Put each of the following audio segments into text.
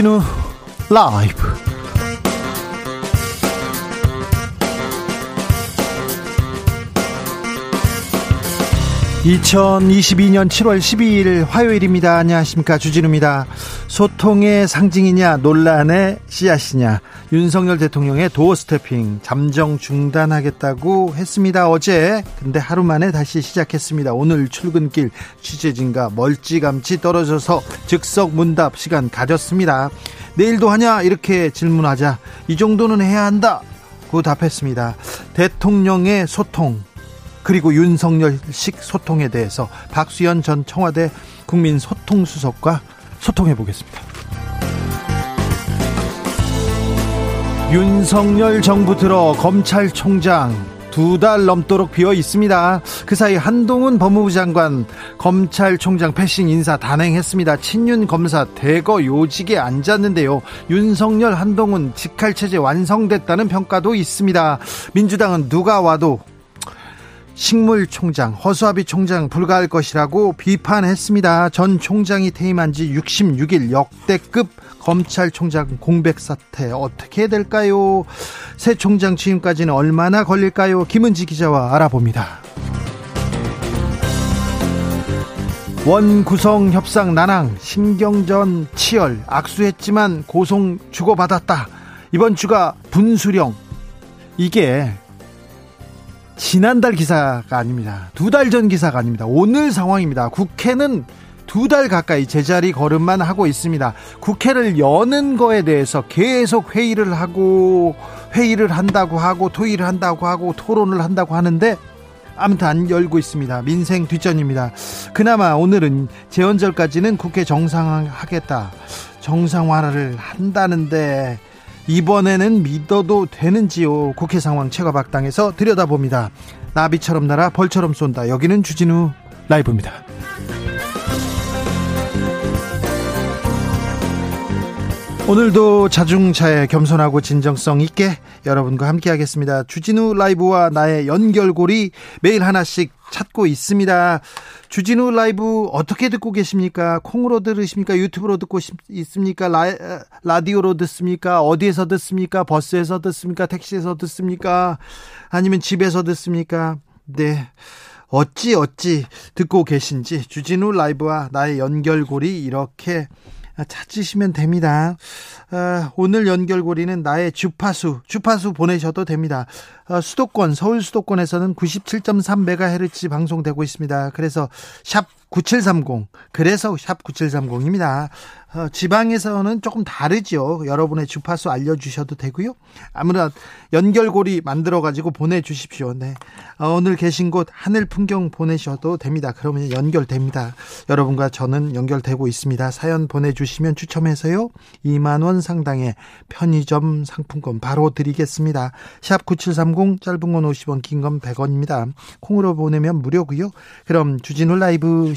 주진우 라이브. (2022년 7월 12일) 화요일입니다. 안녕하십니까. 주진우입니다. 소통의 상징이냐 논란의 씨앗이냐 윤석열 대통령의 도어 스태핑 잠정 중단하겠다고 했습니다. 어제 근데 하루 만에 다시 시작했습니다. 오늘 출근길 취재진과 멀찌감치 떨어져서 즉석 문답 시간 가졌습니다. 내일도 하냐 이렇게 질문하자 이 정도는 해야 한다고 답했습니다. 대통령의 소통 그리고 윤석열식 소통에 대해서 박수현 전 청와대 국민소통수석과 소통해 보겠습니다. 윤석열 정부 들어 검찰총장 두 달 넘도록 비어 있습니다. 그 사이 한동훈 법무부 장관 검찰총장 패싱 인사 단행했습니다. 친윤 검사 대거 요직에 앉았는데요. 윤석열 한동훈 직할 체제 완성됐다는 평가도 있습니다. 민주당은 누가 와도 식물 총장, 허수아비 총장 불가할 것이라고 비판했습니다. 전 총장이 퇴임한 지 66일 역대급 검찰총장 공백 사태 어떻게 될까요? 새 총장 취임까지는 얼마나 걸릴까요? 김은지 기자와 알아봅니다. 원 구성 협상 난항, 신경전 치열, 악수했지만 고송 주고받았다. 이번 주가 분수령. 이게 지난달 기사가 아닙니다. 두 달 전 기사가 아닙니다. 오늘 상황입니다. 국회는 두 달 가까이 제자리 걸음만 하고 있습니다. 국회를 여는 거에 대해서 계속 회의를 하고 회의를 한다고 하고 토의를 한다고 하고 토론을 한다고 하는데 아무튼 안 열고 있습니다. 민생 뒷전입니다. 그나마 오늘은 재헌절까지는 국회 정상화하겠다. 정상화를 한다는데 이번에는 믿어도 되는지요? 국회 상황 최가박당에서 들여다봅니다. 나비처럼 날아 벌처럼 쏜다. 여기는 주진우 라이브입니다. 오늘도 자중차에 겸손하고 진정성 있게 여러분과 함께 하겠습니다. 주진우 라이브와 나의 연결고리 매일 하나씩 찾고 있습니다. 주진우 라이브 어떻게 듣고 계십니까? 콩으로 들으십니까? 유튜브로 듣고 있습니까? 라, 라디오로 듣습니까? 어디에서 듣습니까? 버스에서 듣습니까? 택시에서 듣습니까? 아니면 집에서 듣습니까? 네. 어찌 어찌 듣고 계신지 주진우 라이브와 나의 연결고리 이렇게 찾으시면 됩니다. 어, 오늘 연결고리는 나의 주파수, 주파수 보내셔도 됩니다. 어, 수도권, 서울 수도권에서는 97.3MHz 방송되고 있습니다. 그래서 샵 9730. 그래서 샵 9730입니다. 어, 지방에서는 조금 다르죠. 여러분의 주파수 알려주셔도 되고요. 아무나 연결고리 만들어 가지고 보내주십시오. 네. 어, 오늘 계신 곳 하늘 풍경 보내셔도 됩니다. 그러면 연결됩니다. 여러분과 저는 연결되고 있습니다. 사연 보내주시면 추첨해서요. 2만 원 상당의 편의점 상품권 바로 드리겠습니다. 샵 9730 짧은 건 50원, 긴 건 100원입니다. 콩으로 보내면 무료고요. 그럼 주진우 라이브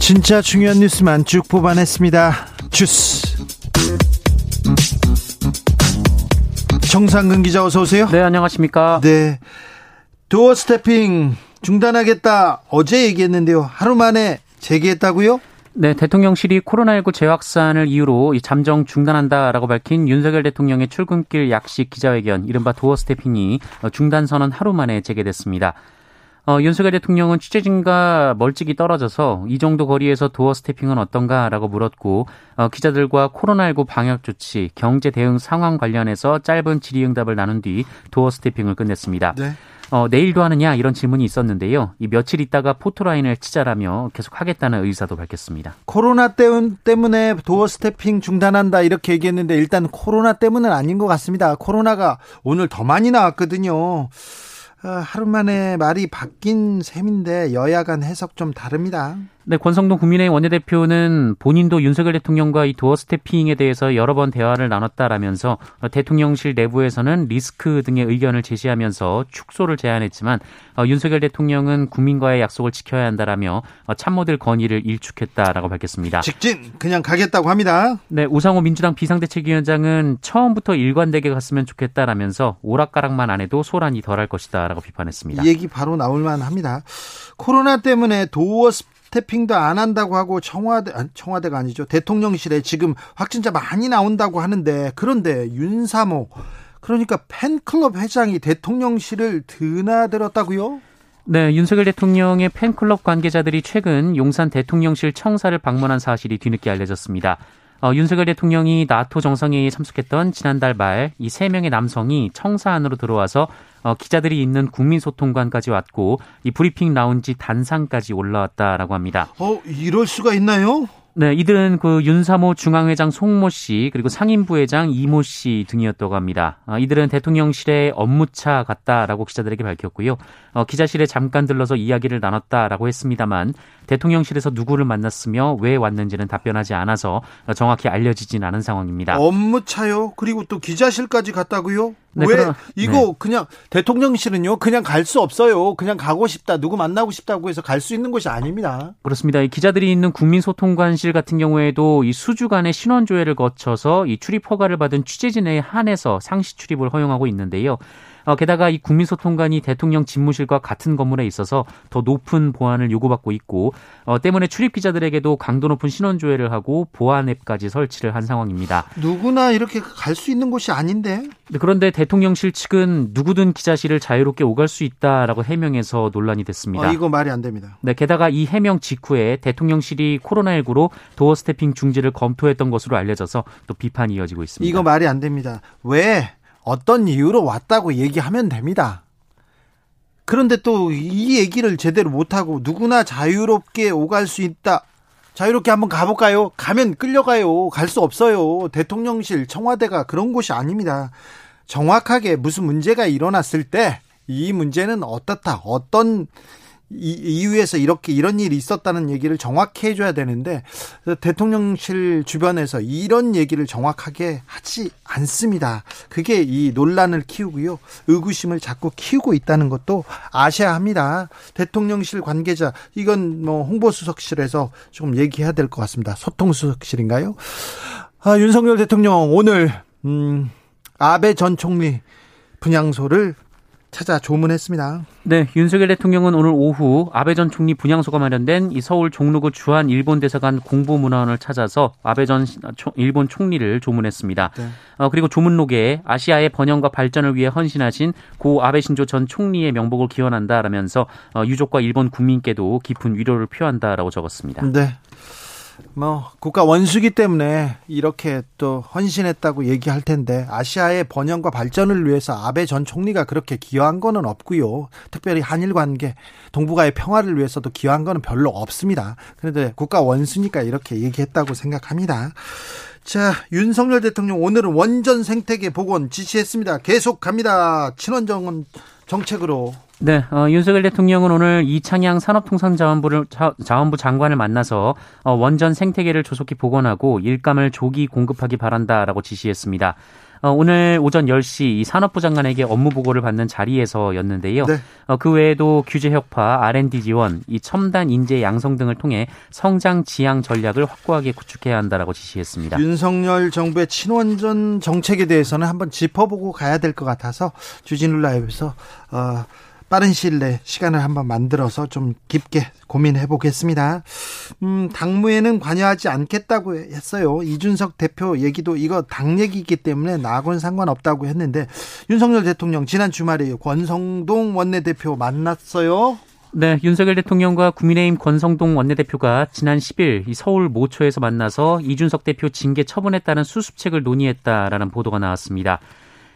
진짜 중요한 뉴스만 쭉 뽑아냈습니다. 주스. 정상근 기자 어서 오세요. 네, 안녕하십니까? 네. 도어 스태핑 중단하겠다. 어제 얘기했는데요. 하루 만에 재개했다고요? 네, 대통령실이 코로나19 재확산을 이유로 잠정 중단한다라고 밝힌 윤석열 대통령의 출근길 약식 기자회견, 이른바 도어 스태핑이 중단 선언 하루 만에 재개됐습니다. 어, 윤석열 대통령은 취재진과 멀찍이 떨어져서 이 정도 거리에서 doorstepping은 어떤가라고 물었고 어, 기자들과 코로나19 방역 조치, 경제 대응 상황 관련해서 짧은 질의응답을 나눈 뒤 doorstepping을 끝냈습니다. 네. 어, 내일도 하느냐 이런 질문이 있었는데요. 이 며칠 있다가 포토라인을 치자라며 계속 하겠다는 의사도 밝혔습니다. 코로나 때문에 doorstepping 중단한다 이렇게 얘기했는데 일단 코로나 때문은 아닌 것 같습니다. 코로나가 오늘 더 많이 나왔거든요. 어, 하루 만에 말이 바뀐 셈인데 여야 간 해석 좀 다릅니다. 네, 권성동 국민의힘 원내대표는 본인도 윤석열 대통령과 이 도어 스태핑에 대해서 여러 번 대화를 나눴다라면서 대통령실 내부에서는 리스크 등의 의견을 제시하면서 축소를 제안했지만 어, 윤석열 대통령은 국민과의 약속을 지켜야 한다라며 어, 참모들 건의를 일축했다라고 밝혔습니다. 직진 그냥 가겠다고 합니다. 네, 우상호 민주당 비상대책위원장은 처음부터 일관되게 갔으면 좋겠다라면서 오락가락만 안 해도 소란이 덜할 것이다라고 비판했습니다. 이 얘기 바로 나올 만합니다. 코로나 때문에 도어 스태핑 도 안 한다고 하고 청와대 청와대가 아니죠 대통령실에 지금 확진자 많이 나온다고 하는데 그런데 윤사모 그러니까 팬클럽 회장이 대통령실을 드나들었다고요? 네, 윤석열 대통령의 팬클럽 관계자들이 최근 용산 대통령실 청사를 방문한 사실이 뒤늦게 알려졌습니다. 어, 윤석열 대통령이 나토 정상회의에 참석했던 지난달 말 이 세 명의 남성이 청사 안으로 들어와서 어, 기자들이 있는 국민소통관까지 왔고 이 브리핑 라운지 단상까지 올라왔다라고 합니다. 어, 이럴 수가 있나요? 네, 이들은 그 윤사모 중앙회장 송모 씨 그리고 상임부회장 이모 씨 등이었다고 합니다. 어, 이들은 대통령실에 업무차 갔다라고 기자들에게 밝혔고요. 어, 기자실에 잠깐 들러서 이야기를 나눴다라고 했습니다만 대통령실에서 누구를 만났으며 왜 왔는지는 답변하지 않아서 정확히 알려지진 않은 상황입니다. 업무차요? 그리고 또 기자실까지 갔다고요? 네, 왜 그럼, 이거 네. 그냥 대통령실은요 그냥 갈 수 없어요. 그냥 가고 싶다. 누구 만나고 싶다고 해서 갈 수 있는 곳이 아닙니다. 그렇습니다. 기자들이 있는 국민소통관실 같은 경우에도 이 수주 간의 신원 조회를 거쳐서 이 출입 허가를 받은 취재진에 한해서 상시 출입을 허용하고 있는데요. 어, 게다가 이 국민소통관이 대통령 집무실과 같은 건물에 있어서 더 높은 보안을 요구받고 있고 어, 때문에 출입 기자들에게도 강도 높은 신원 조회를 하고 보안 앱까지 설치를 한 상황입니다. 누구나 이렇게 갈 수 있는 곳이 아닌데. 네, 그런데 대통령실 측은 누구든 기자실을 자유롭게 오갈 수 있다라고 해명해서 논란이 됐습니다. 어, 이거 말이 안 됩니다. 네, 게다가 이 해명 직후에 대통령실이 코로나19로 도어 스태핑 중지를 검토했던 것으로 알려져서 또 비판이 이어지고 있습니다. 이거 말이 안 됩니다. 왜 어떤 이유로 왔다고 얘기하면 됩니다. 그런데 또 이 얘기를 제대로 못하고 누구나 자유롭게 오갈 수 있다. 자유롭게 한번 가볼까요? 가면 끌려가요. 갈 수 없어요. 대통령실, 청와대가 그런 곳이 아닙니다. 정확하게 무슨 문제가 일어났을 때 이 문제는 어떻다. 어떤 이 이유에서 이렇게 이런 일이 있었다는 얘기를 정확히 해줘야 되는데 대통령실 주변에서 이런 얘기를 정확하게 하지 않습니다. 그게 이 논란을 키우고요. 의구심을 자꾸 키우고 있다는 것도 아셔야 합니다. 대통령실 관계자 이건 뭐 홍보수석실에서 좀 얘기해야 될 것 같습니다. 소통수석실인가요? 아, 윤석열 대통령 오늘 음, 아베 전 총리 분향소를 찾아 조문했습니다. 네, 윤석열 대통령은 오늘 오후 아베 전 총리 분향소가 마련된 이 서울 종로구 주한 일본 대사관 공보문화원을 찾아서 아베 전 일본 총리를 조문했습니다. 네. 어, 그리고 조문록에 아시아의 번영과 발전을 위해 헌신하신 고 아베 신조 전 총리의 명복을 기원한다라면서 어, 유족과 일본 국민께도 깊은 위로를 표한다라고 적었습니다. 네. 뭐 국가 원수기 때문에 이렇게 또 헌신했다고 얘기할 텐데 아시아의 번영과 발전을 위해서 아베 전 총리가 그렇게 기여한 거는 없고요. 특별히 한일 관계, 동북아의 평화를 위해서도 기여한 거는 별로 없습니다. 그런데 국가 원수니까 이렇게 얘기했다고 생각합니다. 자, 윤석열 대통령 오늘은 원전 생태계 복원 지시했습니다. 계속 갑니다. 친원정 정책으로 네, 어, 윤석열 대통령은 오늘 이창양 산업통상자원부를 자원부 장관을 만나서 어, 원전 생태계를 조속히 복원하고 일감을 조기 공급하기 바란다라고 지시했습니다. 어, 오늘 오전 10시 이 산업부 장관에게 업무 보고를 받는 자리에서였는데요. 네. 어, 그 외에도 규제 혁파, R&D 지원, 이 첨단 인재 양성 등을 통해 성장 지향 전략을 확고하게 구축해야 한다라고 지시했습니다. 윤석열 정부의 친원전 정책에 대해서는 한번 짚어보고 가야 될 것 같아서 주진우 라이브에서 어, 빠른 시일 내 시간을 한번 만들어서 좀 깊게 고민해 보겠습니다. 음, 당무에는 관여하지 않겠다고 했어요. 이준석 대표 얘기도 이거 당 얘기이기 때문에 나하고는 상관없다고 했는데 윤석열 대통령 지난 주말에 권성동 원내대표 만났어요. 네, 윤석열 대통령과 국민의힘 권성동 원내대표가 지난 10일 서울 모초에서 만나서 이준석 대표 징계 따른 수습책을 논의했다라는 보도가 나왔습니다.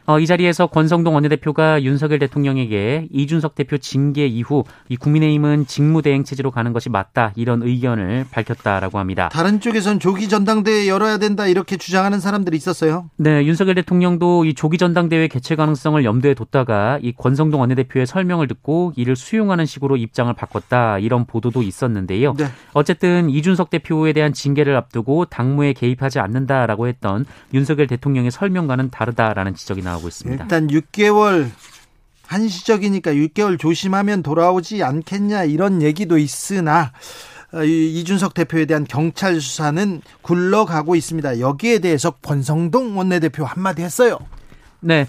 어, 이 자리에서 권성동 원내대표가 윤석열 대통령에게 이준석 대표 징계 이후 이 국민의힘은 직무대행 체제로 가는 것이 맞다 이런 의견을 밝혔다라고 합니다. 다른 쪽에선 조기 전당대회 열어야 된다 이렇게 주장하는 사람들이 있었어요. 네, 윤석열 대통령도 이 조기 전당대회 개최 가능성을 염두에 뒀다가 이 권성동 원내대표의 설명을 듣고 이를 수용하는 식으로 입장을 바꿨다 이런 보도도 있었는데요. 네. 어쨌든 이준석 대표에 대한 징계를 앞두고 당무에 개입하지 않는다라고 했던 윤석열 대통령의 설명과는 다르다라는 지적이 나왔습니다. 나오고 있습니다. 일단 6개월 한시적이니까 6개월 조심하면 돌아오지 않겠냐 이런 얘기도 있으나 어, 이준석 대표에 대한 경찰 수사는 굴러가고 있습니다. 여기에 대해서 권성동 원내대표 한마디 했어요. 네.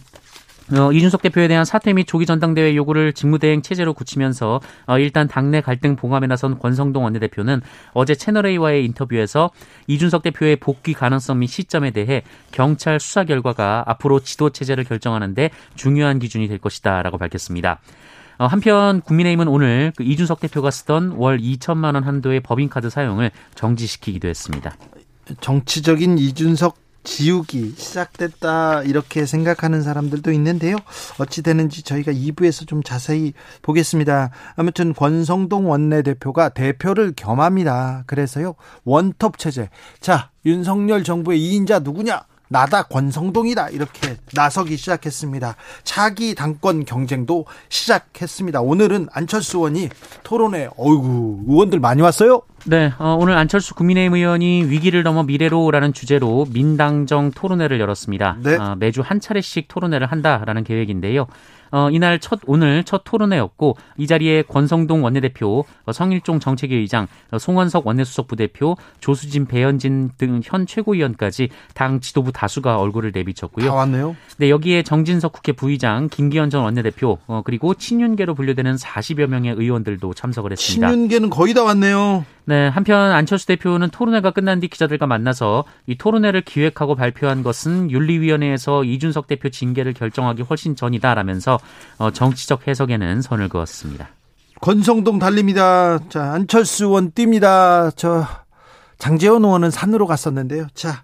어, 이준석 대표에 대한 사퇴 및 조기 전당대회 요구를 직무대행 체제로 굳히면서 어, 일단 당내 갈등 봉합에 나선 권성동 원내대표는 어제 채널A와의 인터뷰에서 이준석 대표의 복귀 가능성 및 시점에 대해 경찰 수사 결과가 앞으로 지도 체제를 결정하는데 중요한 기준이 될 것이다라고 밝혔습니다. 어, 한편 국민의힘은 오늘 그 이준석 대표가 쓰던 월 2천만 원 한도의 법인카드 사용을 정지시키기도 했습니다. 정치적인 이준석 지우기 시작됐다 이렇게 생각하는 사람들도 있는데요. 어찌 되는지 저희가 2부에서 좀 자세히 보겠습니다. 아무튼 권성동 원내대표가 대표를 겸합니다. 그래서요. 원톱 체제. 자, 윤석열 정부의 2인자 누구냐? 나다 권성동이다 이렇게 나서기 시작했습니다. 차기 당권 경쟁도 시작했습니다. 오늘은 안철수 의원이 토론회 어이구 의원들 많이 왔어요? 네, 어, 오늘 안철수 국민의힘 의원이 위기를 넘어 미래로라는 주제로 민당정 토론회를 열었습니다. 네. 어, 매주 한 차례씩 토론회를 한다라는 계획인데요. 어, 이날 첫 오늘 첫 토론회였고 이 자리에 권성동 원내대표, 어, 성일종 정책위 의장, 어, 송원석 원내수석 부대표, 조수진, 배현진 등 현 최고위원까지 당 지도부 다수가 얼굴을 내비쳤고요. 다 왔네요. 네, 여기에 정진석 국회 부의장, 김기현 전 원내대표, 어, 그리고 친윤계로 분류되는 40여 명의 의원들도 참석을 했습니다. 친윤계는 거의 다 왔네요. 네, 한편 안철수 대표는 토론회가 끝난 뒤 기자들과 만나서 이 토론회를 기획하고 발표한 것은 윤리위원회에서 이준석 대표 징계를 결정하기 훨씬 전이다라면서 어, 정치적 해석에는 선을 그었습니다. 권성동 달립니다. 자, 안철수 의원 뜁니다. 저 장재원 의원은 산으로 갔었는데요. 자,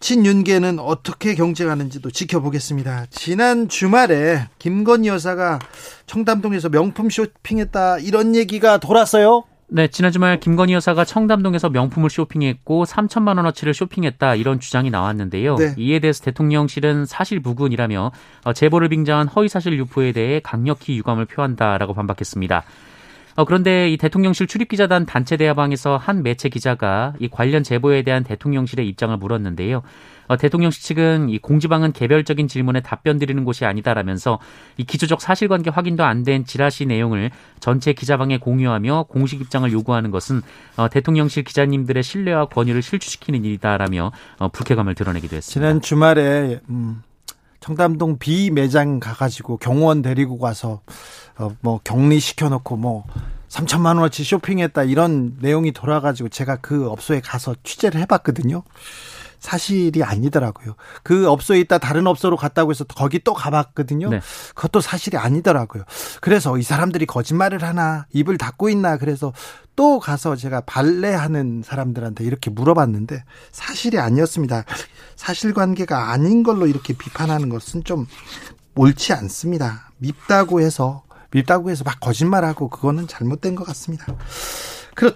친윤계는 어떻게 경쟁하는지도 지켜보겠습니다. 지난 주말에 김건희 여사가 청담동에서 명품 쇼핑했다 이런 얘기가 돌았어요. 네, 지난 주말 김건희 여사가 청담동에서 명품을 쇼핑했고 3천만 원어치를 쇼핑했다 이런 주장이 나왔는데요. 네. 이에 대해서 대통령실은 사실 무근이라며 어, 제보를 빙자한 허위 사실 유포에 대해 강력히 유감을 표한다라고 반박했습니다. 어, 그런데 이 대통령실 출입기자단 단체 대화방에서 한 매체 기자가 이 관련 제보에 대한 대통령실의 입장을 물었는데요. 어, 대통령실 측은 이 공지방은 개별적인 질문에 답변 드리는 곳이 아니다라면서 이 기초적 사실관계 확인도 안 된 지라시 내용을 전체 기자방에 공유하며 공식 입장을 요구하는 것은 어, 대통령실 기자님들의 신뢰와 권위를 실추시키는 일이다라며 어, 불쾌감을 드러내기도 했습니다. 지난 주말에 음, 청담동 B 매장 가가지고 경호원 데리고 가서 어, 뭐 격리 시켜놓고 뭐 3천만 원어치 쇼핑했다 이런 내용이 돌아가지고 제가 그 업소에 가서 취재를 해봤거든요. 사실이 아니더라고요. 그 업소에 있다 다른 업소로 갔다고 해서 거기 또 가봤거든요. 네. 그것도 사실이 아니더라고요. 그래서 이 사람들이 거짓말을 하나 입을 닫고 있나 그래서 또 가서 제가 발레하는 사람들한테 이렇게 물어봤는데 사실이 아니었습니다. 사실관계가 아닌 걸로 이렇게 비판하는 것은 좀 옳지 않습니다. 밉다고 해서 밉다고 해서 막 거짓말하고 그거는 잘못된 것 같습니다. 그렇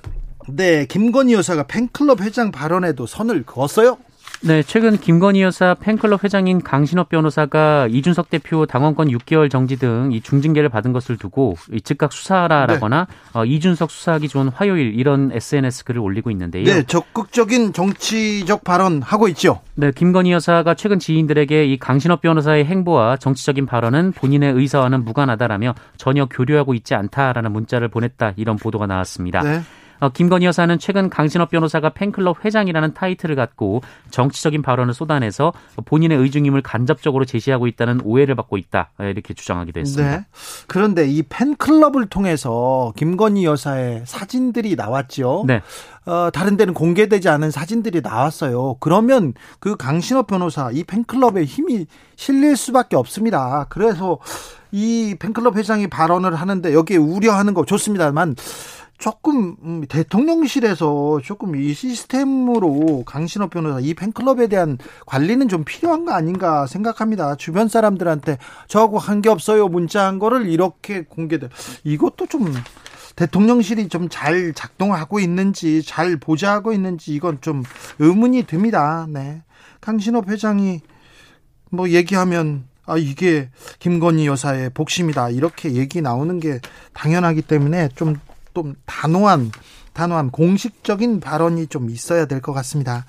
네, 김건희 여사가 팬클럽 회장 발언에도 선을 그었어요? 네, 최근 김건희 여사 팬클럽 회장인 강신업 변호사가 이준석 대표 당원권 6개월 정지 등 이 중징계를 받은 것을 두고 즉각 수사하라라거나 네. 어, 이준석 수사하기 좋은 화요일 이런 SNS 글을 올리고 있는데요. 네, 적극적인 정치적 발언 하고 있죠. 네, 김건희 여사가 최근 지인들에게 이 강신업 변호사의 행보와 정치적인 발언은 본인의 의사와는 무관하다라며 전혀 교류하고 있지 않다라는 문자를 보냈다 이런 보도가 나왔습니다. 네. 어, 김건희 여사는 최근 강신업 변호사가 팬클럽 회장이라는 타이틀을 갖고 정치적인 발언을 쏟아내서 본인의 의중임을 간접적으로 제시하고 있다는 오해를 받고 있다 이렇게 주장하기도 했습니다. 네. 그런데 이 팬클럽을 통해서 김건희 여사의 사진들이 나왔죠. 네. 어, 다른 데는 공개되지 않은 사진들이 나왔어요. 그러면 그 강신업 변호사 이 팬클럽의 힘이 실릴 수밖에 없습니다. 그래서 이 팬클럽 회장이 발언을 하는데 여기에 우려하는 거 좋습니다만 조금 음, 대통령실에서 조금 이 시스템으로 강신업 변호사 이 팬클럽에 대한 관리는 좀 필요한 거 아닌가 생각합니다. 주변 사람들한테 저하고 한 게 없어요 문자 한 거를 이렇게 공개돼 이것도 좀 대통령실이 좀 잘 작동하고 있는지 잘 보좌하고 있는지 이건 좀 의문이 듭니다. 네. 강신업 회장이 뭐 얘기하면 아 이게 김건희 여사의 복심이다 이렇게 얘기 나오는 게 당연하기 때문에 좀 좀 단호한 단호한 공식적인 발언이 좀 있어야 될 것 같습니다.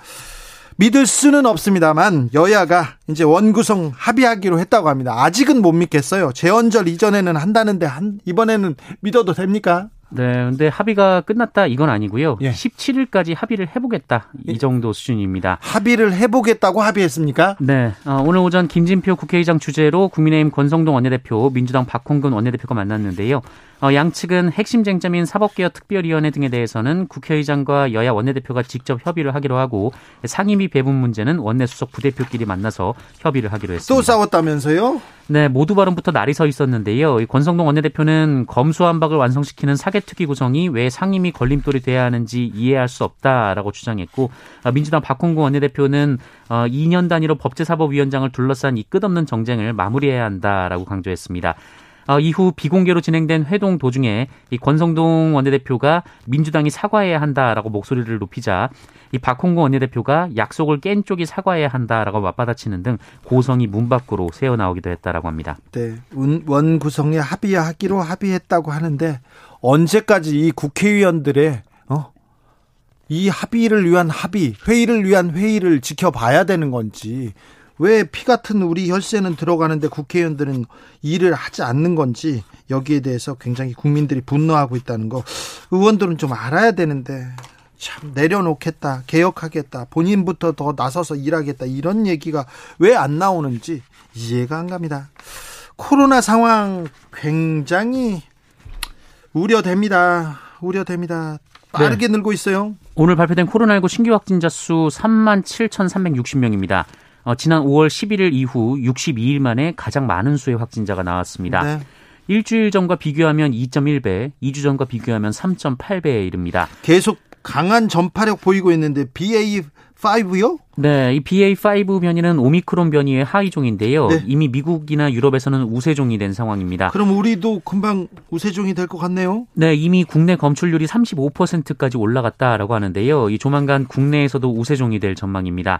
믿을 수는 없습니다만 여야가 이제 원구성 합의하기로 했다고 합니다. 아직은 못 믿겠어요. 재헌절 이전에는 한다는데 한 이번에는 믿어도 됩니까? 네, 근데 합의가 끝났다 이건 아니고요. 예. 17일까지 합의를 해보겠다 이 예. 정도 수준입니다. 합의를 해보겠다고 합의했습니까? 네, 어, 오늘 오전 김진표 국회의장 주재로 국민의힘 권성동 원내대표, 민주당 박홍근 원내대표가 만났는데요. 어, 양측은 핵심 쟁점인 사법개혁 특별위원회 등에 대해서는 국회의장과 여야 원내대표가 직접 협의를 하기로 하고 상임위 배분 문제는 원내수석 부대표끼리 만나서 협의를 하기로 했습니다. 또 싸웠다면서요? 네, 모두 발언부터 날이 서 있었는데요. 권성동 원내대표는 검수완박을 완성시키는 사개특위 구성이 왜 상임위 걸림돌이 돼야 하는지 이해할 수 없다라고 주장했고 어, 민주당 박홍구 원내대표는 2년 어, 단위로 법제사법위원장을 둘러싼 이 끝없는 정쟁을 마무리해야 한다라고 강조했습니다. 어, 이후 비공개로 진행된 회동 도중에 이 권성동 원내대표가 민주당이 사과해야 한다라고 목소리를 높이자 이 박홍구 원내대표가 약속을 깬 쪽이 사과해야 한다라고 맞받아치는 등 고성이 문 밖으로 새어 나오기도 했다라고 합니다. 네, 원 구성에 합의하기로 합의했다고 하는데 언제까지 이 국회의원들의 어? 이 합의를 위한 합의, 회의를 위한 회의를 지켜봐야 되는 건지 왜 피 같은 우리 혈세는 들어가는데 국회의원들은 일을 하지 않는 건지 여기에 대해서 굉장히 국민들이 분노하고 있다는 거 의원들은 좀 알아야 되는데 참 내려놓겠다 개혁하겠다 본인부터 더 나서서 일하겠다 이런 얘기가 왜 안 나오는지 이해가 안 갑니다. 코로나 상황 굉장히 우려됩니다. 우려됩니다. 빠르게 네. 늘고 있어요. 오늘 발표된 코로나19 신규 확진자 수 3만 7,360명입니다. 어, 지난 5월 11일 이후 62일 만에 가장 많은 수의 확진자가 나왔습니다. 네. 일주일 전과 비교하면 2.1배, 2주 전과 비교하면 3.8배에 이릅니다. 계속 강한 전파력 보이고 있는데 BA5요? 네, 이 BA5 변이는 오미크론 변이의 하위종인데요. 네. 이미 미국이나 유럽에서는 우세종이 된 상황입니다. 그럼 우리도 금방 우세종이 될 것 같네요. 네, 이미 국내 검출률이 35%까지 올라갔다라고 하는데요. 이 조만간 국내에서도 우세종이 될 전망입니다.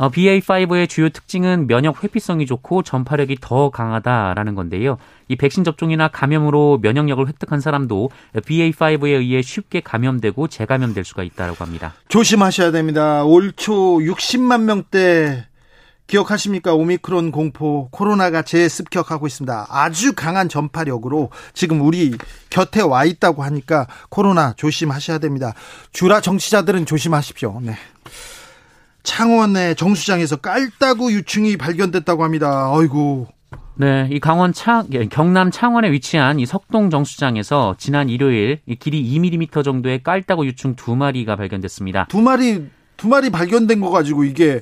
어, BA5의 주요 특징은 면역 회피성이 좋고 전파력이 더 강하다라는 건데요. 이 백신 접종이나 감염으로 면역력을 획득한 사람도 BA5에 의해 쉽게 감염되고 재감염될 수가 있다고 합니다. 조심하셔야 됩니다. 올 초 60만 명대 기억하십니까? 오미크론 공포, 코로나가 재습격하고 있습니다. 아주 강한 전파력으로 지금 우리 곁에 와 있다고 하니까 코로나 조심하셔야 됩니다. 주라 정치자들은 조심하십시오. 네. 창원의 정수장에서 깔따구 유충이 발견됐다고 합니다. 아이고. 네, 이 강원 창 예, 경남 창원에 위치한 이 석동 정수장에서 지난 일요일 이 길이 2mm 정도의 깔따구 유충 두 마리가 발견됐습니다. 두 마리 두 마리 발견된 거 가지고 이게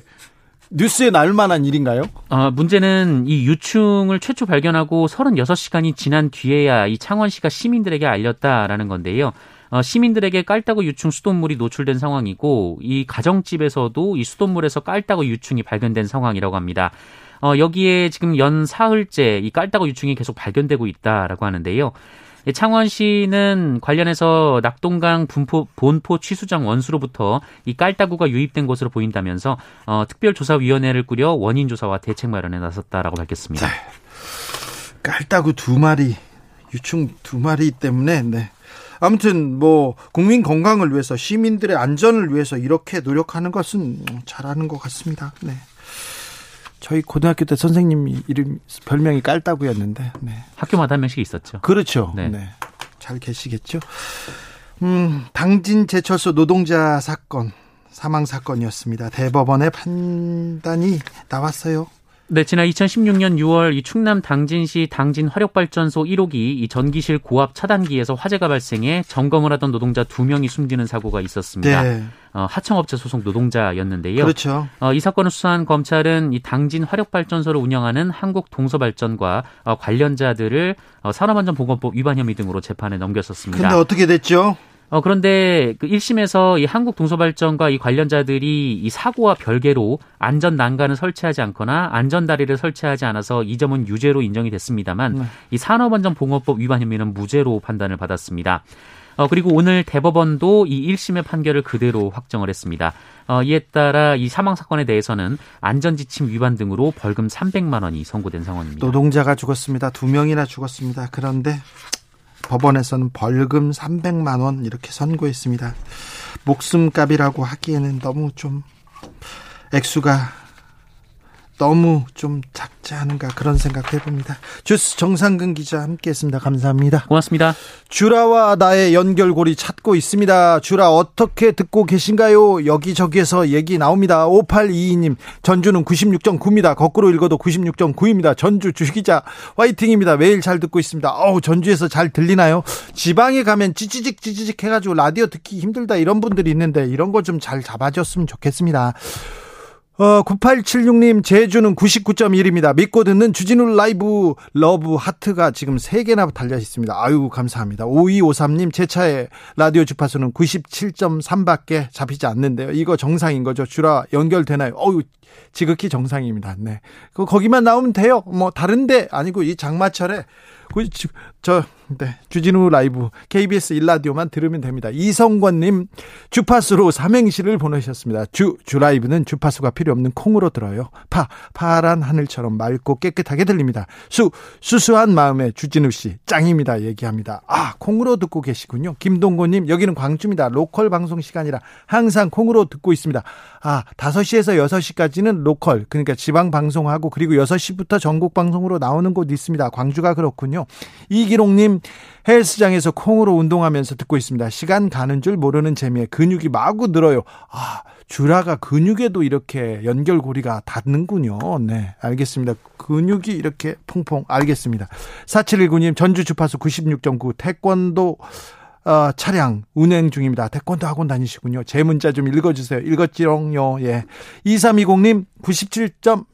뉴스에 나올 만한 일인가요? 어, 문제는 이 유충을 최초 발견하고 36시간이 지난 뒤에야 이 창원시가 시민들에게 알렸다라는 건데요. 어, 시민들에게 깔따구 유충 수돗물이 노출된 상황이고 이 가정집에서도 이 수돗물에서 깔따구 유충이 발견된 상황이라고 합니다. 어, 여기에 지금 연 사흘째 이 깔따구 유충이 계속 발견되고 있다라고 하는데요. 창원시는 관련해서 낙동강 분포, 본포 취수장 원수로부터 이 깔따구가 유입된 것으로 보인다면서 어, 특별조사위원회를 꾸려 원인 조사와 대책 마련에 나섰다라고 밝혔습니다. 네. 깔따구 두 마리, 유충 두 마리 때문에 네. 아무튼 뭐 국민 건강을 위해서 시민들의 안전을 위해서 이렇게 노력하는 것은 잘하는 것 같습니다. 네. 저희 고등학교 때 선생님 이름 별명이 깔따구였는데 네. 학교마다 한 명씩 있었죠. 그렇죠. 네. 네. 잘 계시겠죠. 음, 당진 제철소 노동자 사건 사망 사건이었습니다. 대법원의 판단이 나왔어요. 네, 지난 2016년 6월 이 충남 당진시 당진 화력발전소 1호기 이 전기실 고압 차단기에서 화재가 발생해 점검을 하던 노동자 2명이 숨지는 사고가 있었습니다. 네. 어, 하청업체 소속 노동자였는데요. 그렇죠. 어, 이 사건을 수사한 검찰은 이 당진 화력발전소를 운영하는 한국동서발전과 어, 관련자들을 어, 산업안전보건법 위반 혐의 등으로 재판에 넘겼었습니다. 근데 어떻게 됐죠? 어, 그런데 그 1심에서 이 한국 동서발전과 이 관련자들이 이 사고와 별개로 안전 난간을 설치하지 않거나 안전 다리를 설치하지 않아서 이 점은 유죄로 인정이 됐습니다만 네. 이 산업안전보건법 위반 혐의는 무죄로 판단을 받았습니다. 어, 그리고 오늘 대법원도 이 1심의 판결을 그대로 확정을 했습니다. 어, 이에 따라 이 사망 사건에 대해서는 안전지침 위반 등으로 벌금 300만 원이 선고된 상황입니다. 노동자가 죽었습니다. 두 명이나 죽었습니다. 그런데 법원에서는 벌금 300만 원 이렇게 선고했습니다. 목숨값이라고 하기에는 너무 좀 액수가 너무 좀 작지 않은가 그런 생각 해봅니다. 주스 정상근 기자 함께했습니다. 감사합니다. 고맙습니다. 주라와 나의 연결고리 찾고 있습니다. 주라 어떻게 듣고 계신가요? 여기저기에서 얘기 나옵니다. 5822님 전주는 96.9입니다. 거꾸로 읽어도 96.9입니다. 전주 주기자 화이팅입니다. 매일 잘 듣고 있습니다. 어우 전주에서 잘 들리나요? 지방에 가면 찌찌직 찌찌직 해가지고 라디오 듣기 힘들다 이런 분들이 있는데 이런 거 좀 잘 잡아줬으면 좋겠습니다. 어, 9876님, 제주는 99.1입니다. 믿고 듣는 주진우 라이브 러브 하트가 지금 3개나 달려 있습니다. 아유, 감사합니다. 5253님, 제 차에 라디오 주파수는 97.3밖에 잡히지 않는데요. 이거 정상인 거죠? 주라 연결되나요? 어유 지극히 정상입니다. 네. 그 거기만 나오면 돼요. 뭐, 다른데 아니고 이 장마철에 그, 저, 네. 주진우 라이브 KBS 일라디오만 들으면 됩니다. 이성권님 주파수로 삼행시를 보내셨습니다. 주, 주라이브는 주파수가 필요 없는 콩으로 들어요. 파, 파란 하늘처럼 맑고 깨끗하게 들립니다. 수, 수수한 마음에 주진우 씨 짱입니다. 얘기합니다. 아, 콩으로 듣고 계시군요. 김동곤님 여기는 광주입니다. 로컬 방송 시간이라 항상 콩으로 듣고 있습니다. 아, 5시에서 6시까지는 로컬, 그러니까 지방 방송하고 그리고 6시부터 전국 방송으로 나오는 곳 있습니다. 광주가 그렇군요. 이기롱님, 헬스장에서 콩으로 운동하면서 듣고 있습니다. 시간 가는 줄 모르는 재미에 근육이 마구 늘어요. 아, 주라가 근육에도 이렇게 연결고리가 닿는군요. 네, 알겠습니다. 근육이 이렇게 퐁퐁 알겠습니다. 4719님 전주 주파수 96.9 태권도 어, 차량 운행 중입니다. 태권도 학원 다니시군요. 제 문자 좀 읽어주세요. 읽었지롱요. 예. 2320님 97점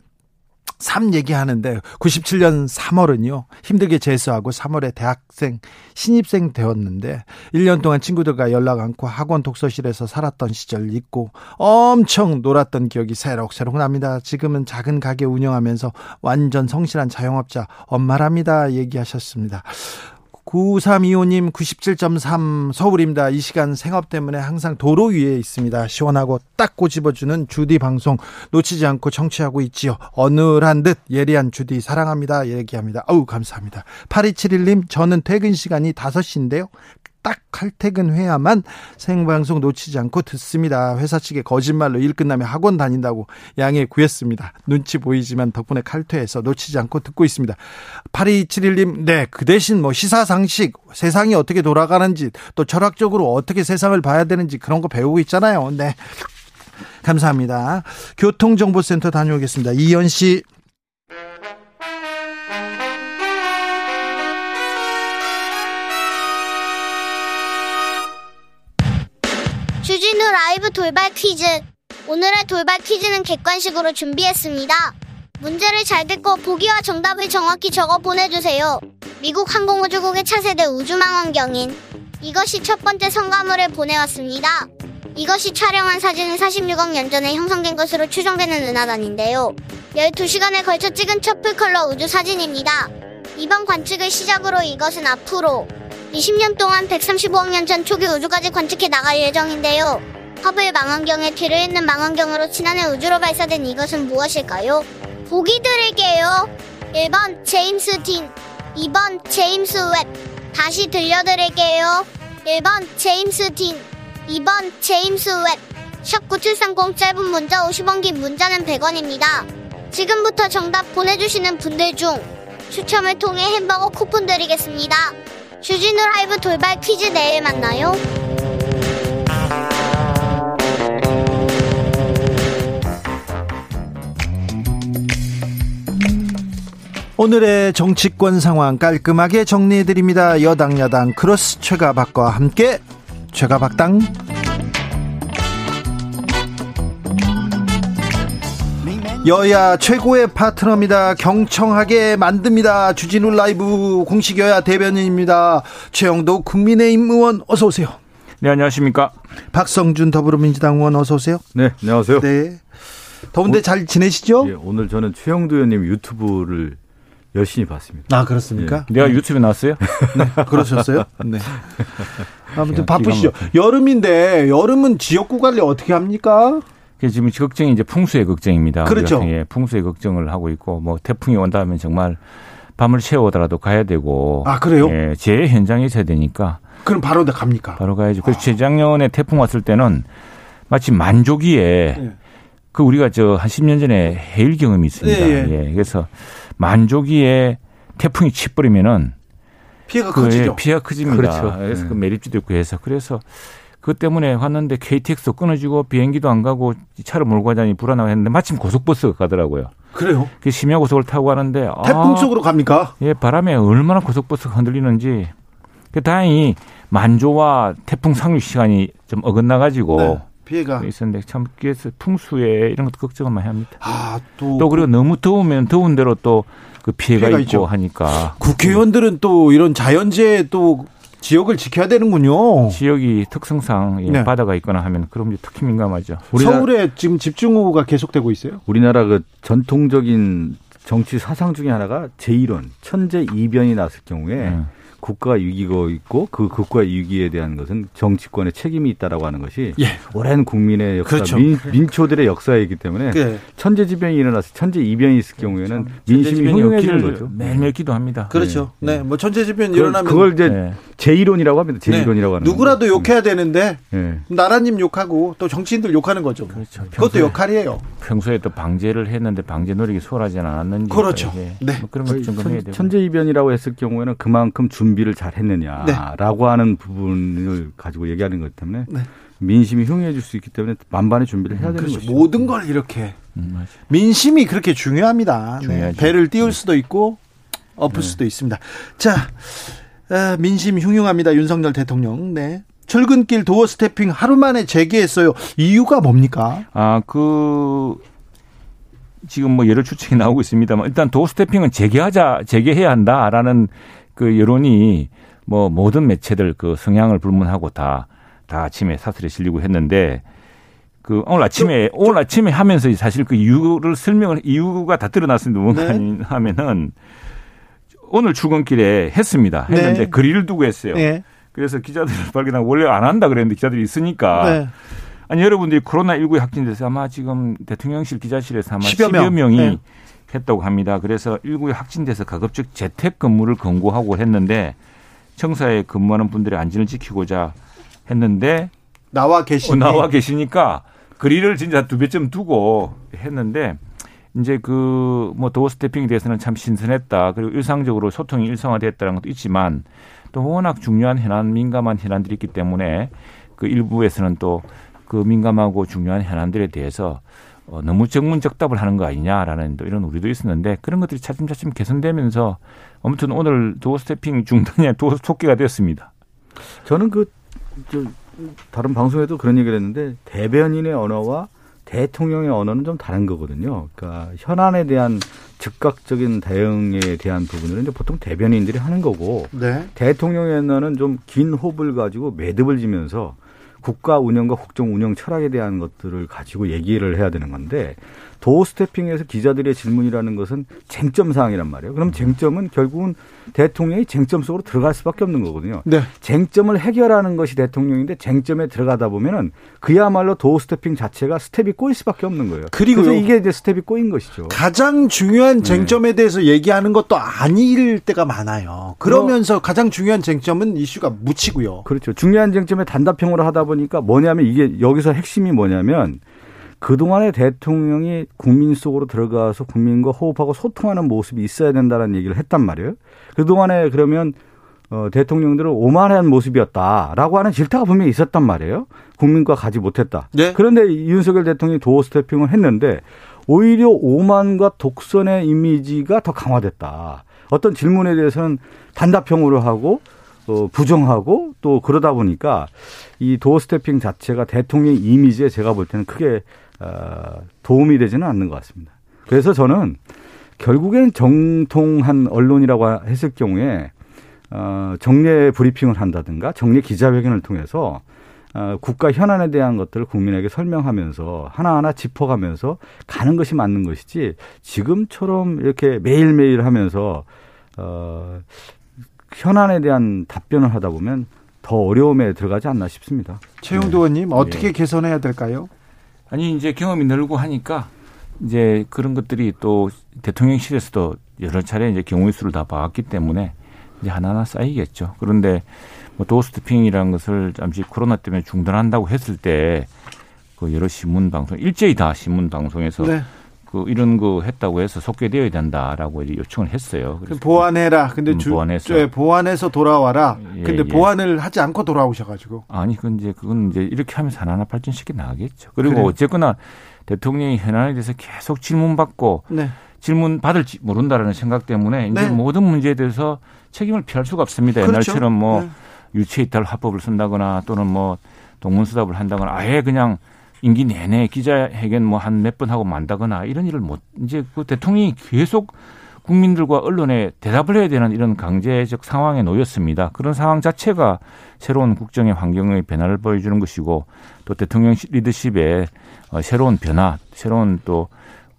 3 얘기하는데 97년 3월은요. 힘들게 재수하고 3월에 대학생 신입생 되었는데 1년 동안 친구들과 연락 않고 학원 독서실에서 살았던 시절 잊고 엄청 놀았던 기억이 새록새록 납니다. 지금은 작은 가게 운영하면서 완전 성실한 자영업자 엄마랍니다. 얘기하셨습니다. 9325님 97.3 서울입니다. 이 시간 생업 때문에 항상 도로 위에 있습니다. 시원하고 딱 꼬집어주는 주디 방송 놓치지 않고 청취하고 있지요. 어느한 듯 예리한 주디 사랑합니다. 얘기합니다. 아우 감사합니다. 8271님 저는 퇴근 시간이 5시인데요. 딱 칼퇴근해야만 생방송 놓치지 않고 듣습니다. 회사 측에 거짓말로 일 끝나면 학원 다닌다고 양해 구했습니다. 눈치 보이지만 덕분에 칼퇴해서 놓치지 않고 듣고 있습니다. 8271님, 네, 그 대신 뭐 시사상식, 세상이 어떻게 돌아가는지, 또 철학적으로 어떻게 세상을 봐야 되는지 그런 거 배우고 있잖아요. 네. 감사합니다. 교통정보센터 다녀오겠습니다. 이현 씨. 라이브 돌발 퀴즈. 오늘의 돌발 퀴즈는 객관식으로 준비했습니다. 문제를 잘 듣고 보기와 정답을 정확히 적어 보내주세요. 미국 항공우주국의 차세대 우주망원경인 이것이 첫 번째 성과물을 보내왔습니다. 이것이 촬영한 사진은 46억 년 전에 형성된 것으로 추정되는 은하단인데요. 12시간에 걸쳐 찍은 첫 full color 우주 사진입니다. 이번 관측을 시작으로 이것은 앞으로 20년 동안 135억 년 전 초기 우주까지 관측해 나갈 예정인데요. 허블 망원경에 뒤를 잇는 망원경으로 지난해 우주로 발사된 이것은 무엇일까요? 보기 드릴게요. 1번 제임스 딘, 2번 제임스 웹. 다시 들려드릴게요. 1번 제임스 딘, 2번 제임스 웹. 샵9730 짧은 문자 50원 긴 문자는 100원입니다. 지금부터 정답 보내주시는 분들 중 추첨을 통해 햄버거 쿠폰 드리겠습니다. 주진우 라이브 돌발 퀴즈 내일 만나요. 오늘의 정치권 상황 깔끔하게 정리해드립니다. 여당 야당 크로스 최가박과 함께 최가박당 여야 최고의 파트너입니다. 경청하게 만듭니다. 주진우 라이브 공식 여야 대변인입니다. 최영도 국민의힘 의원 어서 오세요. 네, 안녕하십니까. 박성준 더불어민주당 의원 어서 오세요. 네, 안녕하세요. 네. 더운데 잘 지내시죠? 예, 오늘 저는 최영두 의원님 유튜브를 열심히 봤습니다. 아, 그렇습니까? 예. 내가 유튜브에 나왔어요? 네, 그러셨어요? 네. 아무튼 바쁘시죠. 여름인데 여름은 지역구 관리 어떻게 합니까? 그 지금 걱정이 이제 풍수의 걱정입니다. 그렇죠. 예, 풍수의 걱정을 하고 있고 뭐 태풍이 온다면 정말 밤을 새워오더라도 가야 되고 아, 그래요? 예, 재해 현장에 있어야 되니까 그럼 바로 갑니까? 바로 가야죠. 그래서 재작년에 태풍 왔을 때는 마치 만조기에 네. 그 우리가 저 한 10년 전에 해일 경험이 있습니다. 예, 예. 예, 그래서 만조기에 태풍이 치버리면은 피해가 그 커지죠. 예, 피해가 크집니다. 그렇죠. 그래서 네. 그 매립지도 있고 해서 그래서 그것 때문에 왔는데 KTX도 끊어지고 비행기도 안 가고 차를 몰고 가자니 불안하고 했는데 마침 고속버스가 가더라고요. 그래요? 그 심야 고속을 타고 가는데 태풍 아, 속으로 갑니까? 예, 바람에 얼마나 고속버스가 흔들리는지 그 다행히 만조와 태풍 상륙 시간이 좀 어긋나 가지고 네. 피해가. 있었는데 참 그래서 풍수에 이런 것도 걱정을 많이 합니다. 아, 또. 또 그리고 너무 더우면 더운 대로 또 그 피해가, 피해가 있고 있죠. 하니까 국회의원들은 또 이런 자연재해 또 지역을 지켜야 되는군요. 지역이 특성상 예, 네. 바다가 있거나 하면 그런 게 특히 민감하죠. 우리나라, 서울에 지금 집중호우가 계속되고 있어요. 우리나라 그 전통적인 정치 사상 중에 하나가 제1원, 천재 이변이 났을 경우에 네. 국가가 이기고 있고 그 국가 위기에 대한 것은 정치권의 책임이 있다라고 하는 것이 예. 오랜 국민의 역사, 그렇죠. 민, 민초들의 역사이기 때문에 네. 천재지변이 일어나서 천재이변이 있을 경우에는 민심이 천재지변이 흉흉해지는 없기를 거죠. 매일매일 기도합니다. 그렇죠. 네. 뭐 천재지변 그걸, 일어나면 그걸 이제 네. 제1원이라고 합니다. 제1원이라고 하는 누구라도. 욕해야 되는데 예. 나라님 욕하고 또 정치인들 욕하는 거죠. 그렇죠. 그것도 평소에- 역할이에요. 평소에 또 방제를 했는데 방제 노력이 수월하지 않았는지 그렇죠. 예. 네. 뭐 그런 것좀 해야 되고. 천재이변이라고 했을 경우에는 그만큼 준비를 잘 네. 했느냐라고 하는 부분을 가지고 얘기하는 것 때문에 네. 민심이 흉해질 수 있기 때문에 만반의 준비를 해야 되는 그렇죠. 것이죠. 모든 걸 이렇게 음. 민심이 그렇게 중요합니다. 네. 배를 띄울 수도 있고 엎을 수도 있습니다. 자, 아, 민심 흉흉합니다. 윤석열 대통령. 네. 출근길 도어 스태핑 하루 만에 재개했어요. 이유가 뭡니까? 아, 그 지금 뭐 여러 추측이 나오고 있습니다만 일단 도어 스태핑은 재개하자, 재개해야 한다라는 그 여론이 뭐 모든 매체들 그 성향을 불문하고 다, 다 아침에 사설에 실리고 했는데 그 오늘 아침에 오늘 아침에 하면서 사실 그 이유를 설명을 이유가 다 드러났습니다. 뭔가 네. 하면은 오늘 출근길에 했습니다. 했는데 네. 거리를 두고 했어요. 네. 그래서 기자들을 발견하고 원래 안 한다 그랬는데 기자들이 있으니까 네. 아니 여러분들이 코로나19에 확진돼서 아마 지금 대통령실 기자실에서 아마 10여 10여, 명. 명이 네. 했다고 합니다. 그래서 19에 확진돼서 가급적 재택 근무를 권고하고 했는데 청사에 근무하는 분들의 안전을 지키고자 했는데 나와 계시 어, 나와 계시니까 거리를 진짜 두 배쯤 두고 했는데 이제 그 뭐 도어 스태핑에 대해서는 참 신선했다. 그리고 일상적으로 소통이 일상화됐다는 것도 있지만 또 워낙 중요한 현안, 민감한 현안들이 있기 때문에 그 일부에서는 또 그 민감하고 중요한 현안들에 대해서 어, 너무 정문적답을 하는 거 아니냐라는 또 이런 우려도 있었는데 그런 것들이 차츰차츰 개선되면서 아무튼 오늘 도어 스태핑 중단이 도어 속기가 되었습니다. 저는 그 저, 다른 방송에도 그런 얘기를 했는데 대변인의 언어와 대통령의 언어는 좀 다른 거거든요. 그러니까 현안에 대한 즉각적인 대응에 대한 부분들은 이제 보통 대변인들이 하는 거고 네. 대통령의 언어는 좀 긴 호흡을 가지고 매듭을 지면서 국가 운영과 국정 운영 철학에 대한 것들을 가지고 얘기를 해야 되는 건데 도어 스태핑에서 기자들의 질문이라는 것은 쟁점 사항이란 말이에요. 그럼 쟁점은 결국은 대통령이 쟁점 속으로 들어갈 수밖에 없는 거거든요. 네. 쟁점을 해결하는 것이 대통령인데 쟁점에 들어가다 보면은 그야말로 doorstepping 자체가 스텝이 꼬일 수밖에 없는 거예요. 그래서 이게 이제 스텝이 꼬인 것이죠. 가장 중요한 쟁점에 대해서 얘기하는 것도 아닐 때가 많아요. 그러면서 가장 중요한 쟁점은 이슈가 묻히고요. 그렇죠. 중요한 쟁점에 단답형으로 하다 보니까 뭐냐면 이게 여기서 핵심이 뭐냐면 그동안의 대통령이 국민 속으로 들어가서 국민과 호흡하고 소통하는 모습이 있어야 된다는 얘기를 했단 말이에요. 그동안에 그러면 어, 대통령들은 오만한 모습이었다라고 하는 질타가 분명히 있었단 말이에요. 국민과 가지 못했다. 네. 그런데 윤석열 대통령이 도어 스태핑을 했는데 오히려 오만과 독선의 이미지가 더 강화됐다. 어떤 질문에 대해서는 단답형으로 하고 어, 부정하고 또 그러다 보니까 이 도어 스태핑 자체가 대통령 이미지에 제가 볼 때는 크게 어, 도움이 되지는 않는 것 같습니다. 그래서 저는 결국엔 정통한 언론이라고 했을 경우에 어, 정례 브리핑을 한다든가 정례 기자회견을 통해서 어, 국가 현안에 대한 것들을 국민에게 설명하면서 하나하나 짚어가면서 가는 것이 맞는 것이지 지금처럼 이렇게 매일매일 하면서 어, 현안에 대한 답변을 하다 보면 더 어려움에 들어가지 않나 싶습니다. 최영도 의원님 어떻게 개선해야 될까요? 아니 이제 경험이 늘고 하니까 이제 그런 것들이 또 대통령실에서도 여러 차례 이제 경우의 수를 다 봐왔기 때문에 이제 하나하나 쌓이겠죠. 그런데 뭐 도어스태핑이라는 것을 잠시 코로나 때문에 중단한다고 했을 때 그 여러 신문 방송 일제히 다 신문 방송에서 네. 그 이런 거 했다고 해서 속개되어야 된다라고 이제 요청을 했어요. 그 보완해라. 근데 음, 주, 보완해서. 저, 보완해서 돌아와라. 예, 근데 예. 보완을 하지 않고 돌아오셔가지고. 아니 그건 이제 그건 이제 이렇게 하면서 하나하나 발전시켜 나가겠죠. 그리고 그래요. 어쨌거나 대통령이 현안에 대해서 계속 질문받고 네. 질문 받을지 모른다라는 생각 때문에 이제 네. 모든 문제에 대해서 책임을 피할 수가 없습니다. 그렇죠. 옛날처럼 뭐 네. 유체 이탈 화법을 쓴다거나 또는 뭐 동문수답을 한다거나 아예 그냥 임기 내내 기자회견 뭐 한 몇 번 하고 만다거나 이런 일을 못 이제 그 대통령이 계속 국민들과 언론에 대답을 해야 되는 이런 강제적 상황에 놓였습니다. 그런 상황 자체가 새로운 국정의 환경의 변화를 보여주는 것이고 또 대통령 리더십의 어, 새로운 변화, 새로운 또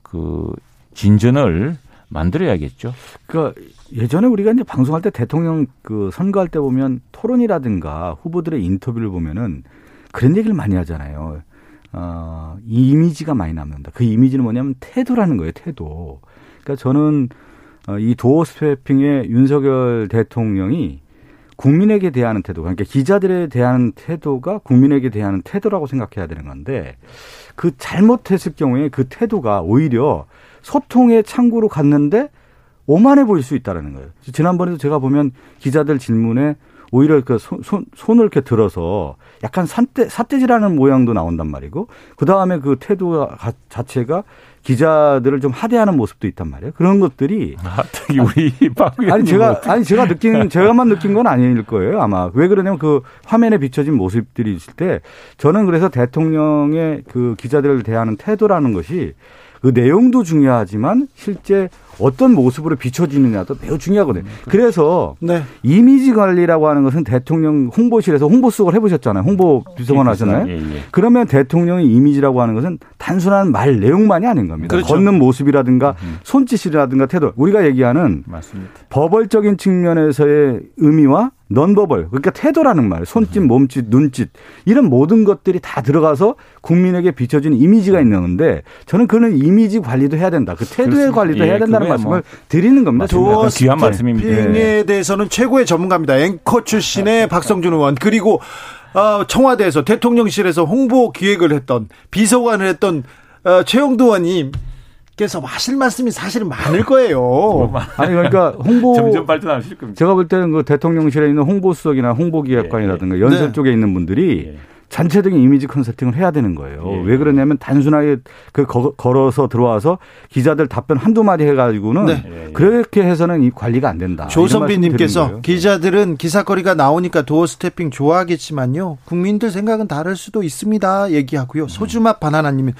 그 진전을 만들어야겠죠. 그러니까 예전에 우리가 이제 방송할 때 대통령 그 선거할 때 보면 토론이라든가 후보들의 인터뷰를 보면은 그런 얘기를 많이 하잖아요. 어, 이 이미지가 많이 남는다. 그 이미지는 뭐냐면 태도라는 거예요, 태도. 그러니까 저는 어, 이 도어 스태핑의 윤석열 대통령이 국민에게 대하는 태도, 그러니까 기자들에 대한 태도가 국민에게 대하는 태도라고 생각해야 되는 건데 그 잘못했을 경우에 그 태도가 오히려 소통의 창구로 갔는데 오만해 보일 수 있다라는 거예요. 지난번에도 제가 보면 기자들 질문에 오히려 그 손, 손, 손을 이렇게 들어서 약간 산대, 사태질하는 모양도 나온단 말이고 그 다음에 그 태도가 가- 자체가 기자들을 좀 하대하는 모습도 있단 말이에요. 그런 것들이 아, 특히 우리 박 아니 의원님 제가 뭐 아니 제가 느낀 제가만 느낀 건 아닐 거예요 아마 왜 그러냐면 그 화면에 비춰진 모습들이 있을 때 저는 그래서 대통령의 그 기자들을 대하는 태도라는 것이 그 내용도 중요하지만 실제 어떤 모습으로 비춰지느냐도 매우 중요하거든요. 그래서 네. 이미지 관리라고 하는 것은 대통령 홍보실에서 홍보 수석을 해보셨잖아요. 홍보 비서관 하셨나요? 예, 예. 그러면 대통령의 이미지라고 하는 것은 단순한 말 내용만이 아닌 겁니다. 그렇죠. 걷는 모습이라든가 손짓이라든가 태도. 우리가 얘기하는 맞습니다. 버벌적인 측면에서의 의미와 넌버벌 그러니까 태도라는 말, 손짓, 몸짓, 눈짓 이런 모든 것들이 다 들어가서 국민에게 비춰지는 이미지가 있는 건데 저는 그는 이미지 관리도 해야 된다. 그 태도의 그렇습니다. 관리도 예, 해야 된다는 말씀을 뭐. 드리는 겁니다. 그건 귀한 말씀입니다. 핑에 대해서는 최고의 전문가입니다. 앵커 출신의 박성준 의원 그리고 어, 청와대에서 대통령실에서 홍보 기획을 했던 비서관을 했던 어, 최영도 의원님 께서 하실 말씀이 사실은 많을 거예요. 아니 그러니까 홍보 점점 발전하실 겁니다. 제가 볼 때는 그 대통령실에 있는 홍보수석이나 홍보기획관이라든가 연설 네. 쪽에 있는 분들이 예. 전체적인 이미지 컨설팅을 해야 되는 거예요. 예. 왜 그러냐면 단순하게 그 거- 걸어서 들어와서 기자들 답변 한두 마디 해가지고는 네. 예, 예. 그렇게 해서는 이 관리가 안 된다. 조선비님께서. 기자들은 기사거리가 나오니까 doorstepping 좋아하겠지만요. 국민들 생각은 다를 수도 있습니다. 얘기하고요. 소주맛 바나나님은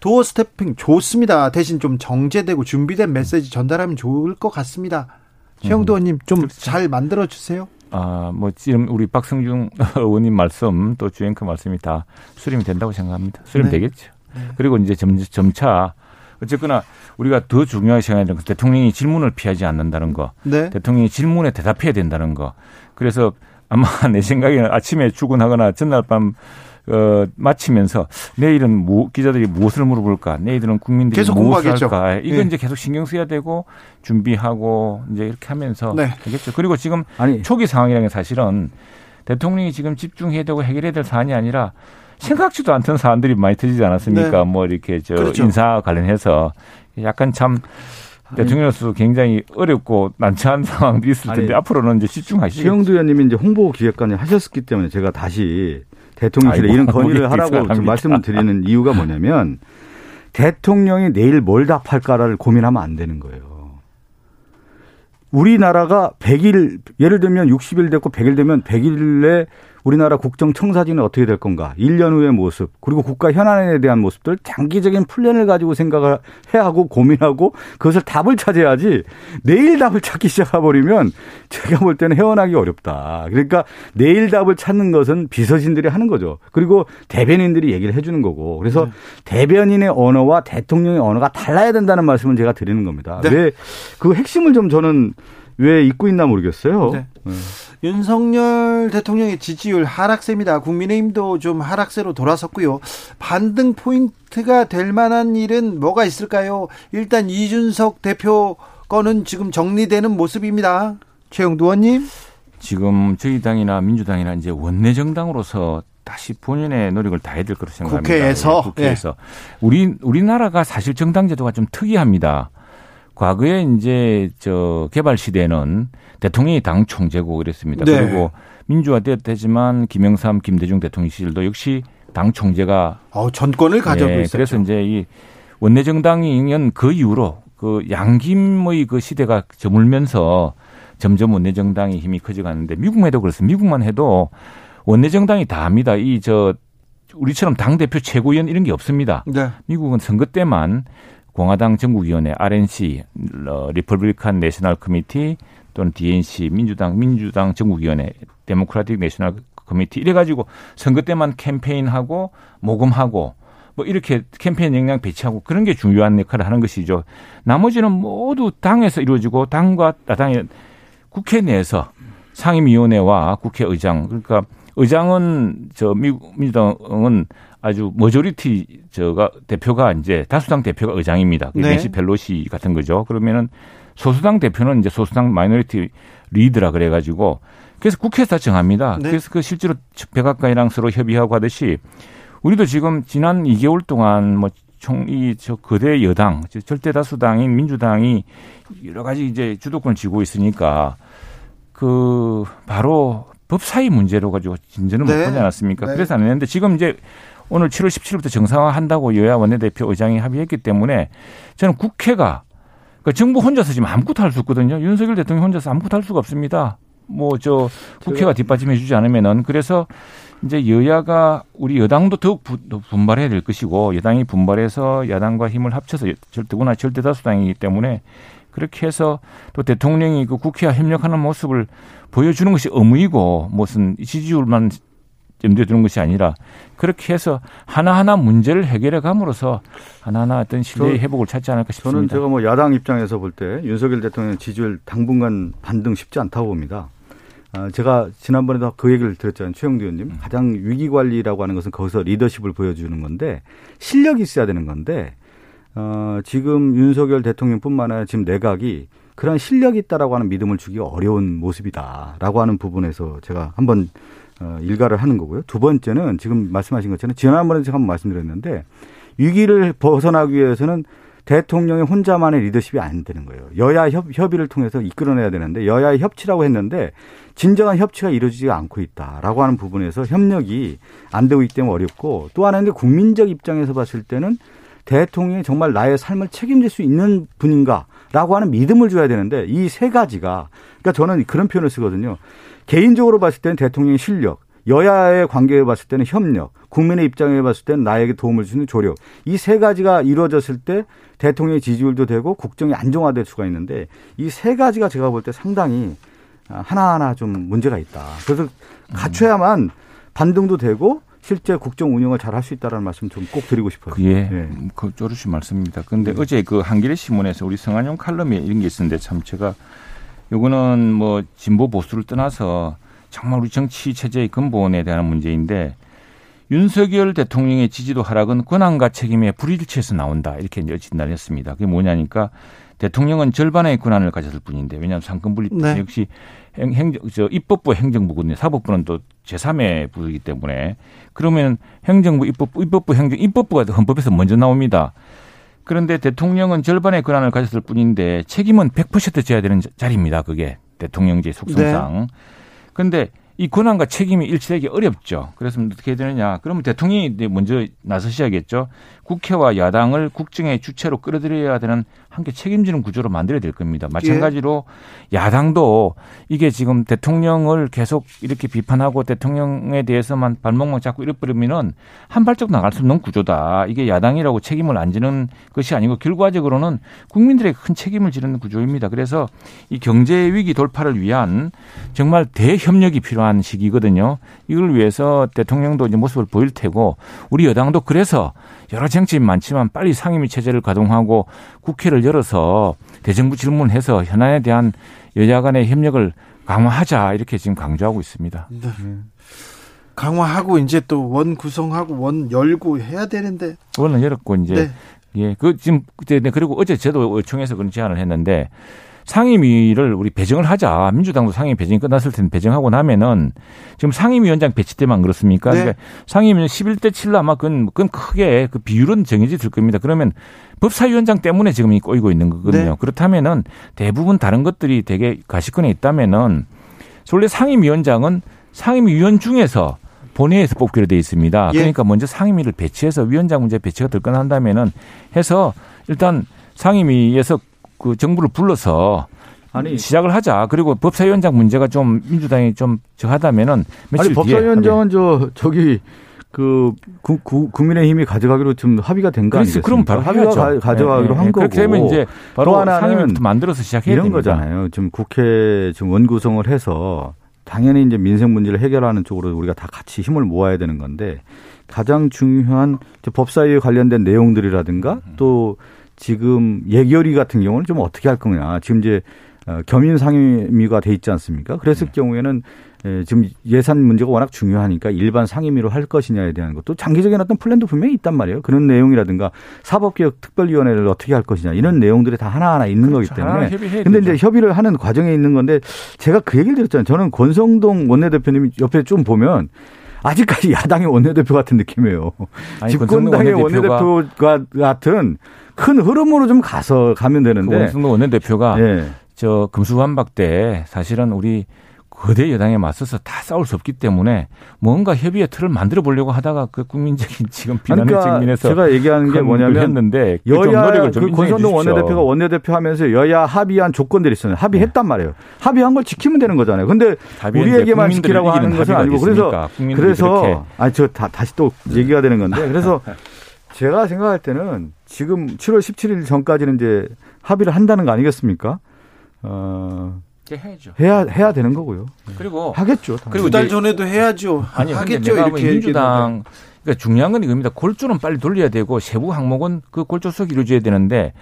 doorstepping 좋습니다. 대신 좀 정제되고 준비된 메시지 전달하면 좋을 것 같습니다. 최영도 의원님 좀 잘 만들어 주세요. 아, 뭐 지금 우리 박성중 의원님 말씀 또 주앵커 말씀이 다 수렴이 된다고 생각합니다. 수렴 네. 되겠죠. 그리고 이제 점, 점차 어쨌거나 우리가 더 중요한 시간이 는 대통령이 질문을 피하지 않는다는 거, 네. 대통령이 질문에 대답해야 된다는 거. 그래서 아마 내 생각에는 아침에 출근하거나 전날 밤 어, 마치면서 내일은 무, 기자들이 무엇을 물어볼까? 내일은 국민들이 계속 무엇을 공부하겠죠. 할까? 이건 예. 이제 계속 신경 써야 되고 준비하고 이제 이렇게 하면서 네. 되겠죠. 그리고 지금 아니 초기 상황이라는 게 사실은 대통령이 지금 집중해야 되고 해결해야 될 사안이 아니라 생각지도 않던 사안들이 많이 터지지 않았습니까? 네. 뭐 이렇게 저 그렇죠. 인사 관련해서 약간 참 대통령으로서 굉장히 어렵고 난처한 상황도 있을 텐데 아니, 앞으로는 이제 집중하시겠죠. 최영두 의원님이 이제 홍보 기획관을 하셨기 때문에 제가 다시 대통령실에 아이고, 이런 건의를 모르겠- 하라고. 지금 말씀을 드리는 이유가 뭐냐면 대통령이 내일 뭘 답할까를 고민하면 안 되는 거예요. 우리나라가 100일 예를 들면 60일 됐고 100일 되면 100일에 우리나라 국정 청사진은 어떻게 될 건가? 1년 후의 모습, 그리고 국가 현안에 대한 모습들 장기적인 플랜을 가지고 생각을 해야 하고 고민하고 그것을 답을 찾아야지 내일 답을 찾기 시작해버리면 제가 볼 때는 헤어나기 어렵다. 그러니까 내일 답을 찾는 것은 비서진들이 하는 거죠. 그리고 대변인들이 얘기를 해주는 거고. 그래서 네. 대변인의 언어와 대통령의 언어가 달라야 된다는 말씀을 제가 드리는 겁니다. 네. 왜그 핵심을 좀 저는 왜 잊고 있나 모르겠어요. 네. 네. 윤석열 대통령의 지지율 하락세입니다. 국민의힘도 좀 하락세로 돌아섰고요. 반등 포인트가 될 만한 일은 뭐가 있을까요? 일단 이준석 대표 거는 지금 정리되는 모습입니다. 최영두 의원님. 지금 저희 당이나 민주당이나 이제 원내 정당으로서 다시 본연의 노력을 다해야 될 거로 생각합니다. 국회에서 네, 국회에서 네. 우리 우리나라가 사실 정당 제도가 좀 특이합니다. 과거에 이제 저 개발 시대에는 대통령이 당 총재고 그랬습니다. 네. 그리고 민주화되었지만 김영삼, 김대중 대통령 시절도 역시 당 총재가 어, 전권을 가져고 네, 있었죠. 그래서 이제 이 원내 정당이면 그 이후로 그 양김의 그 시대가 저물면서 점점 원내 정당의 힘이 커져가는데 미국만 해도 그렇습니다. 미국만 해도 원내 정당이 다 합니다. 이 저 우리처럼 당 대표 최고위원 이런 게 없습니다. 네. 미국은 선거 때만 공화당 전국위원회 RNC, 어, Republican National Committee 또는 DNC, 민주당, 민주당 전국위원회, Democratic National Committee 이래 가지고 선거 때만 캠페인하고 모금하고 뭐 이렇게 캠페인 역량 배치하고 그런 게 중요한 역할을 하는 것이죠. 나머지는 모두 당에서 이루어지고 당과 아, 당의 국회 내에서 상임위원회와 국회의장 그러니까 의장은 저 미국 민주당은 아주 majority 저가 대표가 이제 다수당 대표가 의장입니다. 네. 낸시 펠로시 같은 거죠. 그러면은 소수당 대표는 이제 소수당 minority leader라 그래가지고 그래서 국회에서 정합니다. 네. 그래서 그 실제로 백악관이랑 서로 협의하고 하듯이 우리도 지금 지난 2개월 동안 뭐 총 이 저 거대 여당 절대 다수당인 민주당이 여러 가지 이제 주도권을 쥐고 있으니까 그 바로 법사위 문제로 가지고 진전을 네. 못 하지 않았습니까? 네. 그래서 안 했는데 지금 이제 오늘 7월 17일부터 정상화한다고 여야 원내대표 의장이 합의했기 때문에 저는 국회가 그러니까 정부 혼자서 지금 아무것도 할 수 없거든요. 윤석열 대통령 혼자서 아무것도 할 수가 없습니다. 뭐 저 국회가 뒷받침해 주지 않으면은 그래서 이제 여야가 우리 여당도 더욱 분발해야 될 것이고 여당이 분발해서 야당과 힘을 합쳐서 절대구나 절대다수당이기 때문에 그렇게 해서 또 대통령이 그 국회와 협력하는 모습을 보여주는 것이 의무이고 무슨 지지율만 염두에 두는 것이 아니라 그렇게 해서 하나하나 문제를 해결해 감으로써 하나하나 어떤 신뢰의 회복을 찾지 않을까 싶습니다. 저는 제가 뭐 야당 입장에서 볼 때 윤석열 대통령 지지율 당분간 반등 쉽지 않다고 봅니다. 아, 제가 지난번에도 그 얘기를 드렸잖아요. 최영두 의원님. 음. 가장 위기 관리라고 하는 것은 거기서 리더십을 보여주는 건데 실력이 있어야 되는 건데 어, 지금 윤석열 대통령뿐만 아니라 지금 내각이 그런 실력이 있다라고 하는 믿음을 주기 어려운 모습이다라고 하는 부분에서 제가 한번 어, 일가를 하는 거고요. 두 번째는 지금 말씀하신 것처럼 지난번에 제가 한번 말씀드렸는데 위기를 벗어나기 위해서는 대통령의 혼자만의 리더십이 안 되는 거예요. 여야 협, 협의를 통해서 이끌어내야 되는데 여야의 협치라고 했는데 진정한 협치가 이루어지지 않고 있다라고 하는 부분에서 협력이 안 되고 있기 때문에 어렵고 또 하나는 국민적 입장에서 봤을 때는 대통령이 정말 나의 삶을 책임질 수 있는 분인가라고 하는 믿음을 줘야 되는데 이 세 가지가 그러니까 저는 그런 표현을 쓰거든요. 개인적으로 봤을 때는 대통령의 실력, 여야의 관계에 봤을 때는 협력, 국민의 입장에 봤을 때는 나에게 도움을 주는 조력. 이 세 가지가 이루어졌을 때 대통령의 지지율도 되고 국정이 안정화될 수가 있는데 이 세 가지가 제가 볼 때 상당히 하나하나 좀 문제가 있다. 그래서 갖춰야만 반등도 되고 실제 국정 운영을 잘 할 수 있다라는 말씀 좀 꼭 드리고 싶어요. 예, 네. 그 쪼르신 말씀입니다. 그런데 네. 어제 그 한겨레 신문에서 우리 성한용 칼럼에 이런 게 있었는데 참 제가 요거는 뭐 진보 보수를 떠나서 정말 우리 정치 체제의 근본에 대한 문제인데 윤석열 대통령의 지지도 하락은 권한과 책임의 불일치에서 나온다 이렇게 이제 진단을 했습니다. 그게 뭐냐니까 대통령은 절반의 권한을 가졌을 뿐인데 왜냐하면 삼권 분립 네. 역시 행정 저 입법부 행정부거든요. 사법부는 또 제3의 부이기 때문에 그러면 행정부 입법부 입법부 행정 입법부가 헌법에서 먼저 나옵니다. 그런데 대통령은 절반의 권한을 가졌을 뿐인데 책임은 100% 져야 되는 자리입니다. 그게 대통령제 속성상. 네. 그런데 이 권한과 책임이 일치되기 어렵죠. 그래서 어떻게 해야 되느냐. 그러면 대통령이 먼저 나서셔야겠죠. 국회와 야당을 국정의 주체로 끌어들여야 되는 함께 책임지는 구조로 만들어야 될 겁니다. 마찬가지로 예. 야당도 이게 지금 대통령을 계속 이렇게 비판하고 대통령에 대해서만 발목만 잡고 이래버리면은 한 발짝 나갈 수 없는 구조다. 이게 야당이라고 책임을 안 지는 것이 아니고 결과적으로는 국민들에게 큰 책임을 지는 구조입니다. 그래서 이 경제 위기 돌파를 위한 정말 대협력이 필요한 시기거든요. 이걸 위해서 대통령도 이제 모습을 보일 테고 우리 여당도 그래서 여러 쟁점이 많지만 빨리 상임위 체제를 가동하고 국회를 열어서 대정부 질문해서 현안에 대한 여야 간의 협력을 강화하자 이렇게 지금 강조하고 있습니다. 네. 강화하고 이제 또 원 구성하고 원 열고 해야 되는데 원은 열었고 이제 네. 예, 그 지금 그때 네, 그리고 어제 저도 의총에서 그런 제안을 했는데 상임위를 우리 배정을 하자. 민주당도 상임위 배정이 끝났을 텐데 배정하고 나면은 지금 상임위원장 배치 때만 그렇습니까? 네. 그러니까 상임위는 11대 7로 아마 그건, 그건 크게 그 비율은 정해질 겁니다. 그러면 법사위원장 때문에 지금 이 꼬이고 있는 거거든요. 네. 그렇다면은 대부분 다른 것들이 되게 가시권에 있다면은 원래 상임위원장은 상임위원 중에서 본회의에서 뽑기로 돼 있습니다. 예. 그러니까 먼저 상임위를 배치해서 위원장 문제 배치가 될 거한다면은 해서 일단 상임위에서 그 정부를 불러서 아니 시작을 하자. 그리고 법사위원장 문제가 좀 민주당이 좀 저하다면은 며칠 아니 법사위원장은 저 저기 그 구, 구, 국민의힘이 가져가기로 좀 합의가 된 거 아니겠습니까? 그럼 바로 합의가 가, 가져가기로 네, 한 네. 거고. 그렇게 되면 이제 바로 상임위 만들어서 시작해야 이런 됩니다. 거잖아요. 지금 국회 지금 원구성을 해서 당연히 이제 민생 문제를 해결하는 쪽으로 우리가 다 같이 힘을 모아야 되는 건데 가장 중요한 법사위에 관련된 내용들이라든가 또 지금 예결위 같은 경우는 좀 어떻게 할 거냐. 지금 이제 어, 겸임 상임위가 돼 있지 않습니까? 그랬을 네. 경우에는 지금 예산 문제가 워낙 중요하니까 일반 상임위로 할 것이냐에 대한 것도 장기적인 어떤 플랜도 분명히 있단 말이에요. 그런 내용이라든가 사법개혁 특별위원회를 어떻게 할 것이냐 이런 내용들이 다 하나하나 있는 그렇죠. 거기 때문에. 근데 이제 협의를 하는 과정에 있는 건데 제가 그 얘기를 드렸잖아요. 저는 권성동 원내대표님이 옆에 좀 보면 아직까지 야당의 원내대표 같은 느낌이에요. 아니, 집권당의 원내대표 같은 큰 흐름으로 좀 가서 가면 되는데. 그 원내대표가 네. 저 금수환박 때 사실은 우리 거대 여당에 맞서서 다 싸울 수 없기 때문에 뭔가 협의의 틀을 만들어 보려고 하다가 그 국민적인 지금 비난의 그러니까 측면에서 제가 얘기하는 게 뭐냐면 했는데 여야 그 권선동 원내대표가 원내대표 하면서 여야 합의한 조건들이 있어요. 합의했단 네. 말이에요. 합의한 걸 지키면 되는 거잖아요. 근데 우리에게만 지키라고 하는 것은 아니고 그래서 그래서 아니 저 다, 다시 또 얘기가 되는 건데 그래서 제가 생각할 때는 지금 7월 17일 전까지는 이제 합의를 한다는 거 아니겠습니까? 어. 해야죠. 해야 해야 되는 거고요. 그리고 하겠죠. 그리고 두 달 전에도 해야죠. 아니 하겠죠. 이렇게 민주당 그러니까 중요한 건 이겁니다. 골조는 빨리 돌려야 되고 세부 항목은 그 골조 속 이루어져야 되는데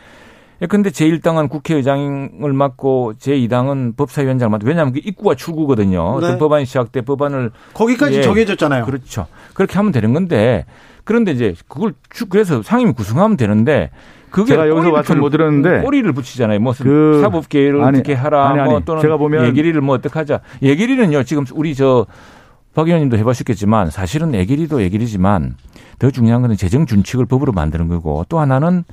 근데 제1당은 국회의장을 맡고 제2당은 법사위원장을 맡고 왜냐하면 그 입구와 출구거든요. 네. 법안이 시작 때 법안을 거기까지 예, 정해졌잖아요. 그렇죠. 그렇게 하면 되는 건데 그런데 이제 그걸 그래서 상임위 구성하면 되는데 그게 제가 여기서 말씀 못 들었는데 꼬리를 붙이잖아요. 무슨 그 사법계를 아니, 어떻게 하라 아니, 아니, 뭐 또는 제가 보면 예결위를 뭐 어떻게 하자. 예결위는요. 지금 우리 저 박 의원님도 해보셨겠지만 사실은 예결위도 예결위지만 더 중요한 거는 재정 준칙을 법으로 만드는 거고 또 하나는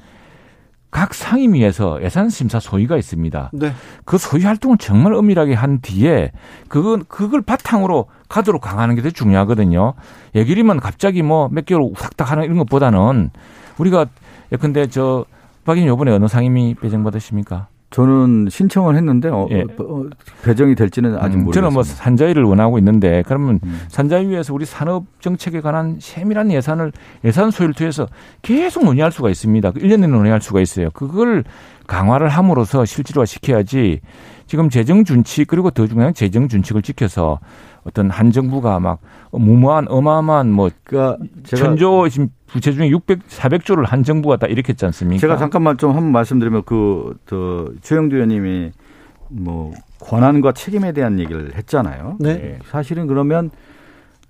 각 상임위에서 예산심사 소위가 있습니다. 네. 그 소위 활동을 정말 엄밀하게 한 뒤에 그건 그걸 바탕으로 가도록 강하는 게 더 중요하거든요. 예결이면 갑자기 뭐 몇 개월 우삭닥 하는 이런 것보다는 우리가 예컨대 저 박인 요번에 어느 상임위 배정 받으십니까? 저는 신청을 했는데 어, 예. 어, 배정이 될지는 아직 모르겠습니다. 음, 저는 뭐 산자위를 원하고 있는데 그러면 음. 산자위에서 우리 산업 정책에 관한 세밀한 예산을 예산 소요를 통해서 계속 논의할 수가 있습니다. 1년 내내 논의할 수가 있어요. 그걸 강화를 함으로써 실질화 시켜야지 지금 재정 준칙 그리고 더 중요한 재정 준칙을 지켜서 어떤 한 정부가 막 무모한 어마어마한 뭐 그러니까 천조 지금 부채 중에 600, 400조를 한 정부가 다 일으켰지 않습니까? 제가 잠깐만 좀한번 말씀드리면 그, 저, 최영두 의원님이 뭐 권한과 책임에 대한 얘기를 했잖아요. 네. 네. 사실은 그러면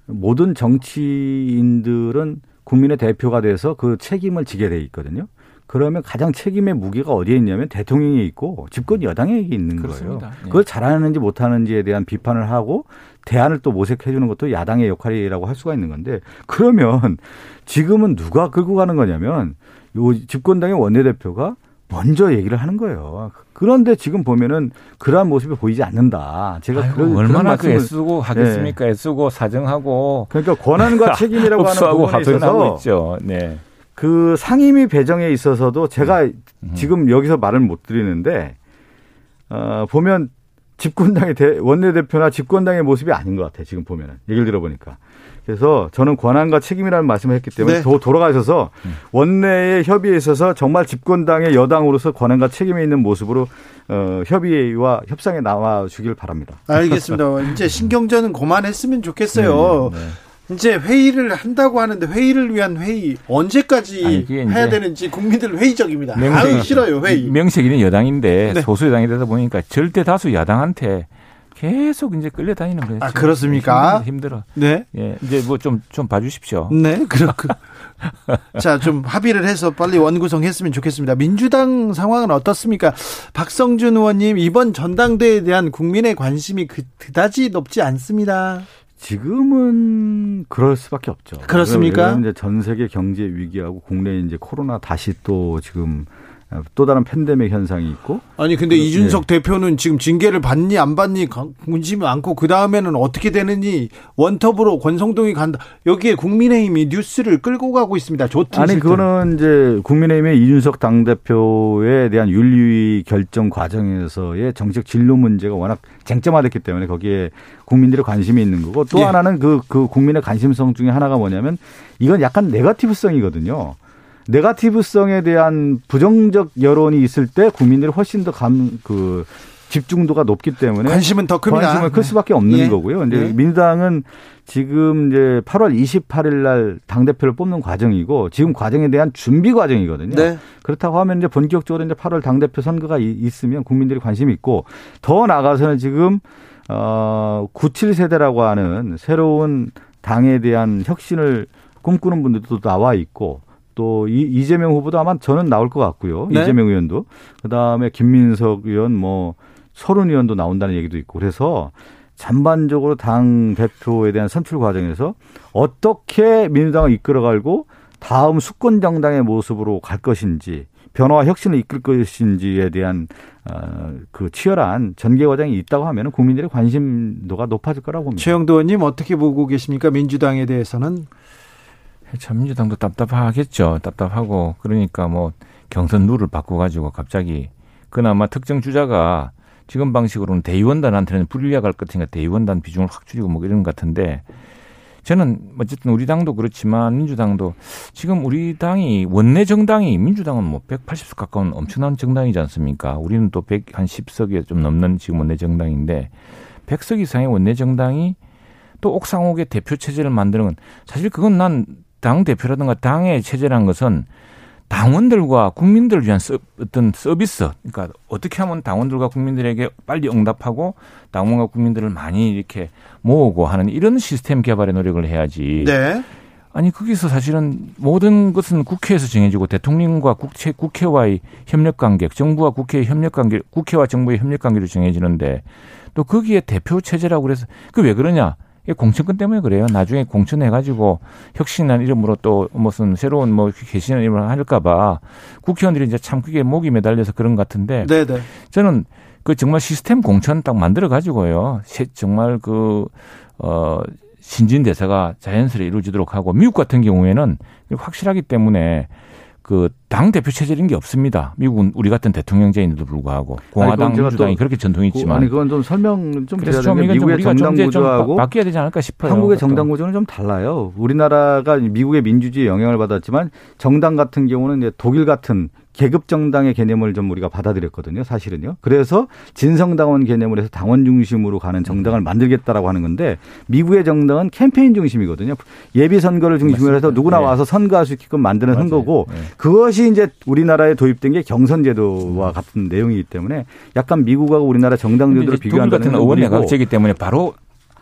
모든 정치인들은 국민의 대표가 돼서 그 책임을 지게 돼 있거든요. 그러면 가장 책임의 무게가 어디에 있냐면 대통령에 있고 집권 여당에게 있는 그렇습니다. 거예요. 네. 그걸 잘하는지 못하는지에 대한 비판을 하고 대안을 또 모색해 주는 것도 야당의 역할이라고 할 수가 있는 건데 그러면 지금은 누가 끌고 가는 거냐면 요 집권당의 원내대표가 먼저 얘기를 하는 거예요. 그런데 지금 보면은 그러한 모습이 보이지 않는다. 제가 아유, 그런, 얼마나 그런 그 애쓰고 하겠습니까? 네. 애쓰고 사정하고 그러니까 권한과 책임이라고 하는 부분에 있어서 있죠. 네. 그 상임위 배정에 있어서도 제가 음. 지금 여기서 말을 못 드리는데 어, 보면 집권당의 대, 원내대표나 집권당의 모습이 아닌 것 같아요. 지금 보면은 얘기를 들어보니까. 그래서 저는 권한과 책임이라는 말씀을 했기 때문에 네. 도, 돌아가셔서 원내의 협의에 있어서 정말 집권당의 여당으로서 권한과 책임이 있는 모습으로 어, 협의와 협상에 나와 주길 바랍니다. 알겠습니다. 이제 신경전은 그만했으면 좋겠어요. 네, 네. 이제 회의를 한다고 하는데 회의를 위한 회의 언제까지 아니, 해야 되는지 국민들 회의적입니다. 명색이- 아유 싫어요 회의. 명색이는 여당인데 네. 소수 여당이 되다 보니까 절대 다수 야당한테 계속 이제 끌려다니는 거예요. 아. 그렇습니까? 힘들어. 네. 예, 이제 뭐 좀 좀 봐주십시오. 네, 그렇고. 자, 좀 합의를 해서 빨리 원구성했으면 좋겠습니다. 민주당 상황은 어떻습니까? 박성준 의원님, 이번 전당대회에 대한 국민의 관심이 그, 그다지 높지 않습니다. 지금은 그럴 수밖에 없죠. 그렇습니까? 이제 전 세계 경제 위기하고 국내에 이제 코로나 다시 또 지금 또 다른 팬데믹 현상이 있고 아니, 근데 그- 이준석 대표는 지금 징계를 받니, 안 받니, 관심이 많고, 그 다음에는 어떻게 되느니, 원톱으로 권성동이 간다. 여기에 국민의힘이 뉴스를 끌고 가고 있습니다. 좋든 아니 싫든. 그거는 이제 국민의힘의 이준석 당 대표에 대한 윤리 결정 과정에서의 정책 진로 문제가 워낙 쟁점화됐기 때문에 거기에 국민들의 관심이 있는 거고 또 예. 하나는 그, 그 국민의 관심성 중에 하나가 뭐냐면 이건 약간 네거티브성이거든요. 네거티브성에 대한 부정적 여론이 있을 때 국민들이 훨씬 더 감, 그, 집중도가 높기 때문에 관심은 더 큽니다. 관심은 클 수밖에 없는 예. 거고요. 근데 예. 민주당은 지금 이제 8월 28일 날 당 대표를 뽑는 과정이고 지금 과정에 대한 준비 과정이거든요. 네. 그렇다고 하면 이제 본격적으로 이제 8월 당 대표 선거가 이- 있으면 국민들이 관심이 있고 더 나아가서는 지금 어 97세대라고 하는 새로운 당에 대한 혁신을 꿈꾸는 분들도 나와 있고 또 이, 이재명 후보도 아마 저는 나올 것 같고요. 네. 이재명 의원도 그다음에 김민석 의원 뭐 서른 의원도 나온다는 얘기도 있고 그래서 전반적으로 당 대표에 대한 선출 과정에서 어떻게 민주당을 이끌어가고 다음 수권 정당의 모습으로 갈 것인지 변화와 혁신을 이끌 것인지에 대한 어, 그 치열한 전개 과정이 있다고 하면 국민들의 관심도가 높아질 거라고 봅니다. 최영도 의원님 어떻게 보고 계십니까? 민주당에 대해서는 참 민주당도 답답하겠죠. 답답하고 그러니까 뭐 경선 룰을 바꿔가지고 갑자기 그나마 특정 주자가 지금 방식으로는 대의원단한테는 불리하갈 것 같으니까 대의원단 비중을 확 줄이고 뭐 이런 것 같은데 저는 어쨌든 우리 당도 그렇지만 민주당도 지금 우리 당이 원내 정당이 민주당은 뭐 180석 가까운 엄청난 정당이지 않습니까? 우리는 또 110석에 좀 넘는 지금 원내 정당인데 100석 이상의 원내 정당이 또 옥상옥의 대표 체제를 만드는 건 사실 그건 난 당 대표라든가 당의 체제란 것은 당원들과 국민들을 위한 서, 어떤 서비스, 그러니까 어떻게 하면 당원들과 국민들에게 빨리 응답하고 당원과 국민들을 많이 이렇게 모으고 하는 이런 시스템 개발에 노력을 해야지. 네. 아니 거기서 사실은 모든 것은 국회에서 정해지고 대통령과 국회 국회와의 협력 관계, 정부와 국회의 협력 관계, 국회와 정부의 협력 관계로 정해지는데 또 거기에 대표 체제라고 그래서 그 왜 그러냐? 이게 공천권 때문에 그래요. 나중에 공천해가지고 혁신한 이름으로 또 무슨 새로운 뭐 개신한 이름을 할까봐 국회의원들이 이제 참 그게 목이 매달려서 그런 것 같은데 네, 네. 저는 그 정말 시스템 공천 딱 만들어 가지고요. 정말 그, 어, 신진 대사가 자연스레 이루어지도록 하고 미국 같은 경우에는 확실하기 때문에 그 당 대표 체제인 게 없습니다. 미국은 우리 같은 대통령제인데도 불구하고 공화당 아니, 민주당이 또 그렇게 전통이 있지만 아니 그건 좀 설명 좀 그래서 좀 이건 좀 미국의 좀 정당 구조하고 바- 바뀌어야 되지 않을까 싶어요. 한국의 그것도. 정당 구조는 좀 달라요. 우리나라가 미국의 민주주의에 영향을 받았지만 정당 같은 경우는 이제 독일 같은 계급 정당의 개념을 좀 우리가 받아들였거든요. 사실은요. 그래서 진성당원 개념을 해서 당원 중심으로 가는 정당을 만들겠다라고 하는 건데 미국의 정당은 캠페인 중심이거든요. 예비 선거를 중심으로 해서 누구나 네. 와서 선거할 수 있게끔 만드는 맞아요. 선거고 네. 그것이 이제 우리나라에 도입된 게 경선 제도와 같은 내용이기 때문에 약간 미국하고 우리나라 정당 제도를 비교한다는 같은 건 의원 우리고 내각제이기 때문에 바로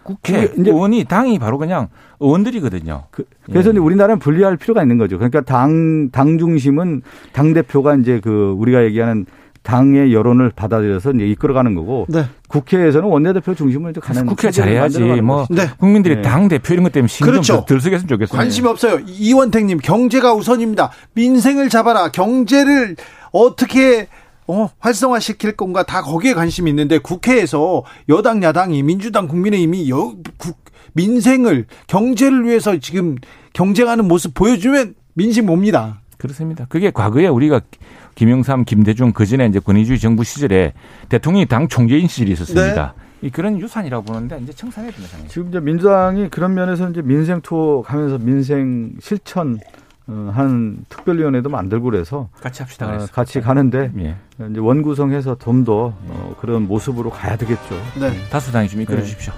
국회 의원이 당이 바로 그냥 의원들이거든요. 그, 래서 예. 이제 우리나라는 분리할 필요가 있는 거죠. 그러니까 당, 당 중심은 당 대표가 이제 그 우리가 얘기하는 당의 여론을 받아들여서 이제 이끌어가는 거고 네. 국회에서는 원내대표 중심으로 이제 가는 국회가 체제를 잘해야지. 뭐. 네. 국민들이 네. 당 대표 이런 것 때문에 신경 그렇죠. 좀 들쓰겠으면 좋겠어요. 관심이 없어요. 이원택님, 경제가 우선입니다. 민생을 잡아라. 경제를 어떻게 어, 활성화시킬 건가 다 거기에 관심이 있는데 국회에서 여당 야당이 민주당 국민의힘이 여, 국, 민생을 경제를 위해서 지금 경쟁하는 모습 보여주면 민심 옵니다. 그렇습니다. 그게 과거에 우리가 김영삼, 김대중 그 전에 이제 권위주의 정부 시절에 대통령이 당 총재인 시절이 있었습니다. 네. 그런 유산이라고 보는데 이제 청산해야 된다. 지금 이제 민주당이 그런 면에서 이제 민생 투어 가면서 민생 실천 어, 한 특별위원회도 만들고 그래서 같이 합시다. 어, 같이 가는데 예. 이제 원구성해서 좀더 어, 그런 모습으로 가야 되겠죠. 네. 다수당이 좀 이끌어 주십시오.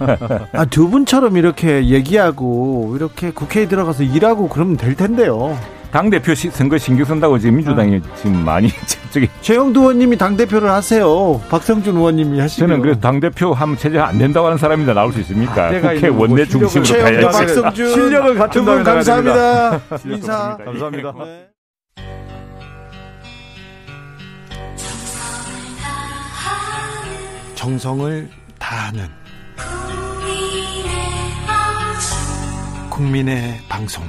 네. 아, 두 분처럼 이렇게 얘기하고 이렇게 국회에 들어가서 일하고 그러면 될 텐데요. 당 대표 선거 신경 쓴다고 지금 민주당이 아. 지금 많이 저기 최영두 의원님이 당 대표를 하세요. 박성준 의원님이 하시고 저는 그래서 당 대표 하면 체제 안 된다고 하는 사람입니다. 나올 수 있습니까? 아, 국회 원내 중심으로 최영두 박성준 실력을 갖춘 분 감사합니다. 인사 감사합니다. 네. 정성을 다하는 국민의 방송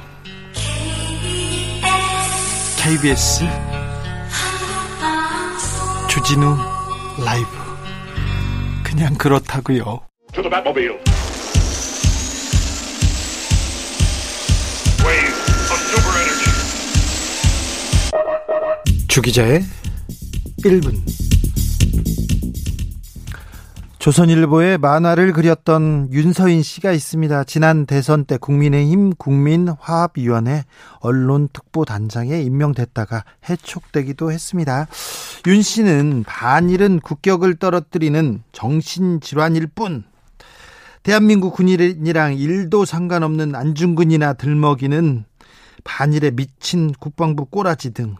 KBS 주진우 라이브. 그냥 그렇다고요. 주 기자의 1분 조선일보에 만화를 그렸던 윤서인 씨가 있습니다. 지난 대선 때 국민의힘 국민화합위원회 언론특보단장에 임명됐다가 해촉되기도 했습니다. 윤 씨는 반일은 국격을 떨어뜨리는 정신질환일 뿐 대한민국 군인이랑 일도 상관없는 안중근이나 들먹이는 반일에 미친 국방부 꼬라지 등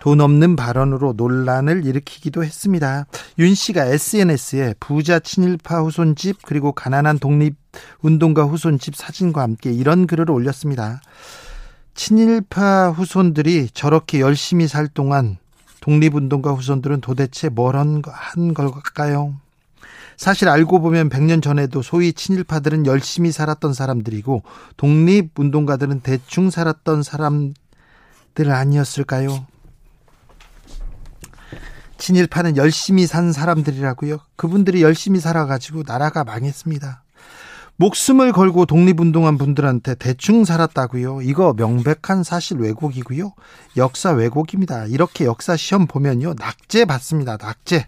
돈 없는 발언으로 논란을 일으키기도 했습니다. 윤 씨가 SNS에 부자 친일파 후손집 그리고 가난한 독립 운동가 후손집 사진과 함께 이런 글을 올렸습니다. 친일파 후손들이 저렇게 열심히 살 동안 독립운동가 후손들은 도대체 뭘 한 걸까요? 사실 알고 보면 100년 전에도 소위 친일파들은 열심히 살았던 사람들이고 독립운동가들은 대충 살았던 사람들 아니었을까요? 친일파는 열심히 산 사람들이라고요. 그분들이 열심히 살아가지고 나라가 망했습니다. 목숨을 걸고 독립운동한 분들한테 대충 살았다고요. 이거 명백한 사실 왜곡이고요. 역사 왜곡입니다. 이렇게 역사 시험 보면요. 낙제 받습니다. 낙제.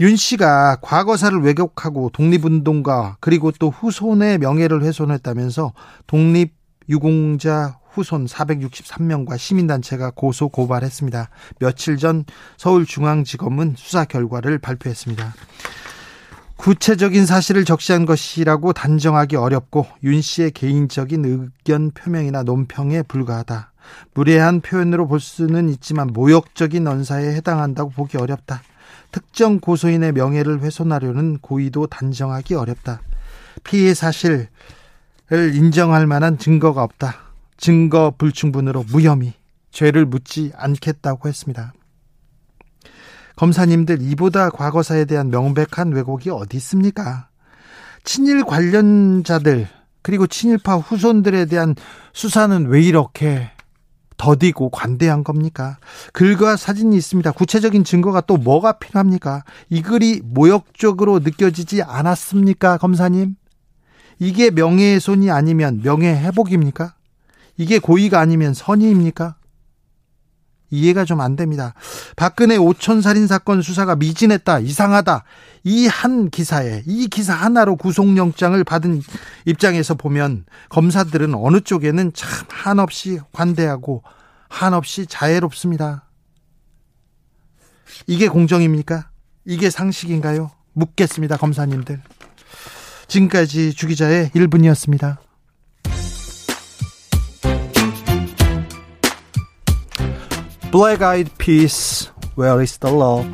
윤 씨가 과거사를 왜곡하고 독립운동가 그리고 또 후손의 명예를 훼손했다면서 독립 유공자 후손 463명과 시민단체가 고소 고발했습니다. 며칠 전 서울중앙지검은 수사 결과를 발표했습니다. 구체적인 사실을 적시한 것이라고 단정하기 어렵고 윤 씨의 개인적인 의견 표명이나 논평에 불과하다. 무례한 표현으로 볼 수는 있지만 모욕적인 언사에 해당한다고 보기 어렵다. 특정 고소인의 명예를 훼손하려는 고의도 단정하기 어렵다. 피해 사실을 인정할 만한 증거가 없다. 증거 불충분으로 무혐의, 죄를 묻지 않겠다고 했습니다. 검사님들 이보다 과거사에 대한 명백한 왜곡이 어디 있습니까? 친일 관련자들 그리고 친일파 후손들에 대한 수사는 왜 이렇게 더디고 관대한 겁니까? 글과 사진이 있습니다. 구체적인 증거가 또 뭐가 필요합니까? 이 글이 모욕적으로 느껴지지 않았습니까, 검사님? 이게 명예훼손이 아니면 명예회복입니까? 이게 고의가 아니면 선의입니까? 이해가 좀 안 됩니다. 박근혜 오천 살인 사건 수사가 미진했다, 이상하다. 이 한 기사에 이 기사 하나로 구속영장을 받은 입장에서 보면 검사들은 어느 쪽에는 참 한없이 관대하고 한없이 자애롭습니다. 이게 공정입니까? 이게 상식인가요? 묻겠습니다, 검사님들. 지금까지 주기자의 1분이었습니다. Black Eyed Peas, Where is the Love?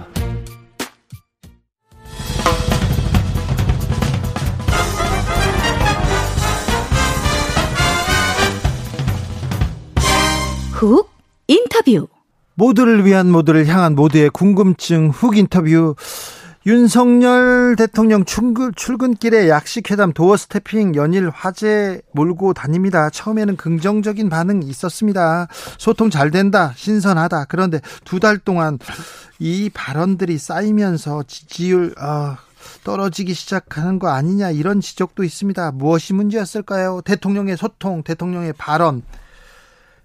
훅 인터뷰 모두를 위한 모두를 향한 모두의 궁금증 훅 인터뷰 윤석열 대통령 출근, 출근 길에 약식회담 도어 스태핑 연일 화제 몰고 다닙니다. 처음에는 긍정적인 반응이 있었습니다. 소통 잘 된다, 신선하다. 그런데 두 달 동안 이 발언들이 쌓이면서 지지율 어, 떨어지기 시작하는 거 아니냐 이런 지적도 있습니다. 무엇이 문제였을까요? 대통령의 소통, 대통령의 발언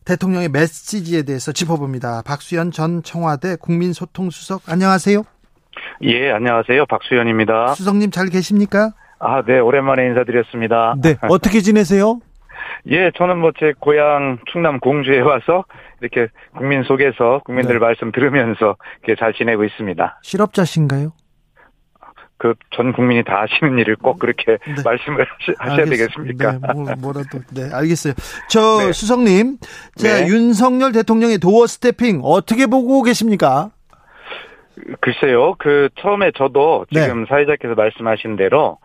대통령의 메시지에 대해서 짚어봅니다. 박수현 전 청와대 국민소통수석 안녕하세요. 예, 안녕하세요. 박수현입니다. 수석님 잘 계십니까? 아, 네, 오랜만에 인사드렸습니다. 네, 어떻게 지내세요? 예, 저는 뭐 제 고향 충남 공주에 와서 이렇게 국민 속에서 국민들 네. 말씀 들으면서 이렇게 잘 지내고 있습니다. 실업자신가요? 그 전 국민이 다 하시는 일을 꼭 그렇게 네. 말씀을 하셔야 알겠- 되겠습니까? 네, 뭐, 뭐라도. 네, 알겠어요. 저 네. 수석님, 자, 네. 윤석열 대통령의 도어 스태핑 어떻게 보고 계십니까? 글쎄요, 그 처음에 저도 네. 지금 사회자께서 말씀하신 대로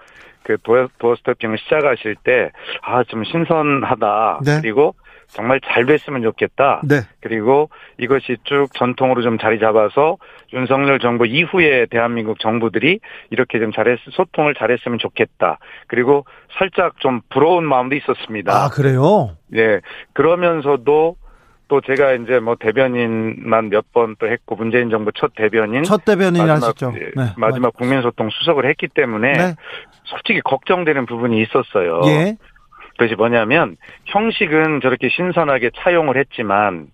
그 도어, 도어 스태핑을 시작하실 때, 아, 좀 신선하다. 네. 그리고 정말 잘 됐으면 좋겠다. 네, 그리고 이것이 쭉 전통으로 좀 자리 잡아서 윤석열 정부 이후에 대한민국 정부들이 이렇게 좀 잘했, 소통을 잘했으면 좋겠다. 그리고 살짝 좀 부러운 마음도 있었습니다. 아 그래요? 예. 그러면서도 또 제가 이제 뭐 대변인만 몇 번 또 했고 문재인 정부 첫 대변인 첫 대변인 하셨죠? 예, 네, 마지막 국민소통 수석을 했기 때문에 네, 솔직히 걱정되는 부분이 있었어요. 예, 그것이 뭐냐면 형식은 저렇게 신선하게 차용을 했지만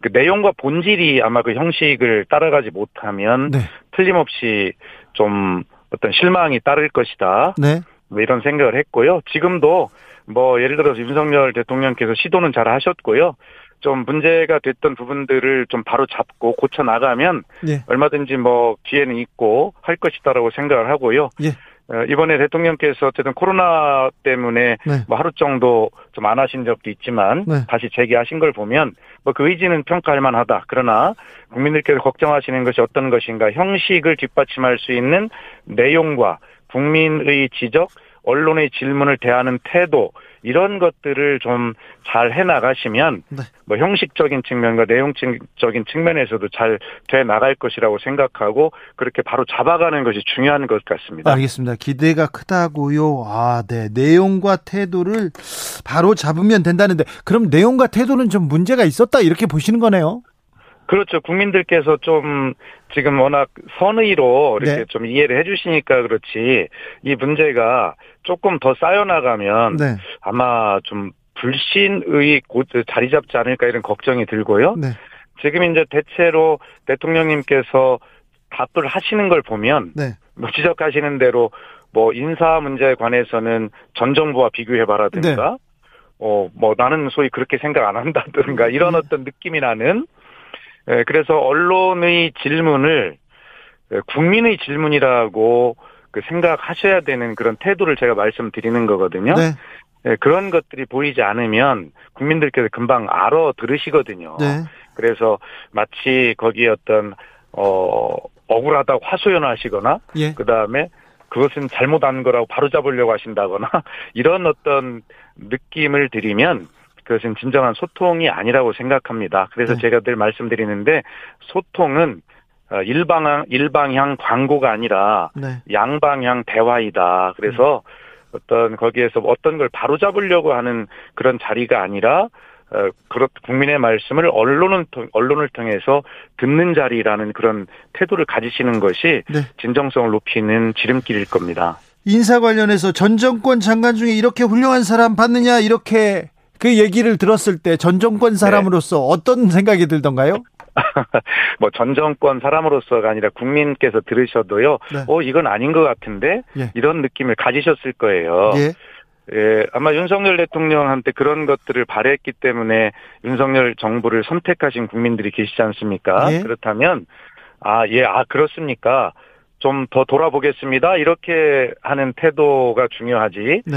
그 내용과 본질이 아마 그 형식을 따라가지 못하면 네, 틀림없이 좀 어떤 실망이 따를 것이다. 네, 뭐 이런 생각을 했고요. 지금도 뭐 예를 들어서 윤석열 대통령께서 시도는 잘 하셨고요. 좀 문제가 됐던 부분들을 좀 바로 잡고 고쳐 나가면 예, 얼마든지 뭐 기회는 있고 할 것이다라고 생각을 하고요. 예. 어, 이번에 대통령께서 어쨌든 코로나 때문에 네. 뭐 하루 정도 좀 안 하신 적도 있지만 네. 다시 재개하신 걸 보면 뭐 그 의지는 평가할 만하다. 그러나 국민들께서 걱정하시는 것이 어떤 것인가 형식을 뒷받침할 수 있는 내용과 국민의 지적, 언론의 질문을 대하는 태도 이런 것들을 좀 잘 해나가시면 네. 뭐 형식적인 측면과 내용적인 측면에서도 잘 돼 나갈 것이라고 생각하고 그렇게 바로 잡아가는 것이 중요한 것 같습니다. 알겠습니다. 기대가 크다고요. 아, 네, 내용과 태도를 바로 잡으면 된다는데 그럼 내용과 태도는 좀 문제가 있었다 이렇게 보시는 거네요. 그렇죠. 국민들께서 좀 지금 워낙 선의로 이렇게 네. 좀 이해를 해주시니까 그렇지 이 문제가 조금 더 쌓여나가면 네, 아마 좀 불신의 곧 자리 잡지 않을까 이런 걱정이 들고요. 네, 지금 이제 대체로 대통령님께서 답을 하시는 걸 보면 네, 뭐 지적하시는 대로 뭐 인사 문제에 관해서는 전 정부와 비교해봐라든가 네. 어뭐 나는 소위 그렇게 생각 안 한다든가 이런 어떤 느낌이 나는 예, 그래서 언론의 질문을 예, 국민의 질문이라고 그 생각하셔야 되는 그런 태도를 제가 말씀드리는 거거든요. 네, 예, 그런 것들이 보이지 않으면 국민들께서 금방 알아들으시거든요. 네, 그래서 마치 거기에 어떤 어 억울하다고 화소연하시거나 예, 그 다음에 그것은 잘못한 거라고 바로잡으려고 하신다거나 이런 어떤 느낌을 드리면 그것은 진정한 소통이 아니라고 생각합니다. 그래서 네. 제가 늘 말씀드리는데 소통은 어, 일방향 일방향 광고가 아니라 네, 양방향 대화이다. 그래서 어떤 거기에서 어떤 걸 바로잡으려고 하는 그런 자리가 아니라 어, 그렇 국민의 말씀을 언론을 통 언론을 통해서 듣는 자리라는 그런 태도를 가지시는 것이 네. 진정성을 높이는 지름길일 겁니다. 인사 관련해서 전 정권 장관 중에 이렇게 훌륭한 사람 봤느냐 이렇게 그 얘기를 들었을 때 전 정권 사람으로서 어떤 생각이 들던가요? 뭐전 정권 사람으로서가 아니라 국민께서 들으셔도요. 네. 어 이건 아닌 것 같은데 예. 이런 느낌을 가지셨을 거예요. 예, 예, 아마 윤석열 대통령한테 그런 것들을 바랬기 때문에 윤석열 정부를 선택하신 국민들이 계시지 않습니까? 예. 그렇다면, 아, 예, 아, 그렇습니까? 좀 더 돌아보겠습니다. 이렇게 하는 태도가 중요하지. 네,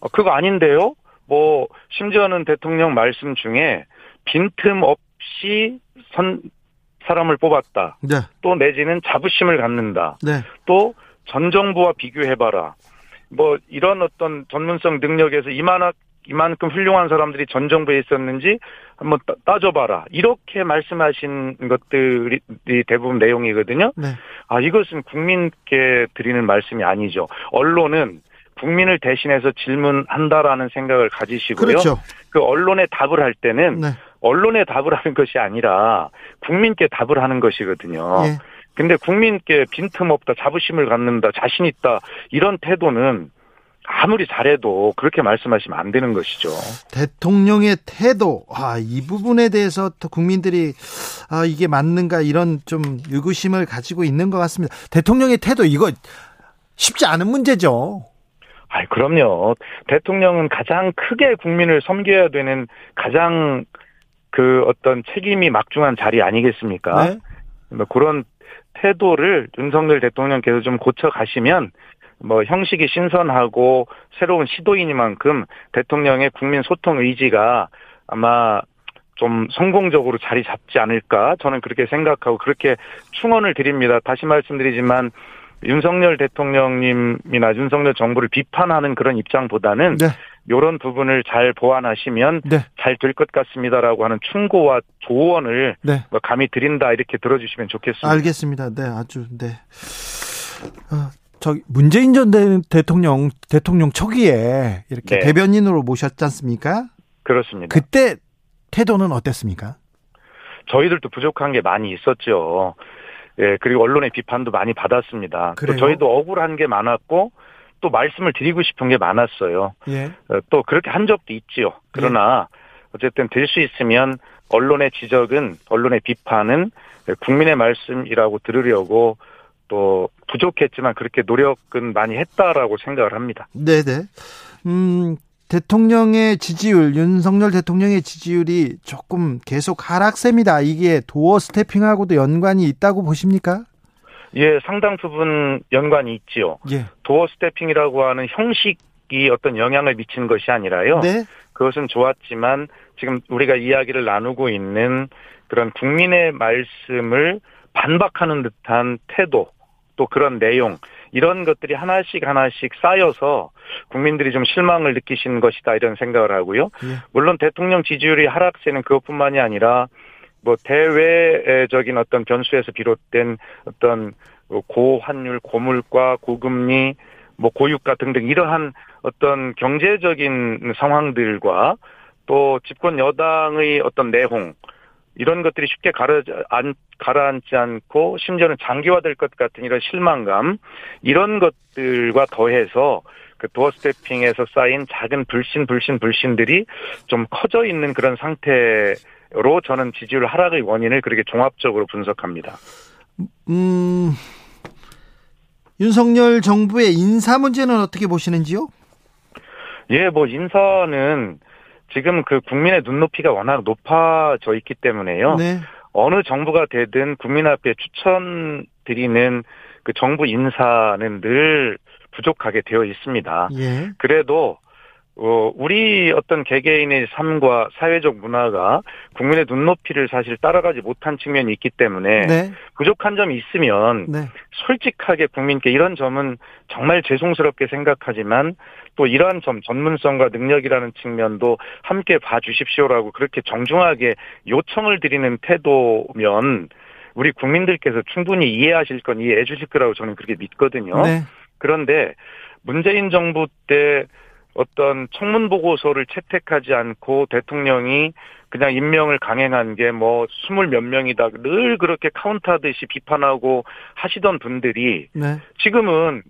어, 그거 아닌데요? 뭐, 심지어는 대통령 말씀 중에 빈틈 없이 선, 사람을 뽑았다. 네, 또 내지는 자부심을 갖는다. 네, 또전 정부와 비교해봐라. 뭐 이런 어떤 전문성 능력에서 이만한 이만큼 훌륭한 사람들이 전 정부에 있었는지 한번 따- 따져봐라. 이렇게 말씀하신 것들이 대부분 내용이거든요. 네, 아 이것은 국민께 드리는 말씀이 아니죠. 언론은 국민을 대신해서 질문한다라는 생각을 가지시고요. 그렇죠. 그 언론에 답을 할 때는 네, 언론에 답을 하는 것이 아니라 국민께 답을 하는 것이거든요. 예, 근데 국민께 빈틈없다, 자부심을 갖는다, 자신 있다 이런 태도는 아무리 잘해도 그렇게 말씀하시면 안 되는 것이죠. 대통령의 태도, 아, 이 부분에 대해서 또 국민들이 아, 이게 맞는가 이런 좀 의구심을 가지고 있는 것 같습니다. 대통령의 태도 이거 쉽지 않은 문제죠. 아, 그럼요. 대통령은 가장 크게 국민을 섬겨야 되는 가장 그 어떤 책임이 막중한 자리 아니겠습니까? 네. 뭐 그런 태도를 윤석열 대통령께서 좀 고쳐 가시면 뭐 형식이 신선하고 새로운 시도이니만큼 대통령의 국민 소통 의지가 아마 좀 성공적으로 자리 잡지 않을까 저는 그렇게 생각하고 그렇게 충원을 드립니다. 다시 말씀드리지만 윤석열 대통령님이나 윤석열 정부를 비판하는 그런 입장보다는 네. 이런 부분을 잘 보완하시면 네. 잘될 것 같습니다라고 하는 충고와 조언을 네. 뭐 감히 드린다 이렇게 들어주시면 좋겠습니다. 알겠습니다. 네, 아주 네. 어, 저기 문재인 전 대- 대통령 대통령 초기에 이렇게 네. 대변인으로 모셨지 않습니까? 그렇습니다. 그때 태도는 어땠습니까? 저희들도 부족한 게 많이 있었죠. 예, 그리고 언론의 비판도 많이 받았습니다. 또 그래요? 저희도 억울한 게 많았고 또 말씀을 드리고 싶은 게 많았어요. 예. 어, 또 그렇게 한 적도 있지요. 그러나 어쨌든 될 수 있으면 언론의 지적은 언론의 비판은 국민의 말씀이라고 들으려고 또 부족했지만 그렇게 노력은 많이 했다라고 생각을 합니다. 네, 네. 음, 대통령의 지지율, 윤석열 대통령의 지지율이 조금 계속 하락세입니다. 이게 도어 스태핑하고도 연관이 있다고 보십니까? 예, 상당 부분 연관이 있지요. 예. 도어 스태핑이라고 하는 형식이 어떤 영향을 미치는 것이 아니라요. 네. 그것은 좋았지만 지금 우리가 이야기를 나누고 있는 그런 국민의 말씀을 반박하는 듯한 태도 또 그런 내용 이런 것들이 하나씩 하나씩 쌓여서 국민들이 좀 실망을 느끼신 것이다 이런 생각을 하고요. 예. 물론 대통령 지지율이 하락세는 그것뿐만이 아니라 뭐 대외적인 어떤 변수에서 비롯된 어떤 고환율, 고물가, 고금리, 뭐 고유가 등등 이러한 어떤 경제적인 상황들과 또 집권 여당의 어떤 내홍 이런 것들이 쉽게 가라, 안, 가라앉지 않고 심지어는 장기화될 것 같은 이런 실망감 이런 것들과 더해서 그 도어 스태핑에서 쌓인 작은 불신 불신 불신들이 좀 커져 있는 그런 상태로 저는 지지율 하락의 원인을 그렇게 종합적으로 분석합니다. 음, 윤석열 정부의 인사 문제는 어떻게 보시는지요? 예, 뭐 인사는 지금 그 국민의 눈높이가 워낙 높아져 있기 때문에요. 네. 어느 정부가 되든 국민 앞에 추천드리는 그 정부 인사는 늘 부족하게 되어 있습니다. 예. 그래도 어, 우리 어떤 개개인의 삶과 사회적 문화가 국민의 눈높이를 사실 따라가지 못한 측면이 있기 때문에 네. 부족한 점이 있으면 네. 솔직하게 국민께 이런 점은 정말 죄송스럽게 생각하지만 또 이러한 점 전문성과 능력이라는 측면도 함께 봐주십시오라고 그렇게 정중하게 요청을 드리는 태도면 우리 국민들께서 충분히 이해하실 건 이해해 주실 거라고 저는 그렇게 믿거든요. 네. 그런데 문재인 정부 때 어떤 청문 보고서를 채택하지 않고 대통령이 그냥 임명을 강행한 게 뭐 스물 몇 명이다 늘 그렇게 카운트하듯이 비판하고 하시던 분들이 네. 지금은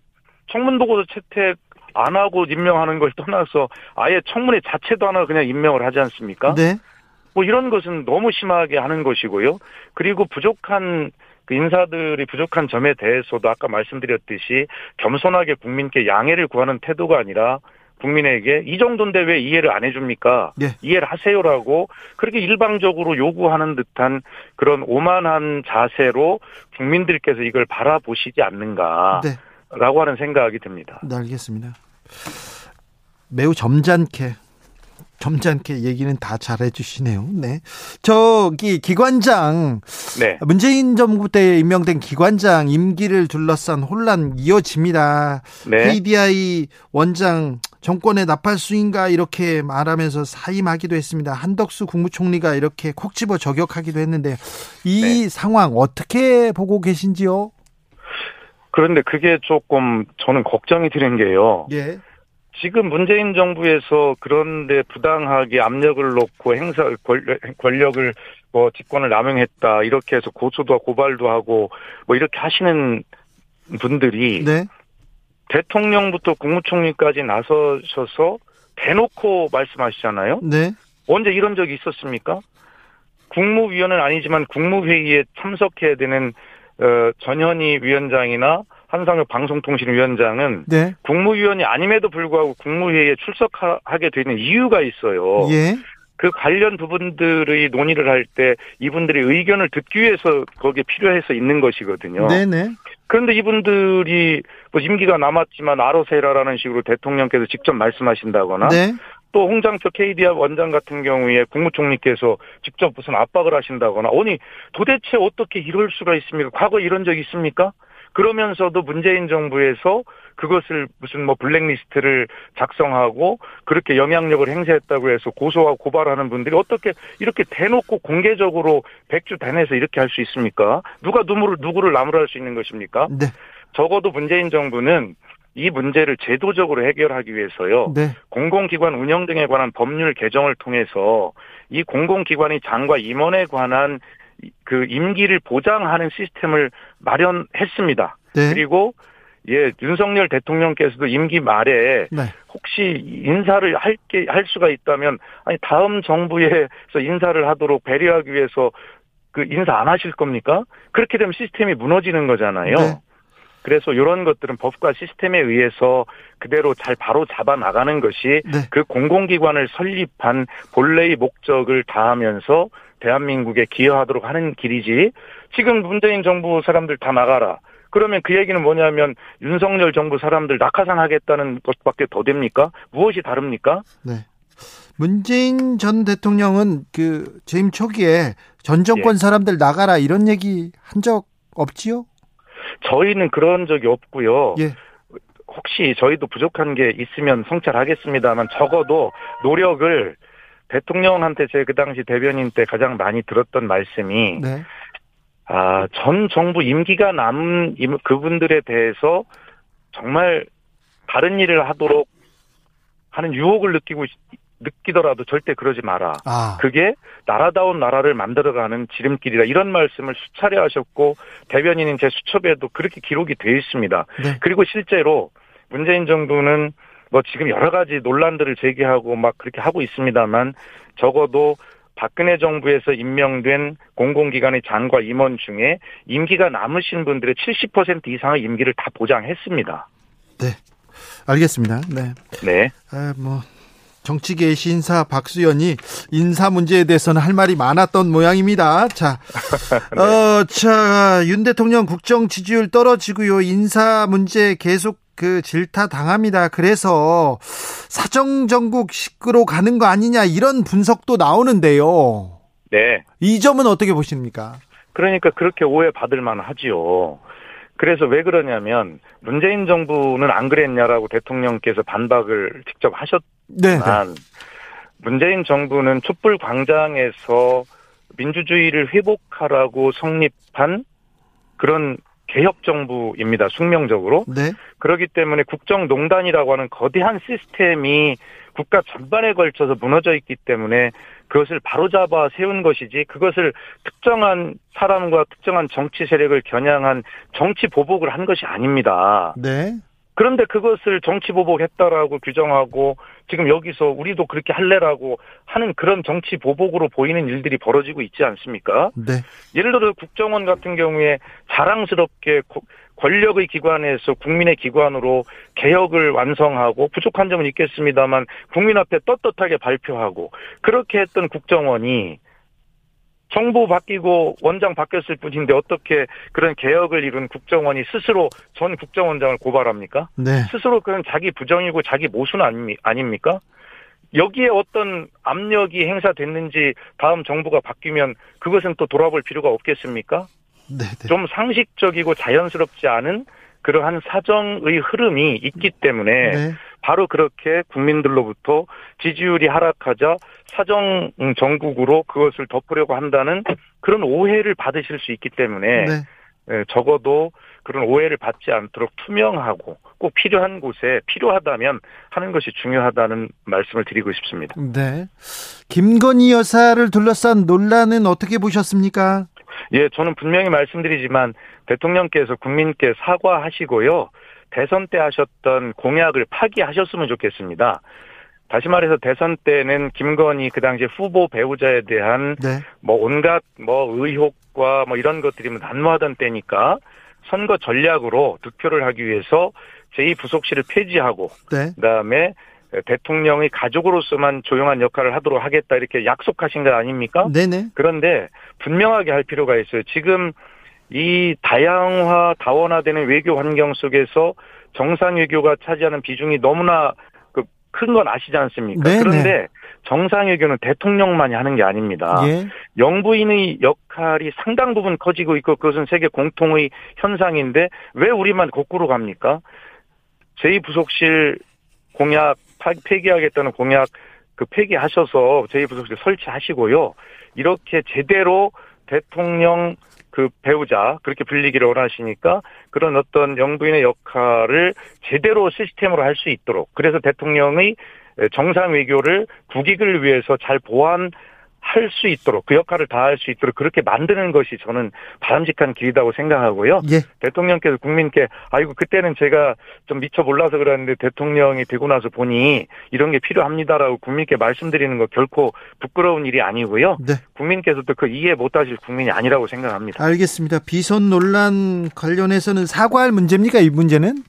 청문 보고서 채택 안 하고 임명하는 걸 떠나서 아예 청문회 자체도 하나 그냥 임명을 하지 않습니까? 네. 뭐 이런 것은 너무 심하게 하는 것이고요. 그리고 부족한 그 인사들이 부족한 점에 대해서도 아까 말씀드렸듯이 겸손하게 국민께 양해를 구하는 태도가 아니라 국민에게 이 정도인데 왜 이해를 안 해줍니까? 예. 이해를 하세요라고 그렇게 일방적으로 요구하는 듯한 그런 오만한 자세로 국민들께서 이걸 바라보시지 않는가 라고 네. 하는 생각이 듭니다. 네, 알겠습니다. 매우 점잖게 점잖게 얘기는 다 잘해 주시네요. 네. 저기 기관장 네. 문재인 정부 때 임명된 기관장 임기를 둘러싼 혼란 이어집니다. 네. KDI 원장 정권의 나팔수인가 이렇게 말하면서 사임하기도 했습니다. 한덕수 국무총리가 이렇게 콕 집어 저격하기도 했는데 이 네. 상황 어떻게 보고 계신지요? 그런데 그게 조금 저는 걱정이 되는 게요. 예. 지금 문재인 정부에서 그런데 부당하게 압력을 놓고 행사 권- 권력을 뭐 직권을 남용했다 이렇게 해서 고소도 고발도 하고 뭐 이렇게 하시는 분들이 네. 대통령부터 국무총리까지 나서셔서 대놓고 말씀하시잖아요. 네. 언제 이런 적이 있었습니까? 국무위원은 아니지만 국무회의에 참석해야 되는 어, 전현희 위원장이나 한상혁 방송통신위원장은 네. 국무위원이 아님에도 불구하고 국무회의에 출석하게 되는 이유가 있어요. 예. 그 관련 부분들의 논의를 할 때 이분들의 의견을 듣기 위해서 거기에 필요해서 있는 것이거든요. 네네. 그런데 이분들이 뭐 임기가 남았지만 알아서 해라라는 식으로 대통령께서 직접 말씀하신다거나 네. 또 홍장표 KDR 원장 같은 경우에 국무총리께서 직접 무슨 압박을 하신다거나 아니 도대체 어떻게 이럴 수가 있습니까? 과거 이런 적 있습니까? 그러면서도 문재인 정부에서 그것을 무슨 뭐 블랙리스트를 작성하고 그렇게 영향력을 행사했다고 해서 고소하고 고발하는 분들이 어떻게 이렇게 대놓고 공개적으로 백주 단에서 이렇게 할 수 있습니까? 누가 누구를 누구를 나무랄 수 있는 것입니까? 네. 적어도 문재인 정부는 이 문제를 제도적으로 해결하기 위해서요. 네. 공공기관 운영 등에 관한 법률 개정을 통해서 이 공공기관의 장과 임원에 관한 그 임기를 보장하는 시스템을 마련했습니다. 네. 그리고 예, 윤석열 대통령께서도 임기 말에 네. 혹시 인사를 할게 할 수가 있다면 아니 다음 정부에서 인사를 하도록 배려하기 위해서 그 인사 안 하실 겁니까? 그렇게 되면 시스템이 무너지는 거잖아요. 네. 그래서 이런 것들은 법과 시스템에 의해서 그대로 잘 바로 잡아 나가는 것이 네. 그 공공기관을 설립한 본래의 목적을 다하면서 대한민국에 기여하도록 하는 길이지 지금 문재인 정부 사람들 다 나가라. 그러면 그 얘기는 뭐냐면 윤석열 정부 사람들 낙하산 하겠다는 것밖에 더 됩니까? 무엇이 다릅니까? 네. 문재인 전 대통령은 그 재임 초기에 전 정권 예. 사람들 나가라 이런 얘기 한 적 없지요? 저희는 그런 적이 없고요. 예. 혹시 저희도 부족한 게 있으면 성찰하겠습니다만 적어도 노력을 대통령한테 제 그 당시 대변인 때 가장 많이 들었던 말씀이 네. 아, 전 정부 임기가 남은 임- 그분들에 대해서 정말 다른 일을 하도록 하는 유혹을 느끼고 있- 느끼더라도 절대 그러지 마라. 아. 그게 나라다운 나라를 만들어가는 지름길이다. 이런 말씀을 수차례 하셨고 대변인인 제 수첩에도 그렇게 기록이 되어 있습니다. 네. 그리고 실제로 문재인 정부는 뭐 지금 여러 가지 논란들을 제기하고 막 그렇게 하고 있습니다만 적어도 박근혜 정부에서 임명된 공공기관의 장과 임원 중에 임기가 남으신 분들의 70% 이상의 임기를 다 보장했습니다. 네. 알겠습니다. 네. 네. 아, 뭐 정치계 신사 박수연이 인사 문제에 대해서는 할 말이 많았던 모양입니다. 자, 어, 자, 윤 대통령 국정 지지율 떨어지고요. 인사 문제 계속 그 질타 당합니다. 그래서 사정정국식으로 가는 거 아니냐 이런 분석도 나오는데요. 네. 이 점은 어떻게 보십니까? 그러니까 그렇게 오해받을 만하지요. 그래서 왜 그러냐면 문재인 정부는 안 그랬냐라고 대통령께서 반박을 직접 하셨지만 네, 네. 문재인 정부는 촛불 광장에서 민주주의를 회복하라고 성립한 그런 개혁 정부입니다. 숙명적으로. 네. 그렇기 때문에 국정농단이라고 하는 거대한 시스템이 국가 전반에 걸쳐서 무너져 있기 때문에 그것을 바로잡아 세운 것이지 그것을 특정한 사람과 특정한 정치 세력을 겨냥한 정치 보복을 한 것이 아닙니다. 네. 그런데 그것을 정치 보복했다라고 규정하고 지금 여기서 우리도 그렇게 할래라고 하는 그런 정치 보복으로 보이는 일들이 벌어지고 있지 않습니까? 네. 예를 들어 국정원 같은 경우에 자랑스럽게 고- 권력의 기관에서 국민의 기관으로 개혁을 완성하고 부족한 점은 있겠습니다만 국민 앞에 떳떳하게 발표하고 그렇게 했던 국정원이 정부 바뀌고 원장 바뀌었을 뿐인데 어떻게 그런 개혁을 이룬 국정원이 스스로 전 국정원장을 고발합니까? 네. 스스로 그건 자기 부정이고 자기 모순 아닙니- 아닙니까? 여기에 어떤 압력이 행사됐는지 다음 정부가 바뀌면 그것은 또 돌아볼 필요가 없겠습니까? 네. 네. 좀 상식적이고 자연스럽지 않은 그러한 사정의 흐름이 있기 때문에 네. 바로 그렇게 국민들로부터 지지율이 하락하자 사정 정국으로 그것을 덮으려고 한다는 그런 오해를 받으실 수 있기 때문에 네. 예, 적어도 그런 오해를 받지 않도록 투명하고 꼭 필요한 곳에 필요하다면 하는 것이 중요하다는 말씀을 드리고 싶습니다. 네. 김건희 여사를 둘러싼 논란은 어떻게 보셨습니까? 예, 저는 분명히 말씀드리지만 대통령께서 국민께 사과하시고요. 대선 때 하셨던 공약을 파기하셨으면 좋겠습니다. 다시 말해서 대선 때는 김건희 그 당시 후보 배우자에 대한 네. 뭐 온갖 뭐 의혹과 뭐 이런 것들이 난무하던 때니까 선거 전략으로 득표를 하기 위해서 제2부속실을 폐지하고 네. 그다음에 대통령의 가족으로서만 조용한 역할을 하도록 하겠다 이렇게 약속하신 거 아닙니까? 네네. 그런데 분명하게 할 필요가 있어요. 지금 이 다양화 다원화되는 외교 환경 속에서 정상 외교가 차지하는 비중이 너무나 큰 건 아시지 않습니까? 네네. 그런데 정상 외교는 대통령만이 하는 게 아닙니다. 예. 영부인의 역할이 상당 부분 커지고 있고 그것은 세계 공통의 현상인데 왜 우리만 거꾸로 갑니까? 제2부속실 공약 파- 폐기하겠다는 공약 그 폐기하셔서 제2부속실 설치하시고요. 이렇게 제대로 대통령 그 배우자 그렇게 불리기를 원하시니까 그런 어떤 영부인의 역할을 제대로 시스템으로 할 수 있도록 그래서 대통령의 정상 외교를 국익을 위해서 잘 보완 할 수 있도록 그 역할을 다할 수 있도록 그렇게 만드는 것이 저는 바람직한 길이라고 생각하고요. 예. 대통령께서 국민께 아이고 그때는 제가 좀 미처 몰라서 그랬는데 대통령이 되고 나서 보니 이런 게 필요합니다라고 국민께 말씀드리는 거 결코 부끄러운 일이 아니고요. 네. 국민께서도 그 이해 못하실 국민이 아니라고 생각합니다. 알겠습니다. 비선 논란 관련해서는 사과할 문제입니까? 이 문제는?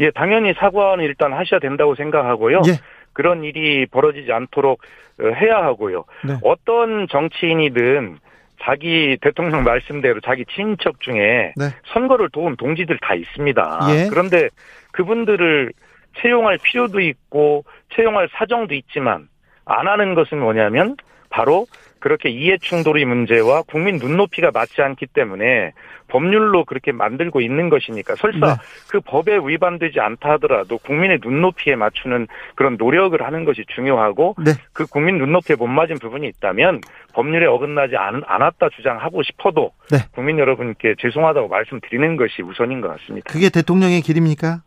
예, 당연히 사과는 일단 하셔야 된다고 생각하고요. 예. 그런 일이 벌어지지 않도록 어, 해야 하고요. 네. 어떤 정치인이든 자기 대통령 말씀대로 자기 친인척 중에 네. 선거를 도운 동지들 다 있습니다. 예. 그런데 그분들을 채용할 필요도 있고 채용할 사정도 있지만 안 하는 것은 뭐냐면 바로 그렇게 이해 충돌의 문제와 국민 눈높이가 맞지 않기 때문에 법률로 그렇게 만들고 있는 것이니까 설사 네. 그 법에 위반되지 않다 하더라도 국민의 눈높이에 맞추는 그런 노력을 하는 것이 중요하고 네. 그 국민 눈높이에 못 맞은 부분이 있다면 법률에 어긋나지 않, 않았다 주장하고 싶어도 네. 국민 여러분께 죄송하다고 말씀드리는 것이 우선인 것 같습니다. 그게 대통령의 길입니까?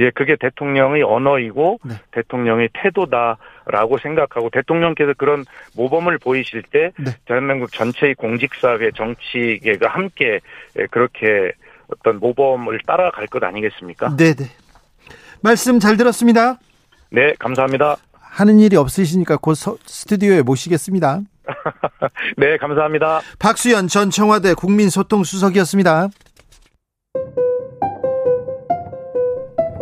예, 그게 대통령의 언어이고 네. 대통령의 태도다라고 생각하고 대통령께서 그런 모범을 보이실 때 네. 대한민국 전체의 공직사회 정치계가 함께 예, 그렇게 어떤 모범을 따라갈 것 아니겠습니까? 네 네. 말씀 잘 들었습니다. 네, 감사합니다. 하는 일이 없으시니까 곧 서- 스튜디오에 모시겠습니다. 네, 감사합니다. 박수현 전 청와대 국민소통수석이었습니다.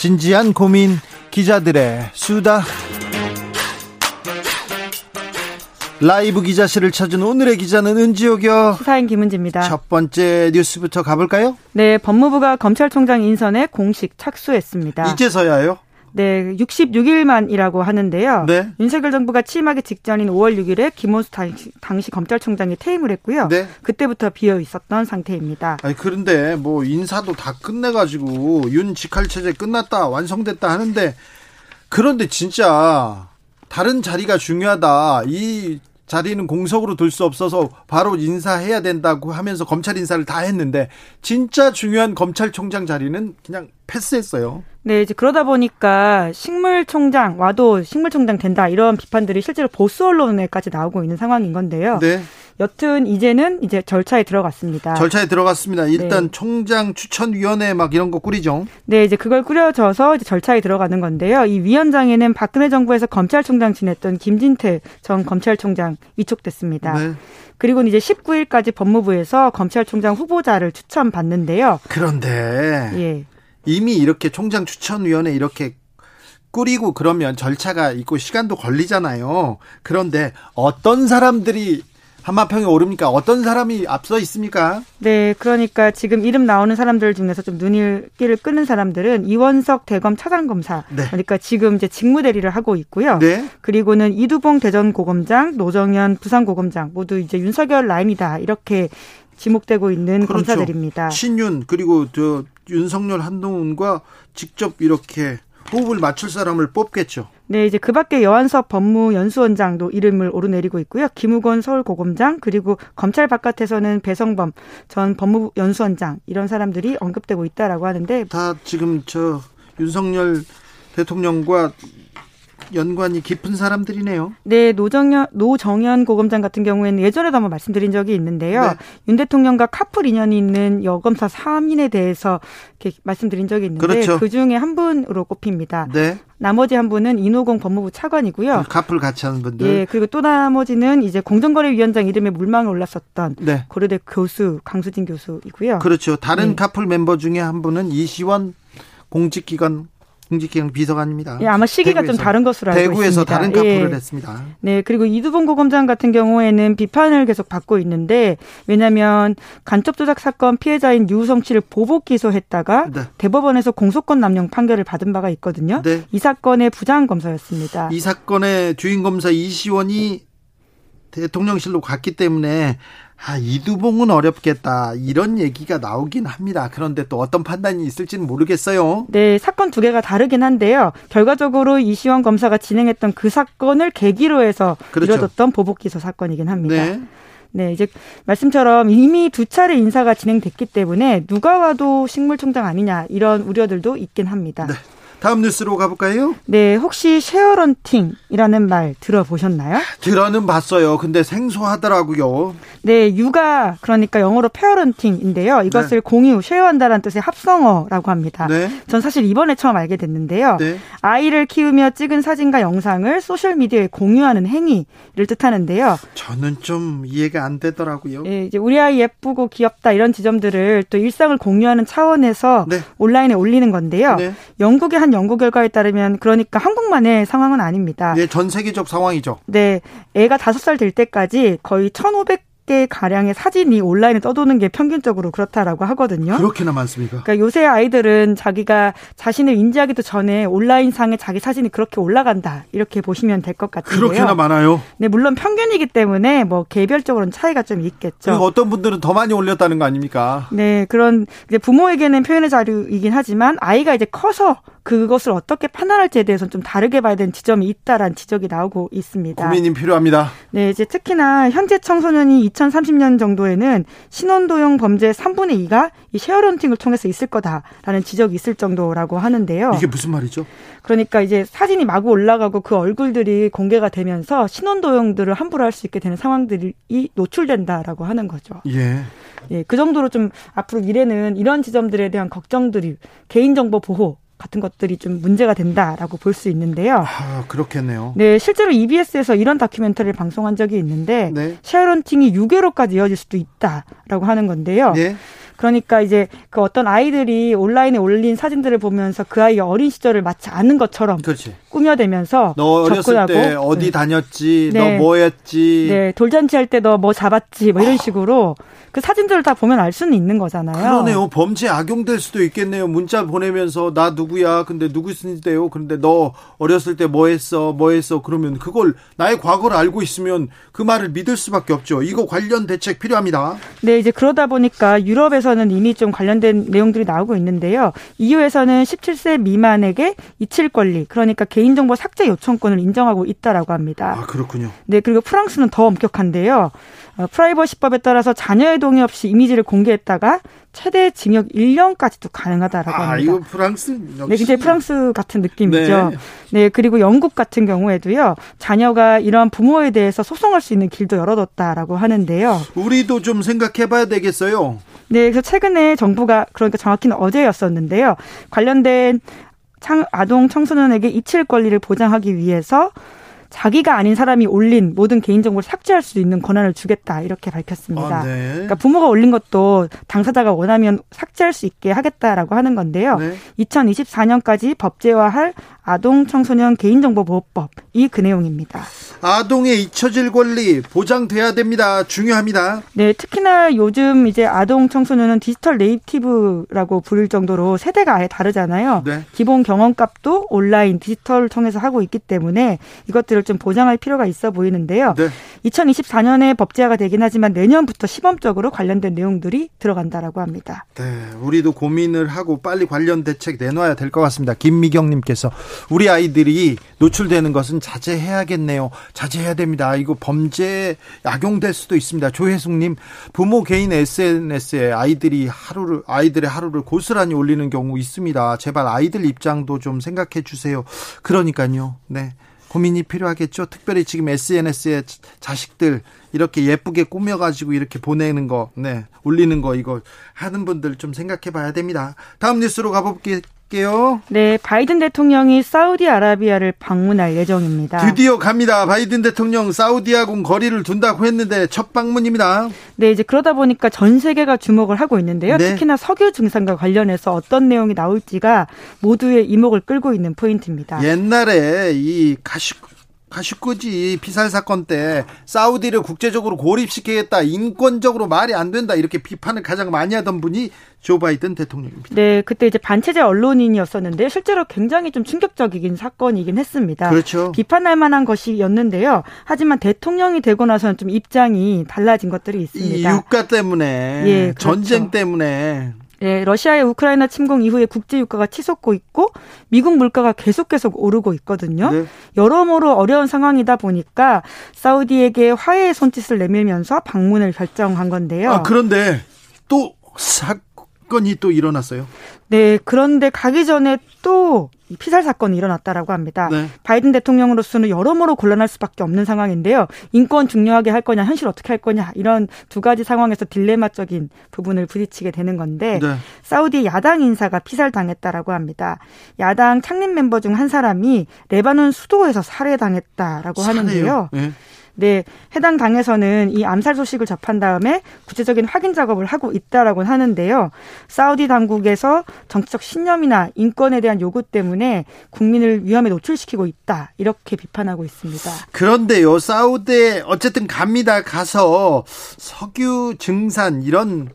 진지한 고민 기자들의 수다 라이브 기자실을 찾은 오늘의 기자는 은지옥이요 시사인 김은지입니다. 첫 번째 뉴스부터 가볼까요? 네, 법무부가 검찰총장 인선에 공식 착수했습니다. 이제서야요 네, 66일 만이라고 하는데요. 네. 윤석열 정부가 취임하기 직전인 5월 6일에 김호수 당시, 당시 검찰총장이 퇴임을 했고요. 네. 그때부터 비어 있었던 상태입니다. 아니 그런데 뭐 인사도 다 끝내가지고 윤 직할 체제 끝났다 완성됐다 하는데 그런데 진짜 다른 자리가 중요하다 이 자리는 공석으로 둘 수 없어서 바로 인사해야 된다고 하면서 검찰 인사를 다 했는데 진짜 중요한 검찰총장 자리는 그냥 패스했어요. 네, 이제 그러다 보니까 식물총장 와도 식물총장 된다 이런 비판들이 실제로 보수 언론에까지 나오고 있는 상황인 건데요. 네. 여튼 이제는 이제 절차에 들어갔습니다. 절차에 들어갔습니다. 일단 네. 총장 추천위원회 막 이런 거 꾸리죠. 네, 이제 그걸 꾸려져서 이제 절차에 들어가는 건데요. 이 위원장에는 박근혜 정부에서 검찰총장 지냈던 김진태 전 검찰총장 위촉됐습니다. 네. 그리고 이제 19일까지 법무부에서 검찰총장 후보자를 추천받는데요. 그런데 예. 이미 이렇게 총장 추천위원회 이렇게 꾸리고 그러면 절차가 있고 시간도 걸리잖아요. 그런데 어떤 사람들이 한마평에 오릅니까? 어떤 사람이 앞서 있습니까? 네, 그러니까 지금 이름 나오는 사람들 중에서 좀 눈길을 끄는 사람들은 이원석 대검 차장검사. 네. 그러니까 지금 이제 직무 대리를 하고 있고요. 네. 그리고는 이두봉 대전고검장, 노정현 부산고검장 모두 이제 윤석열 라인이다 이렇게 지목되고 있는 그렇죠. 검사들입니다. 신윤 그리고 저 윤석열 한동훈과 직접 이렇게 호흡을 맞출 사람을 뽑겠죠. 네, 이제 그 밖에 여한섭 법무연수원장도 이름을 오르내리고 있고요. 김우건 서울고검장, 그리고 검찰 바깥에서는 배성범 전 법무연수원장, 이런 사람들이 언급되고 있다라고 하는데. 다 지금 저 윤석열 대통령과 연관이 깊은 사람들이네요. 네, 노정현, 노정현 고검장 같은 경우에는 예전에도 한번 말씀드린 적이 있는데요. 네. 윤 대통령과 카풀 인연이 있는 여검사 3인에 대해서 이렇게 말씀드린 적이 있는데 그렇죠. 그 중에 한 분으로 꼽힙니다. 네. 나머지 한 분은 인호공 법무부 차관이고요. 카풀 같이 하는 분들. 예, 그리고 또 나머지는 이제 공정거래위원장 이름에 물망에 올랐었던 네. 고려대 교수 강수진 교수이고요. 그렇죠. 다른 네. 카풀 멤버 중에 한 분은 이시원 공직기관 공직기관 비서관입니다. 예, 아마 시기가 좀 대구에서. 다른 것으로 알고 대구에서 있습니다. 다른 카풀을 예. 했습니다. 네, 그리고 이두봉 고검장 같은 경우에는 비판을 계속 받고 있는데 왜냐하면 간첩 조작 사건 피해자인 유성 씨를 보복 기소했다가 네. 대법원에서 공소권 남용 판결을 받은 바가 있거든요. 네. 이 사건의 부장 검사였습니다. 이 사건의 주인 검사 이시원이 대통령실로 갔기 때문에 아, 이두봉은 어렵겠다. 이런 얘기가 나오긴 합니다. 그런데 또 어떤 판단이 있을지는 모르겠어요. 네, 사건 두 개가 다르긴 한데요. 결과적으로 이시원 검사가 진행했던 그 사건을 계기로 해서 그렇죠. 이뤄졌던 보복 기소 사건이긴 합니다. 네. 네, 이제 말씀처럼 이미 두 차례 인사가 진행됐기 때문에 누가 와도 식물총장 아니냐 이런 우려들도 있긴 합니다. 네. 다음 뉴스로 가볼까요? 네, 혹시 쉐어런팅이라는 말 들어보셨나요? 들어는 봤어요. 근데 생소하더라고요. 네, 육아 그러니까 영어로 parenting인데요. 이것을 공유, share한다는 뜻의 합성어라고 합니다. 네. 전 사실 이번에 처음 알게 됐는데요. 네. 아이를 키우며 찍은 사진과 영상을 소셜 미디어에 공유하는 행위를 뜻하는데요. 저는 좀 이해가 안 되더라고요. 예, 이제 우리 아이 예쁘고 귀엽다 이런 지점들을 또 일상을 공유하는 차원에서 네. 온라인에 올리는 건데요. 네. 영국의 한 연구 결과에 따르면 그러니까 한국만의 상황은 아닙니다. 예, 전 세계적 상황이죠. 네, 애가 다섯 살 될 때까지 거의 1,500 개 가량의 사진이 온라인에 떠도는 게 평균적으로 그렇다라고 하거든요. 그렇게나 많습니까? 그러니까 요새 아이들은 자기가 자신을 인지하기도 전에 온라인 상에 자기 사진이 그렇게 올라간다 이렇게 보시면 될 것 같은데요. 그렇게나 많아요. 네, 물론 평균이기 때문에 뭐 개별적으로는 차이가 좀 있겠죠. 어떤 분들은 더 많이 올렸다는 거 아닙니까? 네, 그런 이제 부모에게는 표현의 자유이긴 하지만 아이가 이제 커서 그것을 어떻게 판단할지에 대해서는 좀 다르게 봐야 되는 지점이 있다라는 지적이 나오고 있습니다. 고민이 필요합니다. 네, 이제 특히나 현재 청소년이 2030년 정도에는 신원도용 범죄 3분의 2가 이 쉐어런팅을 통해서 있을 거다라는 지적이 있을 정도라고 하는데요. 이게 무슨 말이죠? 그러니까 이제 사진이 마구 올라가고 그 얼굴들이 공개가 되면서 신원도용들을 함부로 할 수 있게 되는 상황들이 노출된다라고 하는 거죠. 예. 예, 그 정도로 좀 앞으로 미래는 이런 지점들에 대한 걱정들이 개인정보 보호 같은 것들이 좀 문제가 된다라고 볼 수 있는데요. 아, 그렇겠네요. 네, 실제로 EBS에서 이런 다큐멘터리를 방송한 적이 있는데 네. 쉐어런팅이 유괴로까지 이어질 수도 있다라고 하는 건데요. 네. 그러니까 이제 그 어떤 아이들이 온라인에 올린 사진들을 보면서 그 아이의 어린 시절을 마치 아는 것처럼 그렇지. 꾸며대면서 너 어렸을 접근하고 때 어디 네. 다녔지, 네. 너 뭐였지. 네, 돌잔치 할 때 너 뭐 잡았지, 뭐 이런 식으로 그 사진들을 다 보면 알 수는 있는 거잖아요. 그러네요. 범죄 악용될 수도 있겠네요. 문자 보내면서 나 누구야? 근데 누구신데요? 근데 너 어렸을 때 뭐 했어? 뭐 했어? 그러면 그걸 나의 과거를 알고 있으면 그 말을 믿을 수밖에 없죠. 이거 관련 대책 필요합니다. 네, 이제 그러다 보니까 유럽에서 는 이미 좀 관련된 내용들이 나오고 있는데요. EU에서는 17세 미만에게 이칠 권리, 그러니까 개인정보 삭제 요청권을 인정하고 있다라고 합니다. 아, 그렇군요. 네, 그리고 프랑스는 더 엄격한데요. 어, 프라이버시법에 따라서 자녀의 동의 없이 이미지를 공개했다가 최대 징역 1년까지도 가능하다라고 아, 합니다. 이거 프랑스 역시 네, 굉장히 프랑스 같은 느낌이죠. 네. 네. 그리고 영국 같은 경우에도요, 자녀가 이러한 부모에 대해서 소송할 수 있는 길도 열어뒀다라고 하는데요. 우리도 좀 생각해 봐야 되겠어요. 네, 그래서 최근에 정부가, 그러니까 정확히는 어제였었는데요, 관련된 창, 아동 청소년에게 이칠 권리를 보장하기 위해서 자기가 아닌 사람이 올린 모든 개인정보를 삭제할 수 있는 권한을 주겠다 이렇게 밝혔습니다. 아, 네. 그러니까 부모가 올린 것도 당사자가 원하면 삭제할 수 있게 하겠다라고 하는 건데요. 네. 2024년까지 법제화할 아동 청소년 개인정보보호법 이 그 내용입니다. 아동의 잊혀질 권리 보장돼야 됩니다. 중요합니다. 네, 특히나 요즘 이제 아동 청소년은 디지털 네이티브라고 부를 정도로 세대가 아예 다르잖아요. 네. 기본 경험값도 온라인 디지털을 통해서 하고 있기 때문에 이것들을 좀 보장할 필요가 있어 보이는데요. 네. 2024년에 법제화가 되긴 하지만 내년부터 시범적으로 관련된 내용들이 들어간다라고 합니다. 네, 우리도 고민을 하고 빨리 관련 대책 내놔야 될 것 같습니다. 김미경님께서 우리 아이들이 노출되는 것은 자제해야겠네요. 자제해야 됩니다. 이거 범죄 악용될 수도 있습니다. 조혜숙님 부모 개인 SNS에 아이들이 하루를 아이들의 하루를 고스란히 올리는 경우 있습니다. 제발 아이들 입장도 좀 생각해 주세요. 그러니까요. 네. 고민이 필요하겠죠. 특별히 지금 SNS에 자식들 이렇게 예쁘게 꾸며가지고 이렇게 보내는 거, 네, 올리는 거 이거 하는 분들 좀 생각해 봐야 됩니다. 다음 뉴스로 가볼게요. 네, 바이든 대통령이 사우디아라비아를 방문할 예정입니다. 드디어 갑니다. 바이든 대통령 사우디하고 거리를 둔다고 했는데 첫 방문입니다. 네, 이제 그러다 보니까 전 세계가 주목을 하고 있는데요. 네. 특히나 석유 증산과 관련해서 어떤 내용이 나올지가 모두의 이목을 끌고 있는 포인트입니다. 옛날에 이 가시 가시꾸지 피살 사건 때 사우디를 국제적으로 고립시키겠다 인권적으로 말이 안 된다 이렇게 비판을 가장 많이 하던 분이 조 바이든 대통령입니다. 네, 그때 이제 반체제 언론인이었었는데 실제로 굉장히 좀 충격적이긴 사건이긴 했습니다. 그렇죠. 비판할 만한 것이었는데요. 하지만 대통령이 되고 나서는 좀 입장이 달라진 것들이 이 있습니다. 유가 때문에 예, 그렇죠. 전쟁 때문에 네, 러시아의 우크라이나 침공 이후에 국제 유가가 치솟고 있고 미국 물가가 계속 계속 오르고 있거든요. 네. 여러모로 어려운 상황이다 보니까 사우디에게 화해의 손짓을 내밀면서 방문을 결정한 건데요. 아, 그런데 또 사 건이 또 일어났어요. 네, 그런데 가기 전에 또 피살 사건이 일어났다라고 합니다. 네. 바이든 대통령으로서는 여러모로 곤란할 수밖에 없는 상황인데요. 인권 중요하게 할 거냐, 현실 어떻게 할 거냐 이런 두 가지 상황에서 딜레마적인 부분을 부딪히게 되는 건데 네. 사우디 야당 인사가 피살당했다라고 합니다. 야당 창립 멤버 중 한 사람이 레바논 수도에서 살해당했다라고 하는데요. 네. 네, 해당 당에서는 이 암살 소식을 접한 다음에 구체적인 확인 작업을 하고 있다라고 하는데요. 사우디 당국에서 정치적 신념이나 인권에 대한 요구 때문에 국민을 위험에 노출시키고 있다. 이렇게 비판하고 있습니다. 그런데요, 사우디에 어쨌든 갑니다. 가서 석유 증산 이런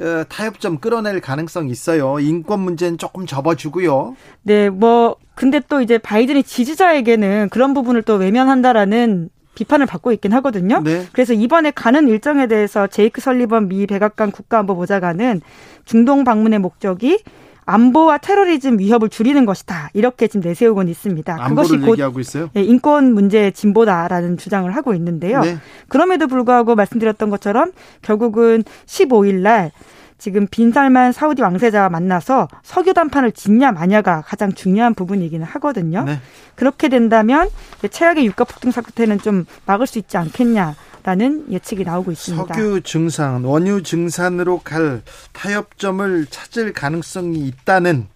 어, 타협점 끌어낼 가능성이 있어요. 인권 문제는 조금 접어주고요. 네, 뭐 근데 또 이제 바이든이 지지자에게는 그런 부분을 또 외면한다라는 비판을 받고 있긴 하거든요. 네. 그래서 이번에 가는 일정에 대해서 제이크 설리번 미 백악관 국가안보보좌관은 중동 방문의 목적이 안보와 테러리즘 위협을 줄이는 것이다. 이렇게 지금 내세우곤 있습니다. 그것이 곧 얘기하고 있어요. 예, 인권 문제의 진보다라는 주장을 하고 있는데요. 네. 그럼에도 불구하고 말씀드렸던 것처럼 결국은 15일 날 지금 빈살만 사우디 왕세자와 만나서 석유 단판을 짓냐 마냐가 가장 중요한 부분이기는 하거든요. 네. 그렇게 된다면 최악의 유가 폭등 사태는 좀 막을 수 있지 않겠냐 라는 예측이 나오고 있습니다. 석유 증산, 원유 증산으로 갈 타협점을 찾을 가능성이 있다는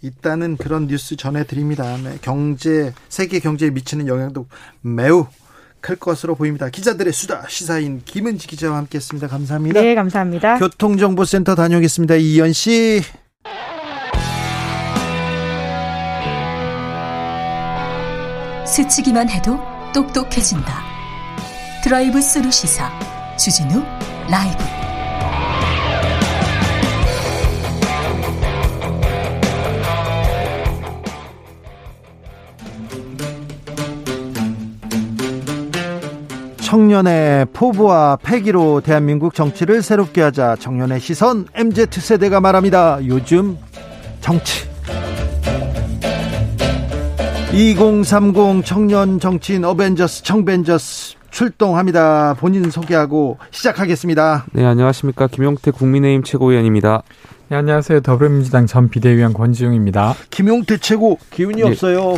있다는 그런 뉴스 전해드립니다. 네, 경제 세계 경제에 미치는 영향도 매우 클 것으로 보입니다. 기자들의 수다 시사인 김은지 기자와 함께했습니다. 감사합니다. 네, 감사합니다. 교통정보센터 다녀오겠습니다. 이현 씨. 스치기만 해도 똑똑해진다. 드라이브 스루 시사 주진우 라이브. 청년의 포부와 패기로 대한민국 정치를 새롭게 하자 청년의 시선 MZ세대가 말합니다. 요즘 정치 2030 청년 정치인 어벤져스 청벤져스 출동합니다. 본인 소개하고 시작하겠습니다. 네, 안녕하십니까. 김용태 국민의힘 최고위원입니다. 네, 안녕하세요. 더불어민주당 전 비대위원 권지웅입니다. 김용태 최고 기운이 네. 없어요.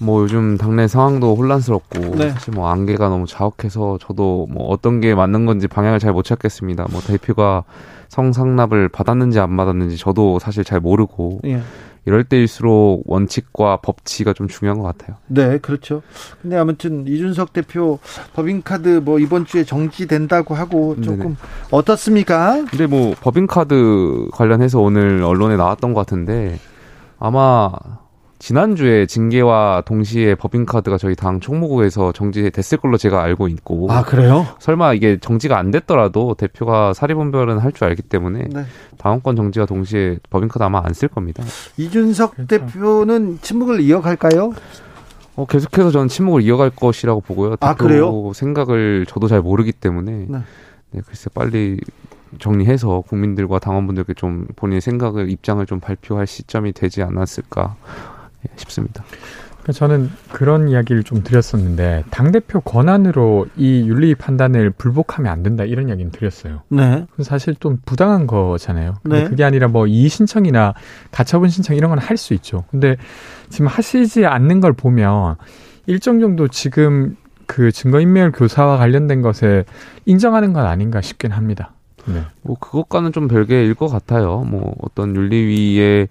뭐 요즘 당내 상황도 혼란스럽고 네. 사실 뭐 안개가 너무 자욱해서 저도 뭐 어떤 게 맞는 건지 방향을 잘 못 찾겠습니다. 뭐 대표가 성상납을 받았는지 안 받았는지 저도 사실 잘 모르고 예. 이럴 때일수록 원칙과 법치가 좀 중요한 것 같아요. 네, 그렇죠. 근데 아무튼 이준석 대표 법인카드 뭐 이번 주에 정지된다고 하고 조금 네네. 어떻습니까? 근데 뭐 법인카드 관련해서 오늘 언론에 나왔던 것 같은데 아마 지난주에 징계와 동시에 법인카드가 저희 당 총무부에서 정지됐을 걸로 제가 알고 있고. 아, 그래요? 설마 이게 정지가 안 됐더라도 대표가 사리분별은 할 줄 알기 때문에 네. 당원권 정지와 동시에 법인카드 아마 안 쓸 겁니다. 이준석 그렇죠. 대표는 침묵을 이어갈까요? 어, 계속해서 저는 침묵을 이어갈 것이라고 보고요. 아, 그래요? 생각을 저도 잘 모르기 때문에 네. 네, 글쎄 빨리 정리해서 국민들과 당원분들께 좀 본인의 생각을 입장을 좀 발표할 시점이 되지 않았을까 예, 싶습니다. 그러니까 저는 그런 이야기를 좀 드렸었는데 당 대표 권한으로 이 윤리 판단을 불복하면 안 된다 이런 이야기는 드렸어요. 네. 그건 사실 좀 부당한 거잖아요. 근데 네. 그게 아니라 뭐 이의 신청이나 가처분 신청 이런 건 할 수 있죠. 근데 지금 하시지 않는 걸 보면 일정 정도 지금 그 증거인멸 교사와 관련된 것에 인정하는 건 아닌가 싶긴 합니다. 네. 뭐 그것과는 좀 별개일 것 같아요. 뭐 어떤 윤리위의 어,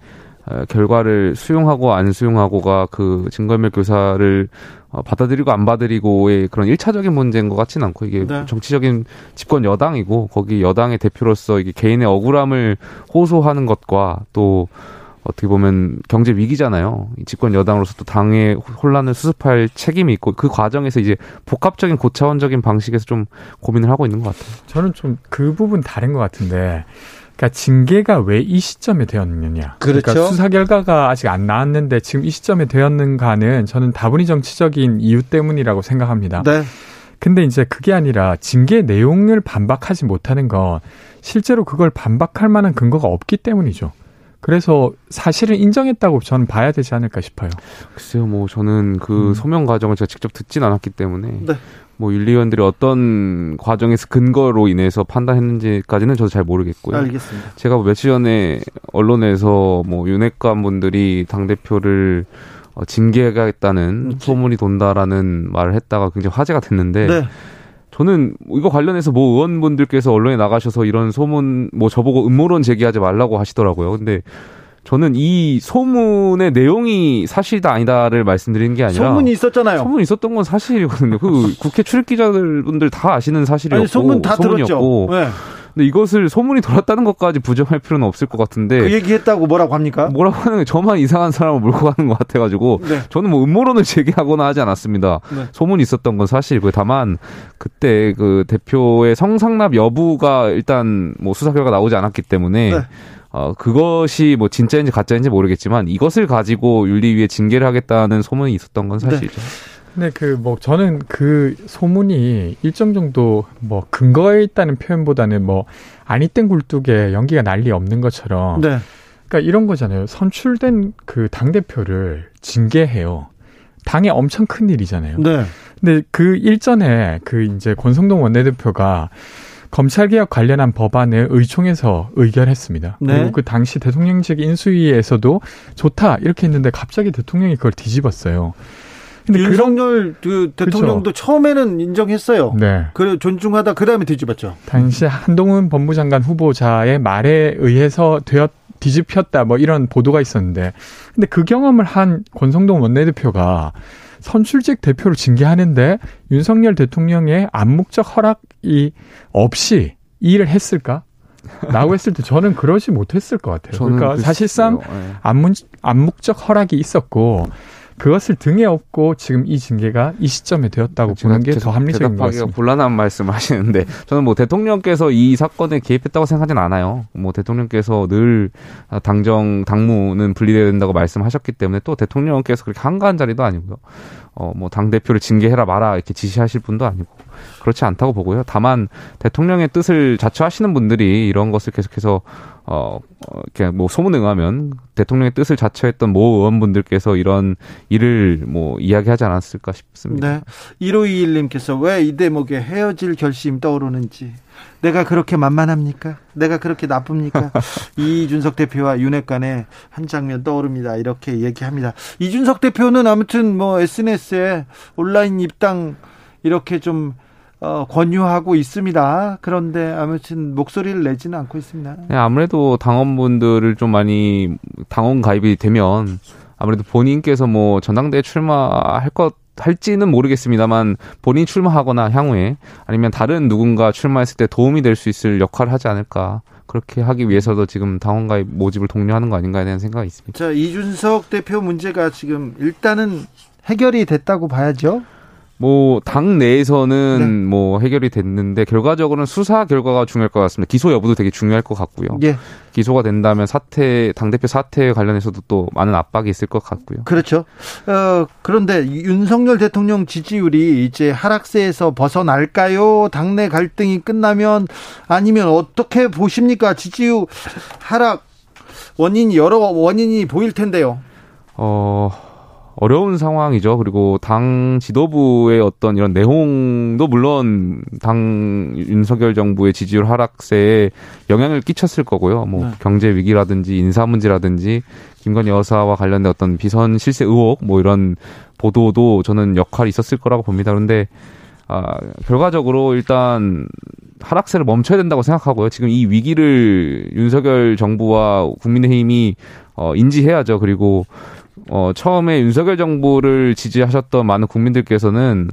결과를 수용하고 안 수용하고가 그 증거인멸 교사를 어, 받아들이고 안 받아들이고의 그런 일차적인 문제인 것 같지는 않고 이게 네. 정치적인 집권 여당이고 거기 여당의 대표로서 이게 개인의 억울함을 호소하는 것과 또 어떻게 보면 경제 위기잖아요. 이 집권 여당으로서 또 당의 혼란을 수습할 책임이 있고 그 과정에서 이제 복합적인 고차원적인 방식에서 좀 고민을 하고 있는 것 같아요. 저는 좀 그 부분 다른 것 같은데, 그러니까 징계가 왜 이 시점에 되었느냐. 그렇죠. 그러니까 수사 결과가 아직 안 나왔는데 지금 이 시점에 되었는가는 저는 다분히 정치적인 이유 때문이라고 생각합니다. 네. 근데 이제 그게 아니라 징계 내용을 반박하지 못하는 건 실제로 그걸 반박할 만한 근거가 없기 때문이죠. 그래서 사실은 인정했다고 저는 봐야 되지 않을까 싶어요. 글쎄요, 뭐 저는 그 음. 소명 과정을 제가 직접 듣진 않았기 때문에 네. 뭐 윤리위원들이 어떤 과정에서 근거로 인해서 판단했는지까지는 저도 잘 모르겠고요. 알겠습니다. 제가 며칠 전에 언론에서 뭐 윤핵관 분들이 당 대표를 어, 징계하겠다는 음, 소문이 돈다라는 말을 했다가 굉장히 화제가 됐는데 네. 저는 이거 관련해서 뭐 의원분들께서 언론에 나가셔서 이런 소문 뭐 저보고 음모론 제기하지 말라고 하시더라고요. 근데 저는 이 소문의 내용이 사실이다 아니다를 말씀드리는 게 아니라 소문이 있었잖아요. 소문이 있었던 건 사실이거든요. 그 국회 출입 기자분들 다 아시는 사실이었고 아니, 소문 다 들었죠. 소문이었고. 네. 근데 이것을 소문이 돌았다는 것까지 부정할 필요는 없을 것 같은데 그 얘기했다고 뭐라고 합니까? 뭐라고 하는 게 저만 이상한 사람을 몰고 가는 것 같아가지고 네. 저는 뭐 음모론을 제기하거나 하지 않았습니다. 네. 소문이 있었던 건 사실이고요. 다만 그때 그 대표의 성상납 여부가 일단 뭐 수사 결과 나오지 않았기 때문에 네. 어 그것이 뭐 진짜인지 가짜인지 모르겠지만 이것을 가지고 윤리위에 징계를 하겠다는 소문이 있었던 건 사실이죠. 근데 그 뭐 저는 그 소문이 일정 정도 뭐 근거에 있다는 표현보다는 뭐 아니 땐 굴뚝에 연기가 난리 없는 것처럼 네. 그러니까 이런 거잖아요. 선출된 그 당 대표를 징계해요. 당에 엄청 큰 일이잖아요. 네. 근데 그 일전에 그 이제 권성동 원내대표가 검찰개혁 관련한 법안을 의총에서 의결했습니다. 네. 그리고 그 당시 대통령직 인수위에서도 좋다 이렇게 했는데 갑자기 대통령이 그걸 뒤집었어요. 근데 그런 윤석열 그 대통령도 처음에는 인정했어요. 네. 그래 존중하다 그다음에 뒤집었죠. 당시 한동훈 법무장관 후보자의 말에 의해서 되었 뒤집혔다 뭐 이런 보도가 있었는데 근데 그 경험을 한 권성동 원내대표가 선출직 대표를 징계하는데 윤석열 대통령의 암묵적 허락이 없이 이 일을 했을까? 라고 했을 때 저는 그러지 못했을 것 같아요. 그러니까. 사실상 예. 암묵, 암묵적 허락이 있었고 그것을 등에 업고 지금 이 징계가 이 시점에 되었다고 보는 게 더 합리적인 것 같습니다. 곤란한 말씀을 하시는데 저는 뭐 대통령께서 이 사건에 개입했다고 생각하진 않아요. 뭐 대통령께서 늘 당정 당무는 분리돼야 된다고 말씀하셨기 때문에 또 대통령께서 그렇게 한가한 자리도 아니고요. 어 뭐 당 대표를 징계해라 마라 이렇게 지시하실 분도 아니고 그렇지 않다고 보고요. 다만 대통령의 뜻을 자처하시는 분들이 이런 것을 계속해서 어, 어 이렇게 뭐 소문에 의하면 대통령의 뜻을 자처했던 모 의원분들께서 이런 일을 뭐 이야기하지 않았을까 싶습니다. 네. 1521님께서 왜 이 대목에 헤어질 결심 떠오르는지 내가 그렇게 만만합니까? 내가 그렇게 나쁩니까? 이준석 대표와 윤핵관의 한 장면 떠오릅니다. 이렇게 얘기합니다. 이준석 대표는 아무튼 뭐 SNS에 온라인 입당 이렇게 좀 어, 권유하고 있습니다. 그런데 아무튼 목소리를 내지는 않고 있습니다. 네, 아무래도 당원분들을 좀 많이 당원 가입이 되면 아무래도 본인께서 뭐 전당대회 출마할 것 할지는 모르겠습니다만 본인 출마하거나 향후에 아니면 다른 누군가 출마했을 때 도움이 될 수 있을 역할을 하지 않을까 그렇게 하기 위해서도 지금 당원가입 모집을 독려하는 거 아닌가에 대한 생각이 있습니다. 자, 이준석 대표 문제가 지금 일단은 해결이 됐다고 봐야죠. 뭐 당 내에서는 네. 뭐 해결이 됐는데 결과적으로는 수사 결과가 중요할 것 같습니다. 기소 여부도 되게 중요할 것 같고요. 예. 기소가 된다면 사태 당 대표 사태 관련해서도 또 많은 압박이 있을 것 같고요. 그렇죠. 어, 그런데 윤석열 대통령 지지율이 이제 하락세에서 벗어날까요? 당내 갈등이 끝나면 아니면 어떻게 보십니까? 지지율 하락 원인이 여러 원인이 보일 텐데요. 어, 어려운 상황이죠. 그리고 당 지도부의 어떤 이런 내홍도 물론 당 윤석열 정부의 지지율 하락세에 영향을 끼쳤을 거고요. 뭐 네. 경제 위기라든지 인사 문제라든지 김건희 여사와 관련된 어떤 비선 실세 의혹 뭐 이런 보도도 저는 역할이 있었을 거라고 봅니다. 그런데 아, 결과적으로 일단 하락세를 멈춰야 된다고 생각하고요. 지금 이 위기를 윤석열 정부와 국민의힘이 어, 인지해야죠. 그리고 어, 처음에 윤석열 정부를 지지하셨던 많은 국민들께서는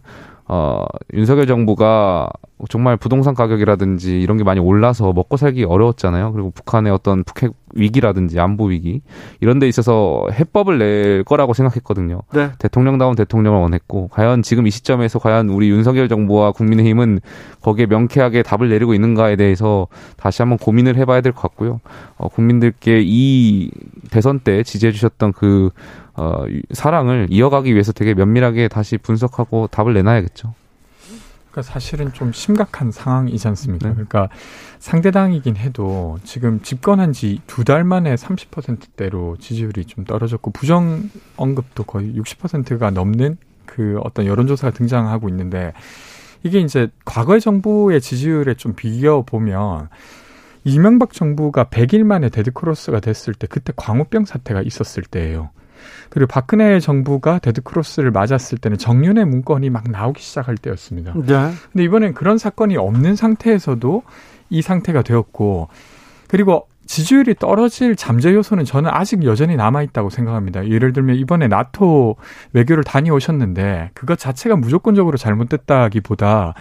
어, 윤석열 정부가 정말 부동산 가격이라든지 이런 게 많이 올라서 먹고 살기 어려웠잖아요. 그리고 북한의 어떤 북핵 위기라든지 안보 위기 이런 데 있어서 해법을 낼 거라고 생각했거든요. 네. 대통령다운 대통령을 원했고 과연 지금 이 시점에서 과연 우리 윤석열 정부와 국민의힘은 거기에 명쾌하게 답을 내리고 있는가에 대해서 다시 한번 고민을 해봐야 될 것 같고요. 어, 국민들께 이 대선 때 지지해 주셨던 그 어, 사랑을 이어가기 위해서 되게 면밀하게 다시 분석하고 답을 내놔야겠죠. 그러니까 사실은 좀 심각한 상황이지 않습니까? 네. 그러니까 상대당이긴 해도 지금 집권한 지 두 달 만에 30%대로 지지율이 좀 떨어졌고 부정 언급도 거의 60%가 넘는 그 어떤 여론조사가 등장하고 있는데 이게 이제 과거의 정부의 지지율에 좀 비교 보면 이명박 정부가 100일 만에 데드크로스가 됐을 때 그때 광우병 사태가 있었을 때예요. 그리고 박근혜 정부가 데드크로스를 맞았을 때는 정윤회 문건이 막 나오기 시작할 때였습니다. 네. 근데 이번엔 그런 사건이 없는 상태에서도 이 상태가 되었고 그리고 지지율이 떨어질 잠재 요소는 저는 아직 여전히 남아 있다고 생각합니다. 예를 들면 이번에 나토 외교를 다녀오셨는데 그것 자체가 무조건적으로 잘못됐다기보다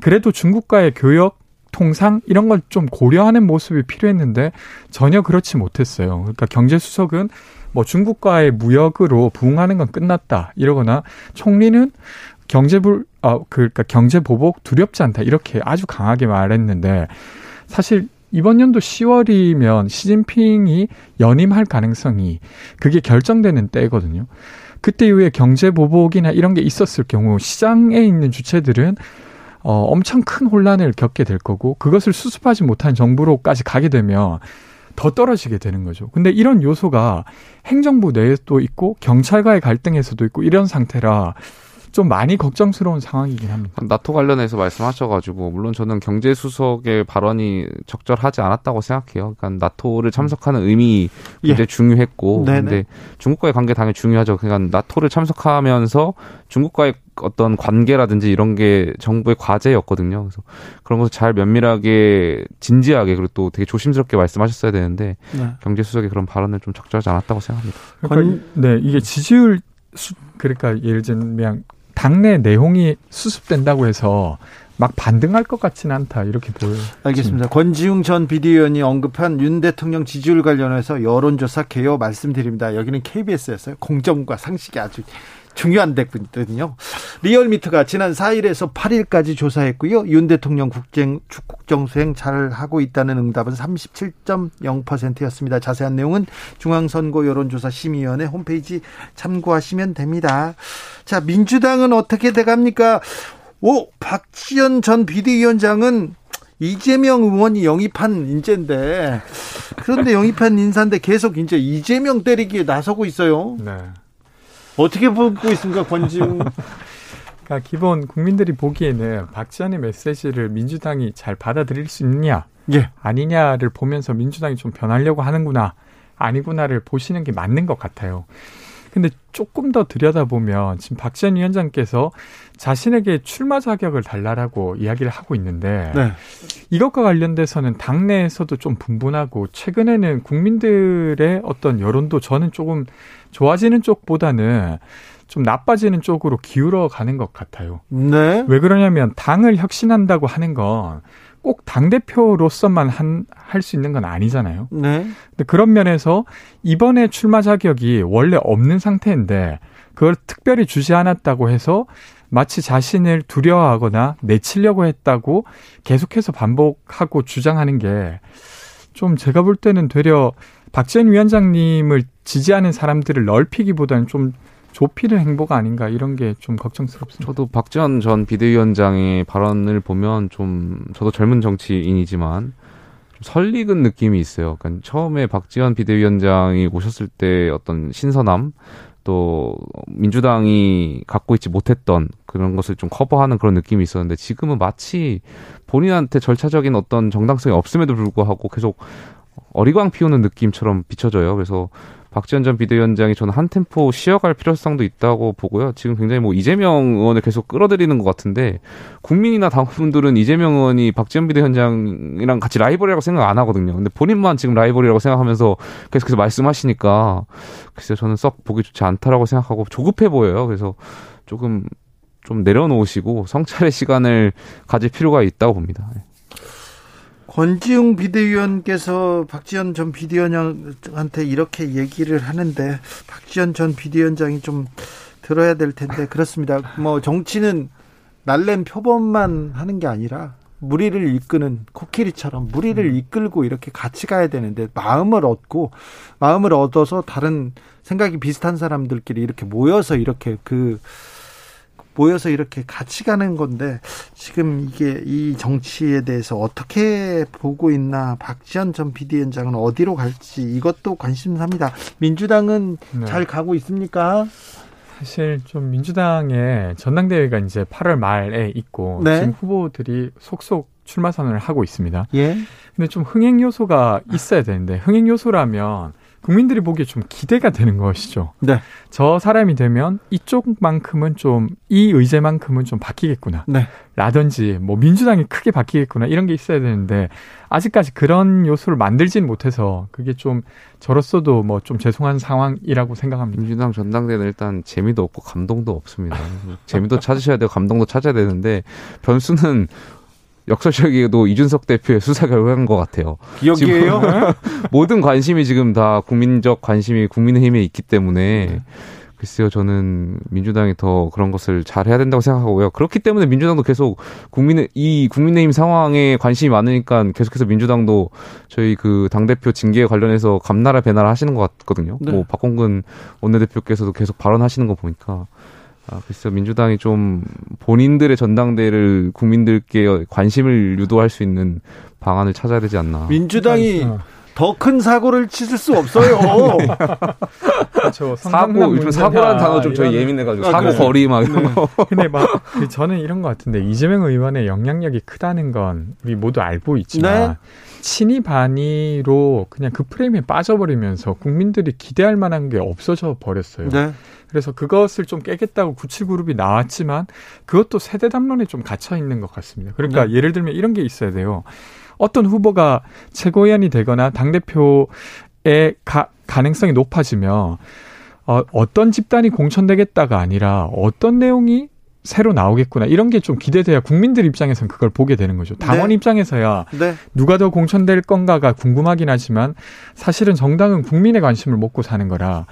그래도 중국과의 교역 통상 이런 걸 좀 고려하는 모습이 필요했는데 전혀 그렇지 못했어요. 그러니까 경제 수석은 뭐 중국과의 무역으로 부응하는 건 끝났다 이러거나 총리는 경제불 아 그러니까 경제 보복 두렵지 않다 이렇게 아주 강하게 말했는데 사실 이번 연도 10월이면 시진핑이 연임할 가능성이 그게 결정되는 때거든요. 그때 이후에 경제 보복이나 이런 게 있었을 경우 시장에 있는 주체들은 어, 엄청 큰 혼란을 겪게 될 거고 그것을 수습하지 못한 정부로까지 가게 되면 더 떨어지게 되는 거죠. 근데 이런 요소가 행정부 내에도 있고 경찰과의 갈등에서도 있고 이런 상태라 좀 많이 걱정스러운 상황이긴 합니다. 나토 관련해서 말씀하셔가지고 물론 저는 경제 수석의 발언이 적절하지 않았다고 생각해요. 그러니까 나토를 참석하는 의미 굉장히 예. 중요했고, 네네. 근데 중국과의 관계 당연히 중요하죠. 그러니까 나토를 참석하면서 중국과의 어떤 관계라든지 이런 게 정부의 과제였거든요. 그래서 그런 것을 잘 면밀하게 진지하게 그리고 또 되게 조심스럽게 말씀하셨어야 되는데 네. 경제 수석의 그런 발언을 좀 적절하지 않았다고 생각합니다. 그러니까 네 이게 지지율 수, 그러니까 예를 들면 당내 내용이 수습된다고 해서 막 반등할 것 같지는 않다 이렇게 보여요. 알겠습니다. 권지웅 전 비대위원이 언급한 윤 대통령 지지율 관련해서 여론조사 개요 말씀드립니다. 여기는 KBS였어요. 공정과 상식이 아주 중요한 데거든요. 리얼미터가 지난 4일에서 8일까지 조사했고요. 윤 대통령 국정, 국정수행 잘 하고 있다는 응답은 37.0%였습니다. 자세한 내용은 중앙선거 여론조사 심의위원회 홈페이지 참고하시면 됩니다. 자, 민주당은 어떻게 돼갑니까? 오, 박지원 전 비대위원장은 이재명 의원이 영입한 인재인데 그런데 영입한 인사인데 계속 이제 이재명 때리기에 나서고 있어요. 네. 어떻게 보고 있습니까, 권지웅? 그러니까 기본 국민들이 보기에는 박지원의 메시지를 민주당이 잘 받아들일 수 있느냐 예. 아니냐를 보면서 민주당이 좀 변하려고 하는구나 아니구나를 보시는 게 맞는 것 같아요. 근데 조금 더 들여다보면 지금 박지원 위원장께서 자신에게 출마 자격을 달라라고 이야기를 하고 있는데 네. 이것과 관련돼서는 당내에서도 좀 분분하고 최근에는 국민들의 어떤 여론도 저는 조금 좋아지는 쪽보다는 좀 나빠지는 쪽으로 기울어 가는 것 같아요. 네. 왜 그러냐면 당을 혁신한다고 하는 건 꼭 당대표로서만 할수 있는 건 아니잖아요. 네. 근데 그런 면에서 이번에 출마 자격이 원래 없는 상태인데 그걸 특별히 주지 않았다고 해서 마치 자신을 두려워하거나 내치려고 했다고 계속해서 반복하고 주장하는 게 좀 제가 볼 때는 되려 박지원 위원장님을 지지하는 사람들을 넓히기보다는 좀 좁히는 행보가 아닌가 이런 게 좀 걱정스럽습니다. 저도 박지원 전 비대위원장의 발언을 보면 좀 저도 젊은 정치인이지만 좀 설익은 느낌이 있어요. 그러니까 처음에 박지원 비대위원장이 오셨을 때 어떤 신선함 또 민주당이 갖고 있지 못했던 그런 것을 좀 커버하는 그런 느낌이 있었는데 지금은 마치 본인한테 절차적인 어떤 정당성이 없음에도 불구하고 계속 어리광 피우는 느낌처럼 비춰져요. 그래서 박지원 전 비대위원장이 저는 한 템포 쉬어갈 필요성도 있다고 보고요. 지금 굉장히 뭐 이재명 의원을 계속 끌어들이는 것 같은데 국민이나 당분들은 이재명 의원이 박지원 비대위원장이랑 같이 라이벌이라고 생각 안 하거든요. 근데 본인만 지금 라이벌이라고 생각하면서 계속해서 말씀하시니까 글쎄요 저는 썩 보기 좋지 않다라고 생각하고 조급해 보여요. 그래서 조금 좀 내려놓으시고 성찰의 시간을 가질 필요가 있다고 봅니다. 권지웅 비대위원께서 박지원 전 비대위원장한테 이렇게 얘기를 하는데 박지원 전 비대위원장이 좀 들어야 될 텐데 그렇습니다. 뭐 정치는 날랜 표범만 하는 게 아니라 무리를 이끄는 코끼리처럼 무리를 이끌고 이렇게 같이 가야 되는데 마음을 얻고 마음을 얻어서 다른 생각이 비슷한 사람들끼리 이렇게 모여서 이렇게 그 모여서 이렇게 같이 가는 건데 지금 이게 이 정치에 대해서 어떻게 보고 있나 박지원 전 비대위원장은 어디로 갈지 이것도 관심사입니다. 민주당은 네. 잘 가고 있습니까? 사실 좀 민주당의 전당대회가 이제 8월 말에 있고 네. 지금 후보들이 속속 출마 선언을 하고 있습니다. 예. 근데 좀 흥행 요소가 있어야 되는데 흥행 요소라면 국민들이 보기에 좀 기대가 되는 것이죠. 네. 저 사람이 되면 이쪽만큼은 좀 이 의제만큼은 좀 바뀌겠구나. 네. 라든지 뭐 민주당이 크게 바뀌겠구나 이런 게 있어야 되는데 아직까지 그런 요소를 만들지는 못해서 그게 좀 저로서도 뭐 좀 죄송한 상황이라고 생각합니다. 민주당 전당대회는 일단 재미도 없고 감동도 없습니다. 재미도 찾으셔야 되고 감동도 찾아야 되는데 변수는 역설적이게도 이준석 대표의 수사 결과인 것 같아요. 기억이에요? 지금 모든 관심이 지금 다 국민적 관심이 국민의힘에 있기 때문에 글쎄요, 저는 민주당이 더 그런 것을 잘 해야 된다고 생각하고요. 그렇기 때문에 민주당도 계속 국민의, 이 국민의힘 상황에 관심이 많으니까 계속해서 민주당도 저희 그 당 대표 징계에 관련해서 감나라 배나라 하시는 것 같거든요. 네. 뭐 박홍근 원내대표께서도 계속 발언하시는 거 보니까. 아, 글쎄요, 민주당이 좀 본인들의 전당대회를 국민들께 관심을 유도할 수 있는 방안을 찾아야 되지 않나. 민주당이 어. 더큰 사고를 치실 수 없어요. 그렇죠. 사고, 요즘 사고라는 단어 좀 저희 예민해가지고. 아, 사고? 거리 막 이런 거. 근데 막그 저는 이런 것 같은데 이재명 의원의 영향력이 크다는 건 우리 모두 알고 있지만 네. 친이 반이로 그냥 그 프레임에 빠져버리면서 국민들이 기대할 만한 게 없어져 버렸어요. 네. 그래서 그것을 좀 깨겠다고 97그룹이 나왔지만 그것도 세대 담론에 좀 갇혀 있는 것 같습니다. 그러니까 네. 예를 들면 이런 게 있어야 돼요. 어떤 후보가 최고위원이 되거나 당대표의 가, 가능성이 높아지면 어, 어떤 집단이 공천되겠다가 아니라 어떤 내용이 새로 나오겠구나 이런 게 좀 기대돼야 국민들 입장에선 그걸 보게 되는 거죠. 당원 네. 입장에서야 네. 누가 더 공천될 건가가 궁금하긴 하지만 사실은 정당은 국민의 관심을 먹고 사는 거라.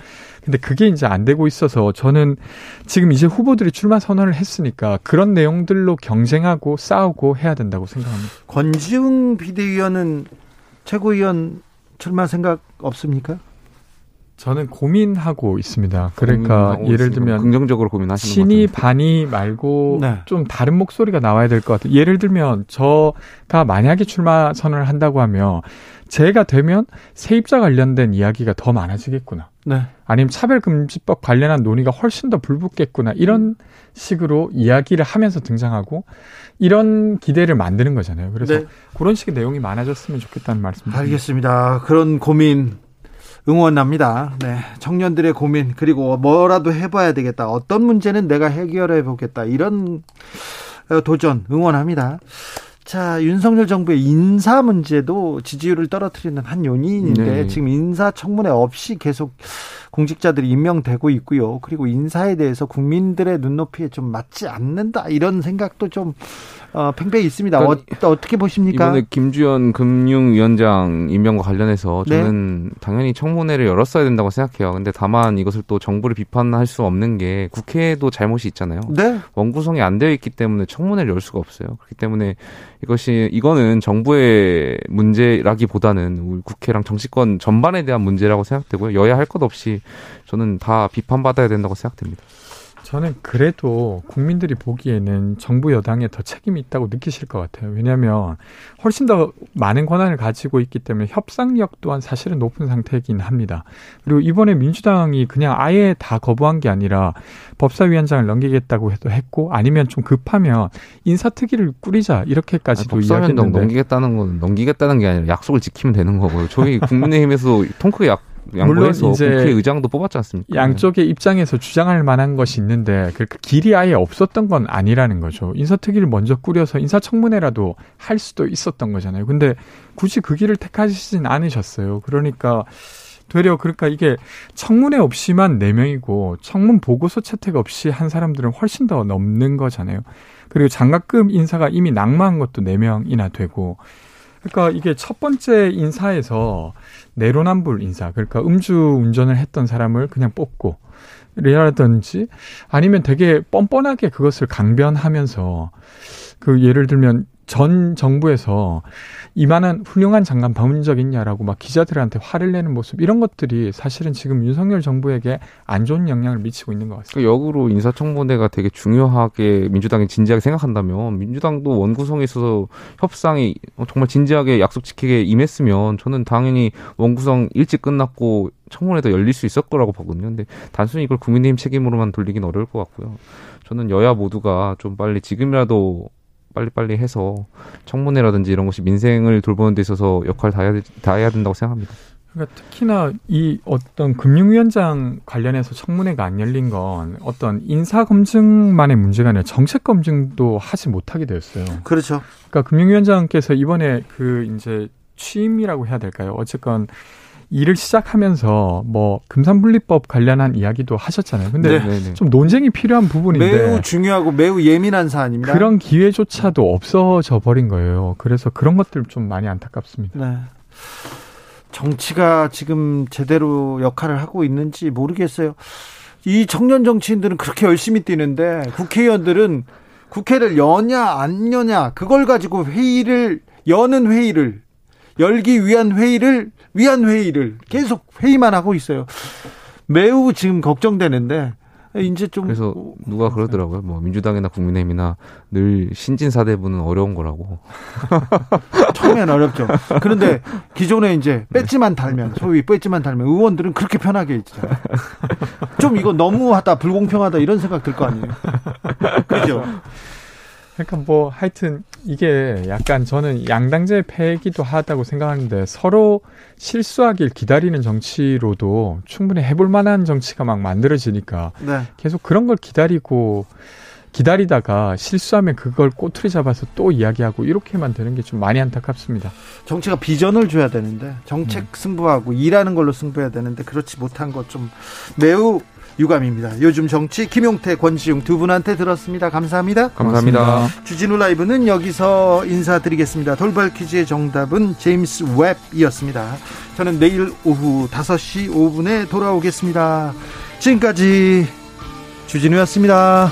근데 그게 이제 안 되고 있어서 저는 지금 이제 후보들이 출마 선언을 했으니까 그런 내용들로 경쟁하고 싸우고 해야 된다고 생각합니다. 권지웅 비대위원은 최고위원 출마 생각 없습니까? 저는 고민하고 있습니다. 그러니까 고민하고 예를. 들면 긍정적으로 고민하시는 것 신이. 반이 말고 네. 좀 다른 목소리가 나와야 될 것 같아요. 예를 들면 저가 만약에 출마 선언을 한다고 하면 제가 되면 세입자 관련된 이야기가 더 많아지겠구나. 네. 아니면 차별금지법 관련한 논의가 훨씬 더 불붙겠구나. 이런 식으로 이야기를 하면서 등장하고 이런 기대를 만드는 거잖아요. 그래서 네. 그런 식의 내용이 많아졌으면 좋겠다는 말씀입니다. 알겠습니다. 그런 고민 응원합니다. 네. 청년들의 고민, 그리고 뭐라도 해봐야 되겠다. 어떤 문제는 내가 해결해 보겠다. 이런 어, 도전 응원합니다. 자, 윤석열 정부의 인사 문제도 지지율을 떨어뜨리는 한 요인인데 네. 지금 인사청문회 없이 계속 공직자들이 임명되고 있고요. 그리고 인사에 대해서 국민들의 눈높이에 좀 맞지 않는다 이런 생각도 좀 어, 팽팽히 있습니다. 그러니까 어, 어떻게 보십니까? 이번에 김주현 금융위원장 임명과 관련해서 네. 저는 당연히 청문회를 열었어야 된다고 생각해요. 근데 다만 이것을 또 정부를 비판할 수 없는 게 국회에도 잘못이 있잖아요. 네. 원구성이 안 되어 있기 때문에 청문회를 열 수가 없어요. 그렇기 때문에 이것이 이거는 정부의 문제라기보다는 우리 국회랑 정치권 전반에 대한 문제라고 생각되고요. 여야 할 것 없이 저는 다 비판받아야 된다고 생각됩니다. 저는 그래도 국민들이 보기에는 정부 여당에 더 책임이 있다고 느끼실 것 같아요. 왜냐하면 훨씬 더 많은 권한을 가지고 있기 때문에 협상력 또한 사실은 높은 상태이긴 합니다. 그리고 이번에 민주당이 그냥 아예 다 거부한 게 아니라 법사위원장을 넘기겠다고 해도 했고 아니면 좀 급하면 인사특위를 꾸리자 이렇게까지도 이야기했는데 넘기겠다는 건 넘기겠다는 게 아니라 약속을 지키면 되는 거고요. 저희 국민의힘에서 통크 약 양보해서 국회의장도 뽑았지 않습니까? 양쪽의 입장에서 주장할 만한 것이 있는데 그 길이 아예 없었던 건 아니라는 거죠. 인사특위를 먼저 꾸려서 인사청문회라도 할 수도 있었던 거잖아요. 근데 굳이 그 길을 택하시진 않으셨어요. 그러니까 되려 그러니까 이게 청문회 없이만 4명이고 청문 보고서 채택 없이 한 사람들은 훨씬 더 넘는 거잖아요. 그리고 장학금 인사가 이미 낙마한 것도 4명이나 되고 그러니까 이게 첫 번째 인사에서 내로남불 인사, 그러니까 음주 운전을 했던 사람을 그냥 뽑고, 라든지 아니면 되게 뻔뻔하게 그것을 강변하면서 그 예를 들면 전 정부에서 이만한 훌륭한 장관 봐본 적 있냐라고 막 기자들한테 화를 내는 모습 이런 것들이 사실은 지금 윤석열 정부에게 안 좋은 영향을 미치고 있는 것 같습니다. 그 역으로 인사청문회가 되게 중요하게 민주당이 진지하게 생각한다면 민주당도 원구성에 있어서 협상이 정말 진지하게 약속 지키게 임했으면 저는 당연히 원구성 일찍 끝났고 청문회도 열릴 수 있을 거라고 보거든요. 근데 단순히 이걸 국민의힘 책임으로만 돌리긴 어려울 것 같고요. 저는 여야 모두가 좀 빨리 지금이라도 빨리빨리 해서 청문회라든지 이런 것이 민생을 돌보는 데 있어서 역할을 다 해야, 다 해야 된다고 생각합니다. 그러니까 특히나 이 어떤 금융위원장 관련해서 청문회가 안 열린 건 어떤 인사 검증만의 문제가 아니라 정책 검증도 하지 못하게 되었어요. 그렇죠. 그러니까 금융위원장께서 이번에 그 이제 취임이라고 해야 될까요? 어쨌건 일을 시작하면서 뭐 금산분리법 관련한 이야기도 하셨잖아요. 근데 네. 좀 논쟁이 필요한 부분인데 매우 중요하고 매우 예민한 사안입니다. 그런 기회조차도 없어져 버린 거예요. 그래서 그런 것들 좀 많이 안타깝습니다. 네. 정치가 지금 제대로 역할을 하고 있는지 모르겠어요. 이 청년 정치인들은 그렇게 열심히 뛰는데 국회의원들은 국회를 여냐 안 여냐 그걸 가지고 회의를 여는 회의를 열기 위한 회의를 위한 회의를 계속 회의만 하고 있어요. 매우 지금 걱정되는데 이제 좀 그래서 누가 그러더라고요. 뭐 민주당이나 국민의힘이나 늘 신진 사대부는 어려운 거라고. 처음엔 어렵죠. 그런데 기존에 이제 배지만 달면 소위 배지만 달면 의원들은 그렇게 편하게 있잖아요. 좀 이거 너무하다 불공평하다 이런 생각 들 거 아니에요. 그죠? 그러니까 뭐 하여튼 이게 약간 저는 양당제 패기도 하다고 생각하는데 서로 실수하길 기다리는 정치로도 충분히 해볼 만한 정치가 막 만들어지니까 네. 계속 그런 걸 기다리고 기다리다가 실수하면 그걸 꼬투리 잡아서 또 이야기하고 이렇게만 되는 게 좀 많이 안타깝습니다. 정치가 비전을 줘야 되는데 정책 음. 승부하고 일하는 걸로 승부해야 되는데 그렇지 못한 것 좀 매우 유감입니다. 요즘 정치 김용태, 권지용 두 분한테 들었습니다. 감사합니다. 감사합니다. 주진우 라이브는 여기서 인사드리겠습니다. 돌발 퀴즈의 정답은 제임스 웹이었습니다. 저는 내일 오후 5시 5분에 돌아오겠습니다. 지금까지 주진우였습니다.